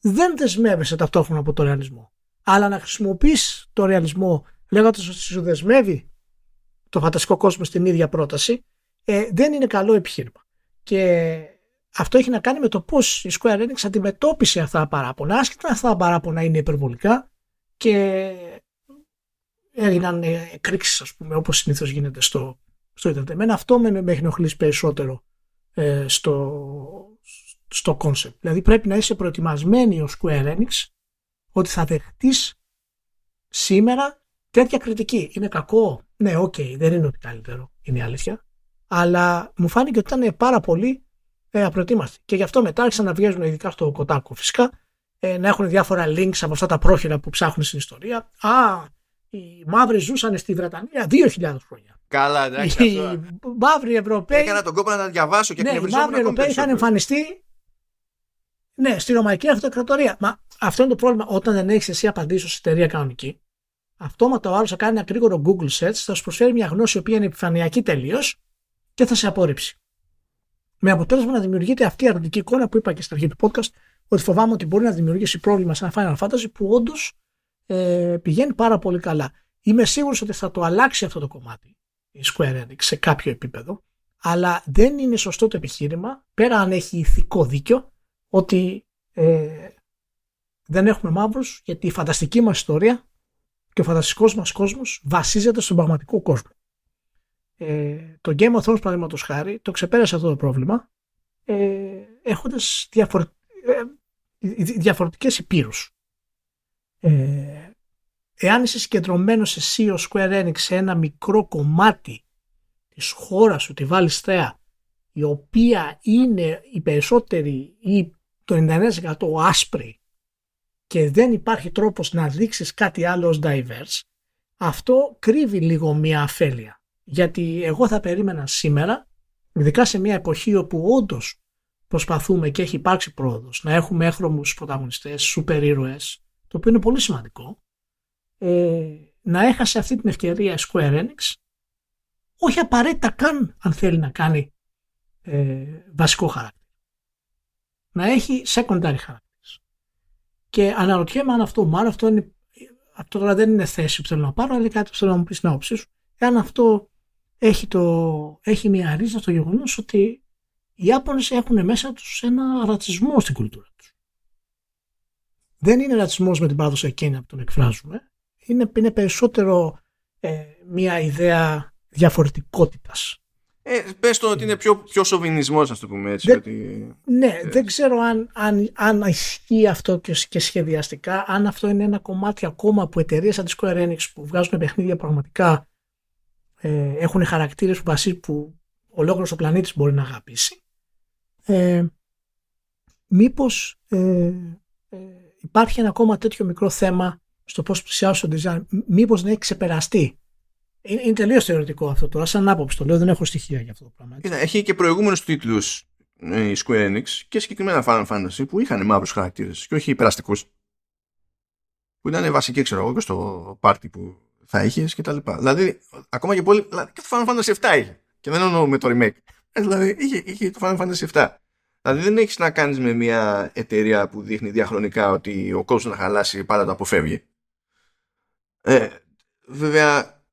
δεν δεσμεύεσαι ταυτόχρονα από το ρεαλισμό. Αλλά να χρησιμοποιείς το ρεαλισμό λέγοντας ότι σου δεσμεύει το φανταστικό κόσμο στην ίδια πρόταση, ε, δεν είναι καλό επιχείρημα. Και αυτό έχει να κάνει με το πώς η Square Enix αντιμετώπισε αυτά τα παράπονα, άσχετα αυτά τα παράπονα είναι υπερβολικά και έγιναν εκρήξεις, ας πούμε, όπως συνήθως γίνεται στο, στο Ίντερνετ. Εμένα αυτό με, με έχει ενοχλήσει περισσότερο ε, στο, στο concept. Δηλαδή πρέπει να είσαι προετοιμασμένη ως Square Enix ότι θα δεχτείς σήμερα τέτοια κριτική. Είναι κακό; Ναι, OK, okay, δεν είναι ό,τι καλύτερο. Είναι η αλήθεια αλλά μου φάνηκε ότι ήταν πάρα πολύ ε, απροετοίμαστοι. Και γι' αυτό μετά άρχισαν να βγαίνουν, ειδικά στο Kotaku φυσικά, ε, να έχουν διάφορα links από αυτά τα πρόχειρα που ψάχνουν στην ιστορία. Α, οι μαύροι ζούσαν στη Βρετανία 2.000 χρόνια. Καλά, εντάξει. Οι αυτό... μαύροι Ευρωπαίοι. Έκανα τον κόπο να τα διαβάσω και ναι, Οι μαύροι Ευρωπαίοι είχαν εμφανιστεί. Ναι, στη Ρωμαϊκή Αυτοκρατορία. Μα αυτό είναι το πρόβλημα. Όταν δεν έχεις εσύ απαντήσεις ως εταιρεία κανονική, αυτόματα ο άλλος θα κάνει ένα γρήγορο Google search, θα σου προσφέρει μια γνώση η οποία είναι επιφανειακή τελείως και θα σε απόρριψει. Με αποτέλεσμα να δημιουργείται αυτή η αρνητική εικόνα που είπα και στην αρχή του podcast, ότι φοβάμαι ότι μπορεί να δημιουργήσει πρόβλημα σε ένα Final Fantasy που όντως ε, πηγαίνει πάρα πολύ καλά. Είμαι σίγουρος ότι θα το αλλάξει αυτό το κομμάτι η Square Enix σε κάποιο επίπεδο, αλλά δεν είναι σωστό το επιχείρημα, πέρα αν έχει ηθικό δίκιο, ότι ε, δεν έχουμε μαύρους γιατί η φανταστική μας ιστορία και ο φανταστικός μας κόσμος βασίζεται στον πραγματικό κόσμο. Ε, το Game of Thrones παραδείγματος χάρη το ξεπέρασε αυτό το πρόβλημα ε, έχοντας διαφορε... ε, διαφορετικές υπήρους. Ε, εάν είσαι συγκεντρωμένος εσύ ως Square Enix σε ένα μικρό κομμάτι της χώρας σου, τη βάλεις θέα, η οποία είναι η περισσότερη ή το 99% άσπρη και δεν υπάρχει τρόπος να δείξεις κάτι άλλο ως diverse, αυτό κρύβει λίγο μία αφέλεια. Γιατί εγώ θα περίμενα σήμερα, ειδικά σε μια εποχή όπου όντως προσπαθούμε και έχει υπάρξει πρόοδος να έχουμε έχρωμους πρωταγωνιστές, σούπερ ήρωες, το οποίο είναι πολύ σημαντικό, ε, να έχασε αυτή την ευκαιρία η Square Enix, όχι απαραίτητα καν αν θέλει να κάνει ε, βασικό χαρακτήρα. Να έχει secondary χαρακτήρες. Και αναρωτιέμαι αν αυτό, μάλλον αυτό είναι, αυτό τώρα δεν είναι θέση που θέλω να πάρω, αλλά κάτι που θέλω να μου πεις στην άποψή σου, εάν αυτό έχει, το, έχει μια ρίζα στο γεγονός ότι οι Ιάπωνες έχουν μέσα τους ένα ρατσισμό στην κουλτούρα τους. Δεν είναι ρατσισμός με την παράδοση εκείνη που τον εκφράζουμε. Είναι, είναι περισσότερο ε, μια ιδέα διαφορετικότητας. Ε, πες το ότι είναι πιο, πιο σοβινισμός, ας το πούμε έτσι. ότι... Ναι, ε. δεν ξέρω αν, αν, αν ισχύει αυτό και, και σχεδιαστικά, αν αυτό είναι ένα κομμάτι ακόμα που εταιρείες σαν τη Square Enix που βγάζουν παιχνίδια πραγματικά ε, έχουν χαρακτήρες που, που ολόκληρος ο πλανήτης μπορεί να αγαπήσει. Ε, μήπως ε, ε, υπάρχει ένα ακόμα τέτοιο μικρό θέμα στο πώς πλησιάζω το design, μήπως να έχει ξεπεραστεί. Είναι, είναι τελείως θεωρητικό αυτό τώρα, σαν άποψη το λέω, δεν έχω στοιχεία για αυτό το πράγμα. Κοίτα, έχει και προηγούμενους τίτλους ε, η Square Enix και συγκεκριμένα Final Fantasy που είχαν μαύρους χαρακτήρες και όχι περαστικούς. Που ήταν βασικοί, ξέρω εγώ, και στο πάρτι που θα είχες και τα λοιπά. Δηλαδή, ακόμα και πολύ. Δηλαδή, και το Final Fantasy 7 είχε. Και δεν εννοώ με το remake. Ε, δηλαδή, είχε, είχε το Final Fantasy 7. Δηλαδή, δεν έχεις να κάνεις με μια εταιρεία που δείχνει διαχρονικά ότι ο κόσμος να χαλάσει πάντα το αποφεύγει. Ε, βέβαια,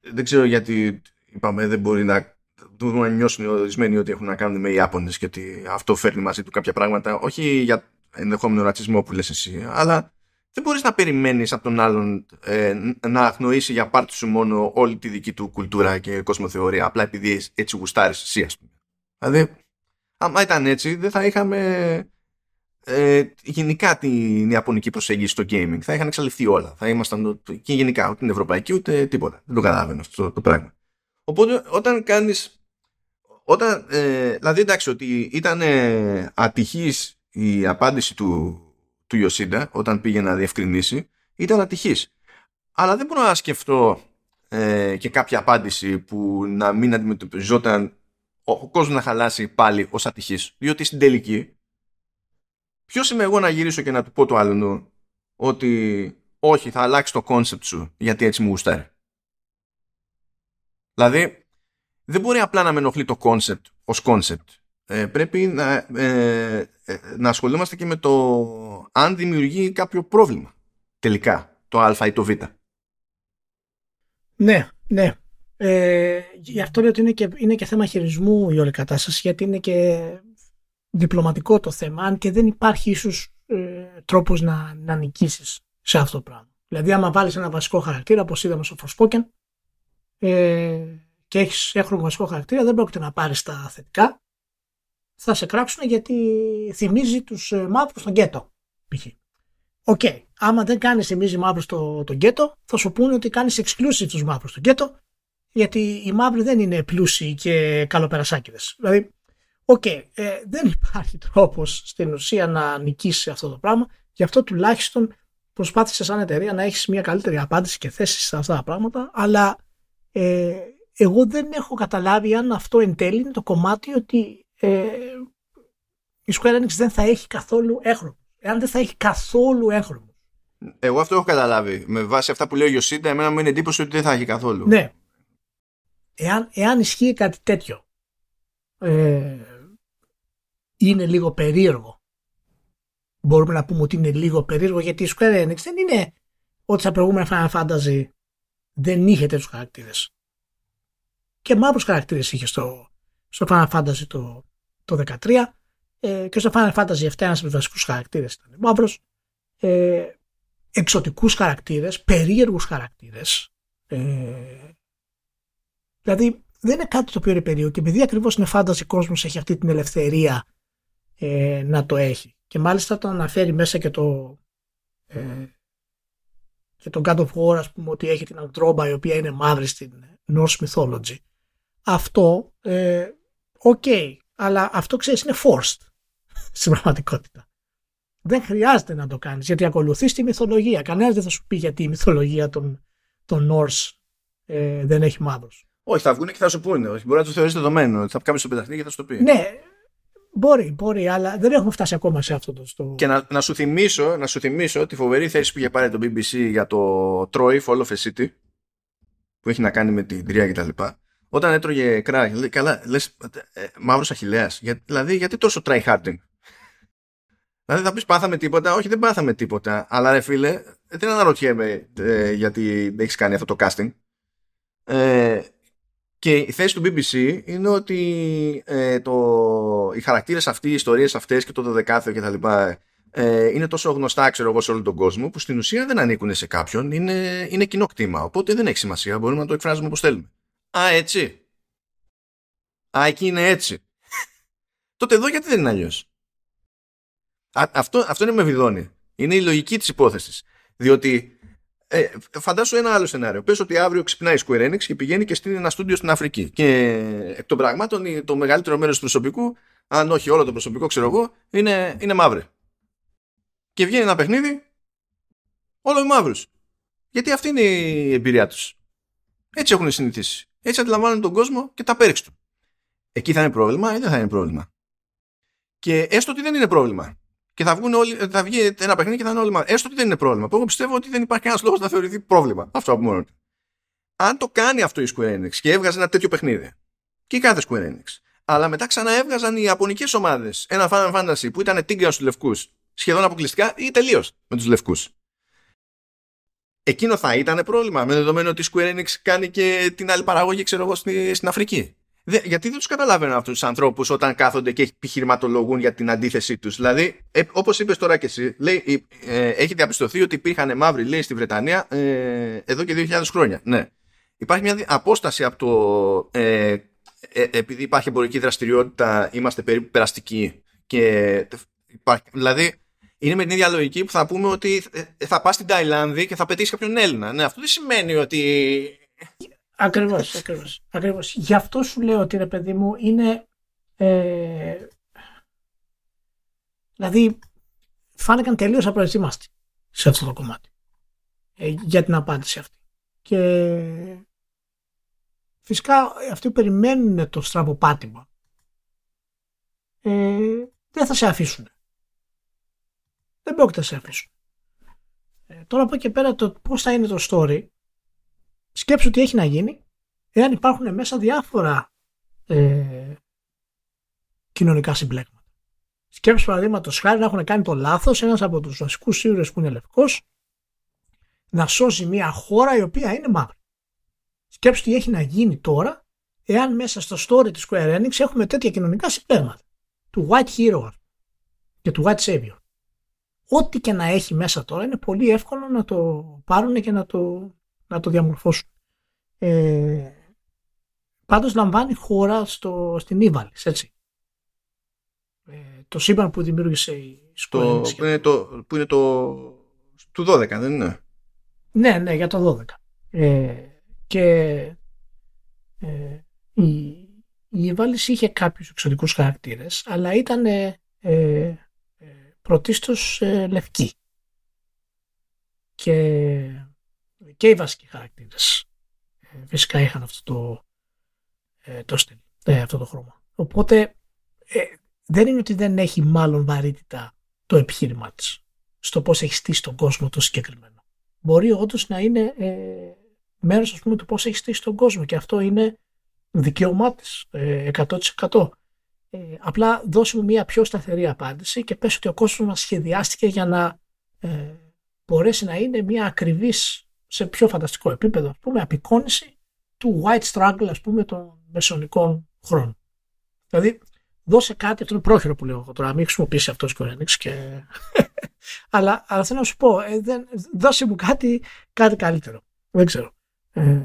δεν ξέρω γιατί είπαμε δεν μπορεί να να νιώσουν οι ορισμένοι ότι έχουν να κάνουν με Ιάπωνες και ότι αυτό φέρνει μαζί του κάποια πράγματα όχι για ενδεχόμενο ρατσισμό που λες εσύ αλλά δεν μπορείς να περιμένεις από τον άλλον ε, να αγνοήσει για πάρτι σου μόνο όλη τη δική του κουλτούρα και κοσμοθεωρία απλά επειδή έτσι γουστάρεις εσύ ας πούμε. Δηλαδή, άμα ήταν έτσι δεν θα είχαμε ε, γενικά την ιαπωνική προσέγγιση στο gaming. Θα είχαν εξαλειφθεί όλα. Θα ήμασταν και γενικά ούτε την ευρωπαϊκή ούτε τίποτα. Δεν το καταλαβαίνω αυτό το, το πράγμα. Οπότε όταν κάνεις όταν, ε, δηλαδή εντάξει ότι ήταν ε, ατυχής η απάντηση του του Yoshida όταν πήγε να διευκρινίσει ήταν ατυχής. Αλλά δεν μπορώ να σκεφτώ ε, και κάποια απάντηση που να μην αντιμετωπιζόταν ο, ο κόσμος να χαλάσει πάλι ως ατυχής. Διότι στην τελική ποιος είμαι εγώ να γυρίσω και να του πω το άλλο ότι όχι θα αλλάξει το concept σου γιατί έτσι μου γουστάρει. Δηλαδή δεν μπορεί απλά να με ενοχλεί το concept ως concept ε, πρέπει να, ε, ε, να ασχολούμαστε και με το αν δημιουργεί κάποιο πρόβλημα τελικά το α ή το β. Ναι, ναι. Ε, γι' αυτό λέω ότι είναι και, είναι και θέμα χειρισμού η όλη κατάσταση γιατί είναι και διπλωματικό το θέμα αν και δεν υπάρχει ίσως ε, τρόπος να, να νικήσεις σε αυτό το πράγμα. Δηλαδή άμα βάλεις ένα βασικό χαρακτήρα όπως είδαμε στο Forspoken ε, και έχεις έχρωμο βασικό χαρακτήρα δεν πρόκειται να πάρεις τα θετικά θα σε κράξουν γιατί θυμίζει τους ε, μαύρους στον γκέτο. Π.χ. OK. Okay. Άμα δεν κάνεις θυμίζει μαύρους στο, τον γκέτο, θα σου πούνε ότι κάνεις exclusive τους μαύρους στον γκέτο, γιατί οι μαύροι δεν είναι πλούσιοι και καλοπερασάκιδες. Δηλαδή, OK, okay, ε, δεν υπάρχει τρόπος στην ουσία να νικήσει αυτό το πράγμα, γι' αυτό τουλάχιστον προσπάθησες σαν εταιρεία να έχεις μια καλύτερη απάντηση και θέση σε αυτά τα πράγματα, αλλά ε, εγώ δεν έχω καταλάβει αν αυτό εν τέλει είναι το κομμάτι ότι ε, η Square Enix δεν θα έχει καθόλου έχρωμο. Εάν δεν θα έχει καθόλου έχρωμο. Εγώ αυτό έχω καταλάβει. Με βάση αυτά που λέει ο Ιωσίντα, εμένα μου είναι εντύπωση ότι δεν θα έχει καθόλου. Ναι. Εάν, εάν ισχύει κάτι τέτοιο, ε, είναι λίγο περίεργο. Μπορούμε να πούμε ότι είναι λίγο περίεργο γιατί η Square Enix δεν είναι ότι στα προηγούμενα Final Fantasy δεν είχε τέτοιους χαρακτήρες. Και μαύρους χαρακτήρες είχε στο, στο Final Fantasy το, το 13 ε, και στο Final Fantasy 7 ένας από τους βασικούς χαρακτήρες ήταν μαύρος ε, εξωτικούς χαρακτήρες, περίεργους χαρακτήρες ε, δηλαδή δεν είναι κάτι το οποίο είναι περίεργο και επειδή ακριβώς είναι fantasy κόσμος έχει αυτή την ελευθερία ε, να το έχει. Και μάλιστα το αναφέρει μέσα και το ε, και τον God of War ας πούμε ότι έχει την Angrboda η οποία είναι μαύρη στην Norse Mythology. Αυτό ε, OK okay, αλλά αυτό ξέρεις είναι forced στην πραγματικότητα. Δεν χρειάζεται να το κάνεις γιατί ακολουθείς τη μυθολογία. Κανένας δεν θα σου πει γιατί η μυθολογία των, των Norse ε, δεν έχει μαύρου. Όχι, θα βγουν και θα σου πούνε. Όχι, μπορεί να το θεωρήσει δεδομένο. Θα κάνει στο πεταχτή και θα σου το πει. Ναι, μπορεί, μπορεί, αλλά δεν έχουμε φτάσει ακόμα σε αυτό το. Στο... Και να, να, σου θυμίσω, να σου θυμίσω τη φοβερή θέση που είχε πάρει το BBC για το Troy Fall of a City που έχει να κάνει με την τρία κτλ. Όταν έτρωγε κράκ, λέει, καλά, λες ε, μαύρος αχηλέα. δηλαδή, γιατί τόσο try harding; Δηλαδή θα πεις πάθαμε τίποτα; Όχι, δεν πάθαμε τίποτα. Αλλά ρε φίλε, δεν αναρωτιέμαι ε, γιατί έχεις κάνει αυτό το casting. Ε, και η θέση του BBC είναι ότι ε, το, οι χαρακτήρες αυτοί, οι ιστορίες αυτές και το δωδεκάθεο και τα λοιπά ε, είναι τόσο γνωστά ξέρω εγώ σε όλο τον κόσμο που στην ουσία δεν ανήκουν σε κάποιον, είναι, είναι κοινό κτήμα. Οπότε δεν έχει σημασία, μπορούμε να το εκφράζουμε όπως θέλουμε. Α, έτσι. Α, εκεί είναι έτσι. Τότε εδώ γιατί δεν είναι αλλιώς; Αυτό, αυτό είναι με βιδόνι. Είναι η λογική της υπόθεσης. Διότι ε, φαντάσου ένα άλλο σενάριο. Πες ότι αύριο ξυπνάει η Square Enix και πηγαίνει και στείλει ένα στούντιο στην Αφρική. Και εκ των πραγμάτων το μεγαλύτερο μέρος του προσωπικού, αν όχι όλο το προσωπικό, ξέρω εγώ, είναι, είναι μαύρε. Και βγαίνει ένα παιχνίδι, όλο οι μαύρους. Γιατί αυτή είναι η εμπειρία τους. Έτσι έχουν συνηθίσει. Έτσι αντιλαμβάνουν τον κόσμο και τα πέριξ του. Εκεί θα είναι πρόβλημα ή δεν θα είναι πρόβλημα. Και έστω ότι δεν είναι πρόβλημα και θα, βγουν όλοι, θα βγει ένα παιχνίδι και θα είναι όλοι μαζί. Έστω ότι δεν είναι πρόβλημα. Που εγώ πιστεύω ότι δεν υπάρχει κανένας λόγος να θεωρηθεί πρόβλημα. Αυτό από μόνο Αν το κάνει αυτό η Square Enix και έβγαζε ένα τέτοιο παιχνίδι και η κάθε Square Enix, αλλά μετά ξαναέβγαζαν οι Ιαπωνικές ομάδες ένα Final Fantasy που ήταν τίγκρα στους λευκούς σχεδόν αποκλειστικά ή τελείως με τους λευκούς. Εκείνο θα ήταν πρόβλημα με δεδομένο ότι η Square Enix κάνει και την άλλη παραγωγή, ξέρω εγώ, στην Αφρική γιατί δεν τους καταλαβαίνω αυτούς τους ανθρώπους όταν κάθονται και επιχειρηματολογούν για την αντίθεσή τους. Δηλαδή, ε, όπως είπες τώρα και εσύ, λέει, ε, έχει διαπιστωθεί ότι υπήρχαν μαύροι λέει στη Βρετανία ε, εδώ και 2.000 χρόνια. Ναι. Υπάρχει μια απόσταση από το. Ε, ε, επειδή υπάρχει εμπορική δραστηριότητα, είμαστε περίπου περαστικοί. Και υπάρχει, δηλαδή, είναι με την ίδια λογική που θα πούμε ότι ε, θα πας στην Ταϊλάνδη και θα πετύχεις κάποιον Έλληνα. Ναι, αυτό δεν σημαίνει ότι Ακριβώς, ακριβώς, ακριβώς. Γι' αυτό σου λέω ότι ρε παιδί μου είναι ε, δηλαδή φάνηκαν τελείως απροετοίμαστοι σε αυτό το κομμάτι ε, για την απάντηση αυτή. Και φυσικά αυτοί που περιμένουν το στραβοπάτημα ε, δεν θα σε αφήσουν. Δεν πρόκειται να σε αφήσουν. Ε, τώρα από εκεί πέρα το πώς θα είναι το story σκέψου τι έχει να γίνει εάν υπάρχουν μέσα διάφορα ε, κοινωνικά συμπλέγματα. Σκέψου παραδείγματος χάρη να έχουν κάνει το λάθος ένας από τους βασικούς ήρωε που είναι λευκός να σώσει μια χώρα η οποία είναι μαύρη. Σκέψου τι έχει να γίνει τώρα εάν μέσα στο story της Square Enix έχουμε τέτοια κοινωνικά συμπλέγματα του White Hero και του White Savior. Ό,τι και να έχει μέσα τώρα είναι πολύ εύκολο να το πάρουν και να το να το διαμορφώσουν. Ε, πάντως λαμβάνει χώρα στο, στην Ήβαλης, έτσι. Ε, το σύμπαν που δημιούργησε η Square που, είναι το, που είναι το του 12, δεν είναι; Ναι, ναι, για το 12. Ε, και ε, η, η είχε κάποιους εξωτικούς χαρακτήρες, αλλά ήταν ε, ε, πρωτίστως ε, λευκή. Και και οι βασικοί χαρακτήρες. Ε, φυσικά είχαν αυτό το, ε, το στυλ, ε, αυτό το χρώμα. Οπότε ε, δεν είναι ότι δεν έχει μάλλον βαρύτητα το επιχείρημά της στο πώς έχει στήσει τον κόσμο το συγκεκριμένο. Μπορεί όντως να είναι ε, μέρος του πώς έχει στήσει τον κόσμο και αυτό είναι δικαίωμά της ε, 100%. Ε, απλά δώσουμε μια πιο σταθερή απάντηση και πες ότι ο κόσμος μας σχεδιάστηκε για να ε, μπορέσει να είναι μια ακριβής σε πιο φανταστικό επίπεδο, ας πούμε, απεικόνηση του white struggle, ας πούμε, των μεσονικών χρόνων. Δηλαδή, δώσε κάτι, αυτό είναι πρόχειρο που λέω εγώ τώρα, μην χρησιμοποιήσει αυτό ο Square και... αλλά, αλλά θέλω να σου πω, ε, δεν, δώσε μου κάτι, κάτι καλύτερο. Δεν ξέρω. Ε,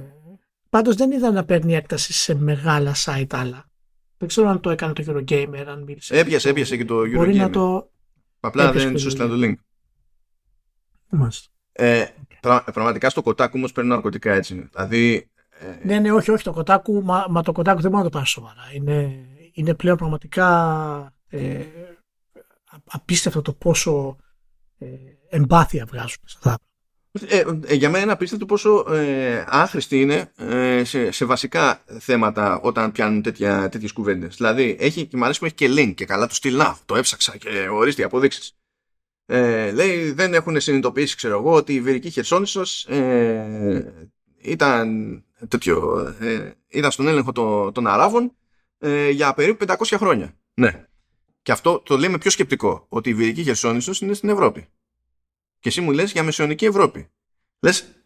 Πάντως δεν είδα να παίρνει έκταση σε μεγάλα site άλλα. Δεν ξέρω αν το έκανε το Eurogamer, αν μίλησε. Έπιασε, έπιασε και το Eurogamer. Μπορεί να το... Απλά δεν σου το link. Μάλιστα. Ε, πραγματικά στο κοτάκου όμως παίρνουν ναρκωτικά έτσι. Δηλαδή. Ε... Ναι, ναι, όχι, όχι. Το κοτάκου, μα, μα το κοτάκου δεν μπορεί να το πάρεις σοβαρά. Είναι, είναι πλέον πραγματικά ε, απίστευτο το πόσο ε, εμπάθεια βγάζουν σε αυτά. Ε, ε, για μένα είναι απίστευτο πόσο ε, άχρηστη είναι ε, σε, σε, βασικά θέματα όταν πιάνουν τέτοια, τέτοιες κουβέντες. Δηλαδή, έχει, και μου αρέσει που έχει και link και καλά του στυλ, να, το έψαξα και ορίστε αποδείξεις. Ε, λέει, δεν έχουν συνειδητοποιήσει, ξέρω εγώ, ότι η Βυρική Χερσόνησος ε, ήταν, τέτοιο, ε, ήταν στον έλεγχο των, των Αράβων ε, για περίπου 500 χρόνια. Ναι. Και αυτό το λέμε πιο σκεπτικό, ότι η Βυρική Χερσόνησος είναι στην Ευρώπη. Και εσύ μου λες για Μεσαιωνική Ευρώπη. Λες,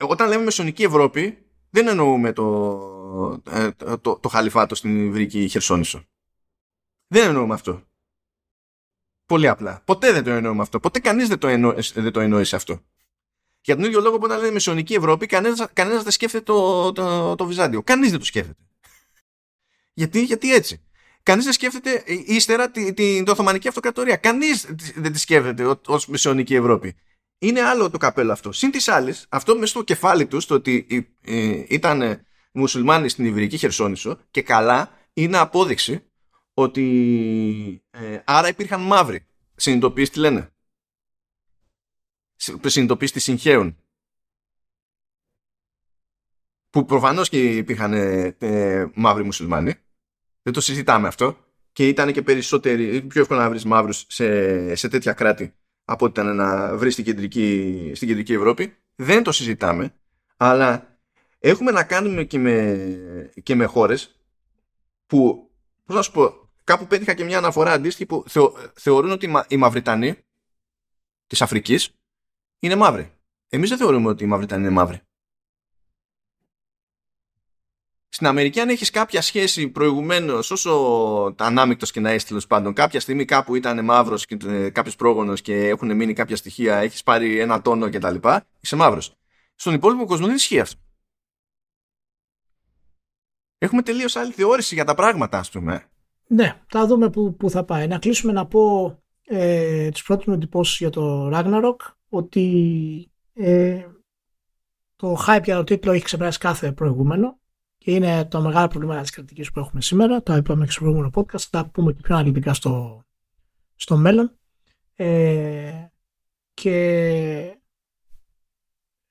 όταν λέμε Μεσαιωνική Ευρώπη, δεν εννοούμε το, ε, το, το, το χαλιφάτο στην Ιβρική Χερσόνησο. Δεν εννοούμε αυτό. Πολύ απλά. Ποτέ δεν το εννοούμε αυτό. Ποτέ κανείς δεν το, εννο, δεν το εννοείς αυτό. Για τον ίδιο λόγο που όταν λέμε Μεσαιωνική Ευρώπη, κανένας, κανένας δεν σκέφτεται το, το, το Βυζάντιο. Κανείς δεν το σκέφτεται. Γιατί, γιατί έτσι; Κανείς δεν σκέφτεται ύστερα την, την, Οθωμανική Αυτοκρατορία. Κανείς δεν τη σκέφτεται ως μεσαιωνική Ευρώπη. Είναι άλλο το καπέλο αυτό. Συν της άλλης, αυτό μέσα στο κεφάλι τους, το ότι ε, ήταν μουσουλμάνοι στην Ιβρική Χερσόνησο και καλά, είναι απόδειξη ότι ε, άρα υπήρχαν μαύροι. Συνειδητοποιείς τι λένε. Συνειδητοποιείς τι συγχαίουν. Που προφανώς και υπήρχαν ε, ε μαύροι μουσουλμάνοι δεν το συζητάμε αυτό. Και ήταν και περισσότεροι, πιο εύκολο να βρεις μαύρους σε, σε τέτοια κράτη από ότι ήταν να βρεις στην κεντρική, στην κεντρική Ευρώπη. Δεν το συζητάμε, αλλά έχουμε να κάνουμε και με, και με χώρες που, πώς να σου πω, κάπου πέτυχα και μια αναφορά αντίστοιχη που θεωρούν ότι οι Μαυριτανοί της Αφρικής είναι μαύροι. Εμείς δεν θεωρούμε ότι οι Μαυριτανοί είναι μαύροι. Στην Αμερική, αν έχεις κάποια σχέση προηγουμένως, όσο ανάμεικτος και να είσαι τέλος πάντων, κάποια στιγμή κάπου ήταν μαύρος και ε, κάποιος πρόγονος και έχουν μείνει κάποια στοιχεία, έχεις πάρει ένα τόνο κτλ. Είσαι μαύρος. Στον υπόλοιπο κόσμο δεν ισχύει αυτό. Έχουμε τελείως άλλη θεώρηση για τα πράγματα, ας πούμε. Ναι, θα δούμε που, που θα πάει. Να κλείσουμε να πω ε, τις πρώτες μου εντυπώσεις για το Ragnarok ότι ε, το hype για το τίτλο έχει ξεπεράσει κάθε προηγούμενο και είναι το μεγάλο πρόβλημα της κριτική που έχουμε σήμερα. Το είπαμε και στο προηγούμενο podcast. Θα τα πούμε και πιο αναλυτικά στο, στο μέλλον. Ε, και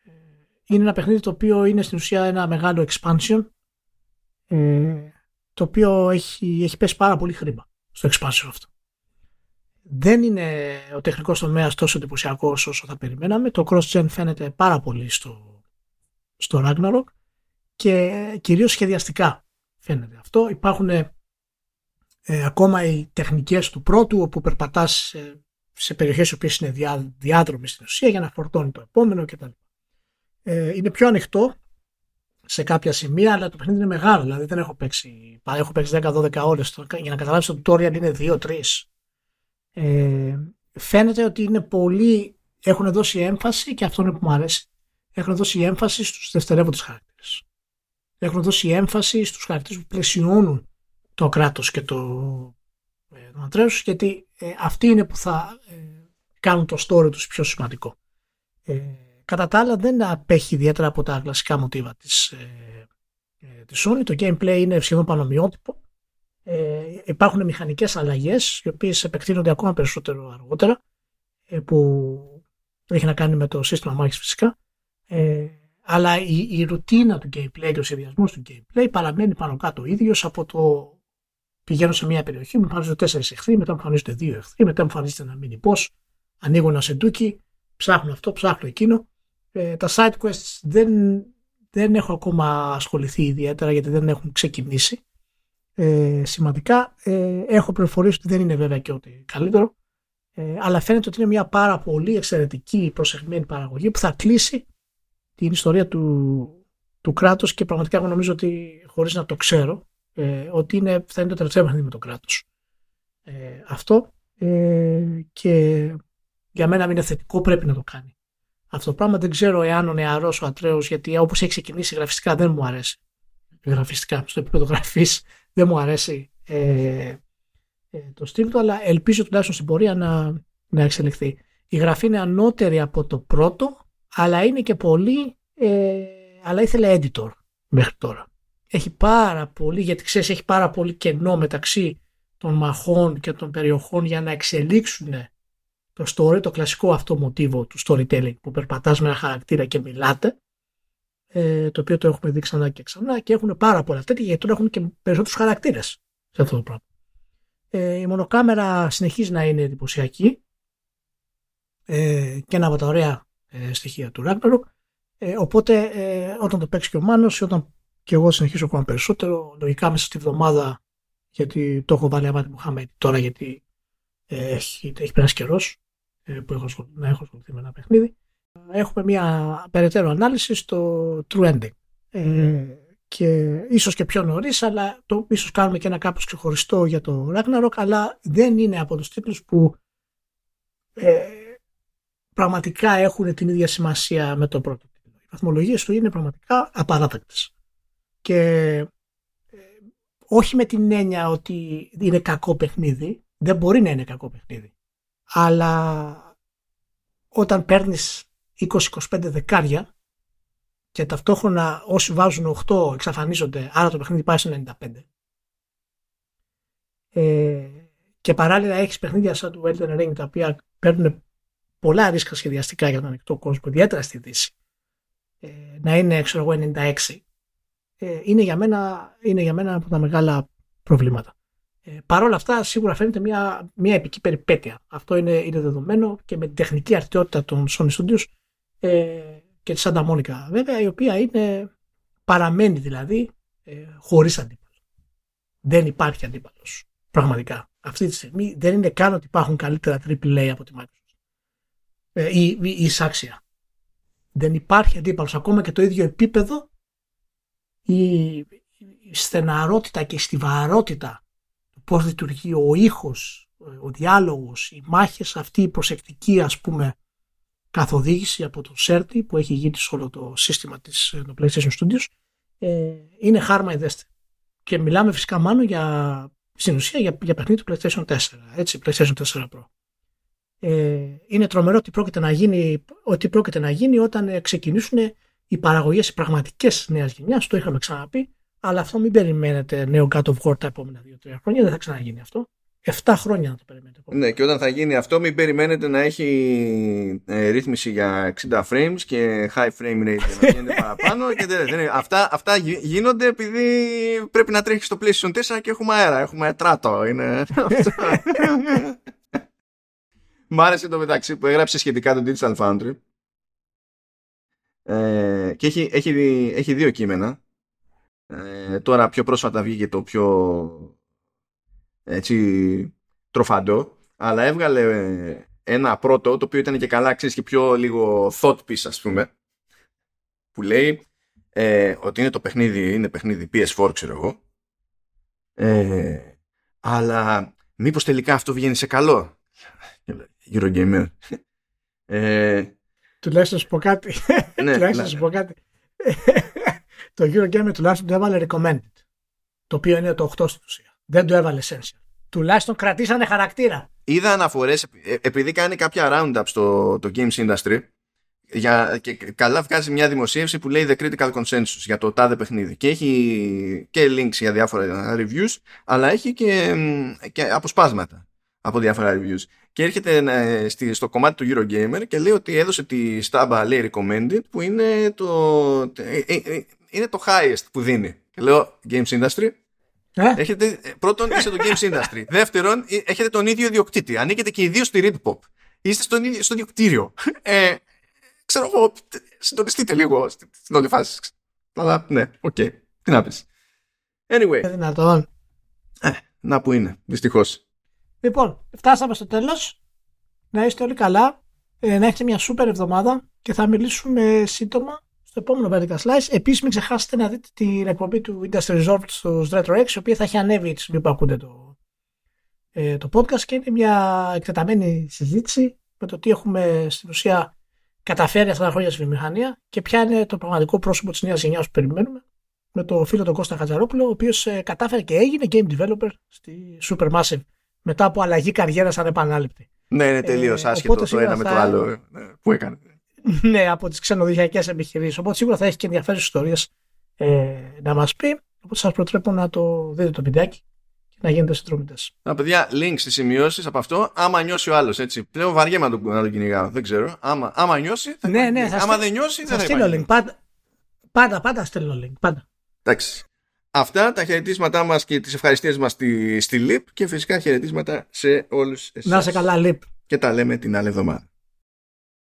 ε, είναι ένα παιχνίδι το οποίο είναι στην ουσία ένα μεγάλο expansion ε, το οποίο έχει, έχει πέσει πάρα πολύ χρήμα στο expansion αυτό. Δεν είναι ο τεχνικός τομέας τόσο εντυπωσιακός όσο θα περιμέναμε. Το cross-gen φαίνεται πάρα πολύ στο, στο Ragnarok και κυρίως σχεδιαστικά φαίνεται αυτό. Υπάρχουν ε, ακόμα οι τεχνικές του πρώτου όπου περπατάς σε, σε περιοχές που είναι διά, διάδρομες στην ουσία για να φορτώνει το επόμενο κτλ. Ε, είναι πιο ανοιχτό σε κάποια σημεία, αλλά το παιχνίδι είναι μεγάλο. Δηλαδή δεν έχω παίξει, έχω παίξει 10-12 ώρες. Για να καταλάβεις το tutorial είναι 2-3. Ε, φαίνεται ότι είναι πολύ, έχουν δώσει έμφαση και αυτό είναι που μου αρέσει. Έχουν δώσει έμφαση στους δευτερεύοντες χαρακτήρες έχουν δώσει έμφαση στους χαρακτήρες που πλαισιώνουν το κράτος και το, ε, το γιατί ε, αυτοί είναι που θα ε, κάνουν το story τους πιο σημαντικό. Ε, κατά τα άλλα δεν απέχει ιδιαίτερα από τα κλασικά μοτίβα της, ε, ε της Sony. Το gameplay είναι σχεδόν πανομοιότυπο. Ε, υπάρχουν μηχανικές αλλαγές οι οποίες επεκτείνονται ακόμα περισσότερο αργότερα που έχει να κάνει με το σύστημα μάχης φυσικά. Ε, αλλά η, η ρουτίνα του gameplay και ο σχεδιασμός του gameplay παραμένει πάνω κάτω ίδιος από το πηγαίνω σε μια περιοχή, μου εμφανίζονται τέσσερις εχθροί, μετά μου εμφανίζονται δύο εχθροί, μετά μου εμφανίζεται ένα mini boss, ανοίγω ένα σεντούκι, ψάχνω αυτό, ψάχνω εκείνο. Ε, τα side quests δεν, δεν έχω ακόμα ασχοληθεί ιδιαίτερα γιατί δεν έχουν ξεκινήσει ε, σημαντικά. Ε, έχω πληροφορίες ότι δεν είναι βέβαια και ότι καλύτερο. Ε, αλλά φαίνεται ότι είναι μια πάρα πολύ εξαιρετική προσεγμένη παραγωγή που θα κλείσει την ιστορία του, του κράτους και πραγματικά εγώ νομίζω ότι χωρίς να το ξέρω ε, ότι είναι, θα είναι το τελευταίο παιχνίδι με το κράτος. Ε, αυτό ε, και για μένα είναι θετικό πρέπει να το κάνει. Αυτό το πράγμα δεν ξέρω εάν ο νεαρός ο Ατρέος γιατί όπως έχει ξεκινήσει γραφιστικά δεν μου αρέσει. Γραφιστικά στο επίπεδο γραφής δεν μου αρέσει ε, ε, το στυλ του αλλά ελπίζω τουλάχιστον στην πορεία να, να εξελιχθεί. Η γραφή είναι ανώτερη από το πρώτο αλλά είναι και πολύ, ε, αλλά ήθελε editor μέχρι τώρα. Έχει πάρα πολύ, γιατί ξέρεις έχει πάρα πολύ κενό μεταξύ των μαχών και των περιοχών για να εξελίξουν το story, το κλασικό αυτό μοτίβο του storytelling που περπατάς με ένα χαρακτήρα και μιλάτε ε, το οποίο το έχουμε δει ξανά και ξανά και έχουν πάρα πολλά τέτοια γιατί τώρα έχουν και περισσότερους χαρακτήρες σε αυτό το πράγμα. Ε, η μονοκάμερα συνεχίζει να είναι εντυπωσιακή ε, και ένα από τα ωραία ε, στοιχεία του Ragnarok ε, οπότε ε, όταν το παίξει και ο Μάνος όταν και εγώ συνεχίσω ακόμα περισσότερο λογικά μέσα στη βδομάδα γιατί το έχω βάλει αμάτι μου τώρα γιατί ε, έχει, έχει περάσει καιρός ε, που έχω να έχω ασχοληθεί με ένα παιχνίδι. Έχουμε μια περαιτέρω ανάλυση στο True Ending. Ε, και ίσως και πιο νωρίς, αλλά το, ίσως κάνουμε και ένα κάπως ξεχωριστό για το Ragnarok, αλλά δεν είναι από τους τίτλους που ε, πραγματικά έχουν την ίδια σημασία με το πρώτο τίτλο. Οι βαθμολογίες του είναι πραγματικά απαράδεκτες. Και ε, όχι με την έννοια ότι είναι κακό παιχνίδι, δεν μπορεί να είναι κακό παιχνίδι. Αλλά όταν παίρνεις 20-25 δεκάρια και ταυτόχρονα όσοι βάζουν 8 εξαφανίζονται, άρα το παιχνίδι πάει σε 95. Ε, και παράλληλα έχεις παιχνίδια σαν του Elden Ring τα οποία παίρνουν πολλά ρίσκα σχεδιαστικά για τον ανοιχτό κόσμο, ιδιαίτερα στη Δύση. Ε, να είναι, ξέρω εγώ, 96. Ε, είναι, για μένα, είναι για μένα από τα μεγάλα προβλήματα. Ε, Παρ' όλα αυτά, σίγουρα φαίνεται μια, μια επική περιπέτεια. Αυτό είναι, είναι δεδομένο και με την τεχνική αρτιότητα των Sony Studios ε, και της Santa Monica, βέβαια, η οποία είναι, παραμένει δηλαδή ε, χωρίς αντίπαλο. Δεν υπάρχει αντίπαλος. Πραγματικά. Αυτή τη στιγμή δεν είναι καν ότι υπάρχουν καλύτερα AAA από τη Microsoft. Ε, ή, ή, ή σάξια. Δεν υπάρχει αντίπαλος. Ακόμα και το ίδιο επίπεδο η, η στεναρότητα και η στιβαρότητα πώς λειτουργεί ο ήχος, ο διάλογος, οι μάχες, αυτή η προσεκτική ας πούμε καθοδήγηση από το Σέρτι που έχει γίνει σε όλο το σύστημα της ε, το PlayStation Studios ε, είναι χάρμα ιδέστε. Και μιλάμε φυσικά μάλλον για, στην ουσία για, για παιχνίδι του PlayStation 4, έτσι, PlayStation 4 Pro. Ε, είναι τρομερό ότι πρόκειται να γίνει, ότι πρόκειται να γίνει όταν ξεκινήσουν οι παραγωγές οι πραγματικές νέας γενιάς, το είχαμε ξαναπεί, αλλά αυτό μην περιμένετε νέο God of War τα επόμενα 2-3 χρόνια. Δεν θα ξαναγίνει αυτό. 7 χρόνια να το περιμένετε. Ναι, και όταν θα γίνει αυτό, μην περιμένετε να έχει ε, ρύθμιση για 60 frames και high frame rate για να γίνεται παραπάνω. και δεν, δεν, αυτά, αυτά γίνονται επειδή πρέπει να τρέχει στο PlayStation 4 και έχουμε αέρα. Έχουμε τράτο. Είναι... Μ' άρεσε το μεταξύ που έγραψε σχετικά το Digital Foundry. Ε, και έχει, έχει, έχει δύο κείμενα ε, τώρα πιο πρόσφατα βγήκε το πιο έτσι τροφαντό αλλά έβγαλε ένα πρώτο το οποίο ήταν και καλά ξέρεις και πιο λίγο thought piece ας πούμε που λέει ε, ότι είναι το παιχνίδι είναι παιχνίδι PS4 ξέρω εγώ ε, αλλά μήπως τελικά αυτό βγαίνει σε καλό; Eurogamer ε, τουλάχιστον σου πω κάτι ναι, τουλάχιστον σου πω κάτι το Eurogamer τουλάχιστον το έβαλε recommended. Το οποίο είναι το 8 στην ουσία. Δεν το έβαλε essential. Τουλάχιστον κρατήσανε χαρακτήρα. Είδα αναφορές, ε, επειδή κάνει κάποια roundup στο το games industry, για, και καλά βγάζει μια δημοσίευση που λέει The Critical Consensus για το τάδε παιχνίδι. Και έχει και links για διάφορα reviews, αλλά έχει και, και αποσπάσματα από διάφορα reviews. Και έρχεται ε, στο κομμάτι του Eurogamer και λέει ότι έδωσε τη στάμπα λέει recommended που είναι το, ε, είναι το highest που δίνει. Και λέω Games Industry. Ε; Έχετε, πρώτον είστε το Games Industry. Δεύτερον, ε, έχετε τον ίδιο ιδιοκτήτη. Ανήκετε και οι δύο στη ReedPop. Είστε στον ίδιο, στο ίδιο κτίριο. Ε, ξέρω εγώ, συντονιστείτε λίγο στην όλη φάση. Αλλά ναι, OK. Okay. Τι να πεις. Anyway. Δυνατόν. Ε, να που είναι, δυστυχώς. Λοιπόν, φτάσαμε στο τέλος. Να είστε όλοι καλά. Ε, να έχετε μια σούπερ εβδομάδα και θα μιλήσουμε σύντομα στο επόμενο Vertical Slice. Επίσης, μην ξεχάσετε να δείτε την εκπομπή του Industry Resort στο Retro X, η οποία θα έχει ανέβει τη στιγμή που ακούτε το, ε, το podcast και είναι μια εκτεταμένη συζήτηση με το τι έχουμε στην ουσία καταφέρει αυτά τα χρόνια στη βιομηχανία και ποια είναι το πραγματικό πρόσωπο της νέας γενιάς που περιμένουμε με το φίλο τον Κώστα Χατζαρόπουλο, ο οποίος ε, κατάφερε και έγινε game developer στη Supermassive μετά από αλλαγή καριέρας ανεπανάληπτη. Ναι, είναι τελείως ε, άσχετο το ένα με το άλλο. Ε, που έκανε ναι, από τις ξενοδοχειακές επιχειρήσεις. Οπότε σίγουρα θα έχει και ενδιαφέρουσες ιστορίες ε, να μας πει. Οπότε σας προτρέπω να το δείτε το βιντεάκι και να γίνετε συνδρομητές. Α, παιδιά, link στις σημειώσεις από αυτό. Άμα νιώσει ο άλλος έτσι. Πλέον βαριέμαι να τον, να τον κυνηγάω. Δεν ξέρω. Άμα, άμα νιώσει. Θα Ναι, ναι, θα άμα στείλ- δεν νιώσει, Θα δεν θα στείλω υπάρχει. link. Πάντα, πάντα, πάντα στέλνω link. Πάντα. Εντάξει. Αυτά τα χαιρετίσματά μας και τις ευχαριστίες μας στη, στη ΛΥΠ και φυσικά χαιρετίσματα σε όλους εσάς. Να σε καλά, Λιπ. Και τα λέμε την άλλη εβδομάδα.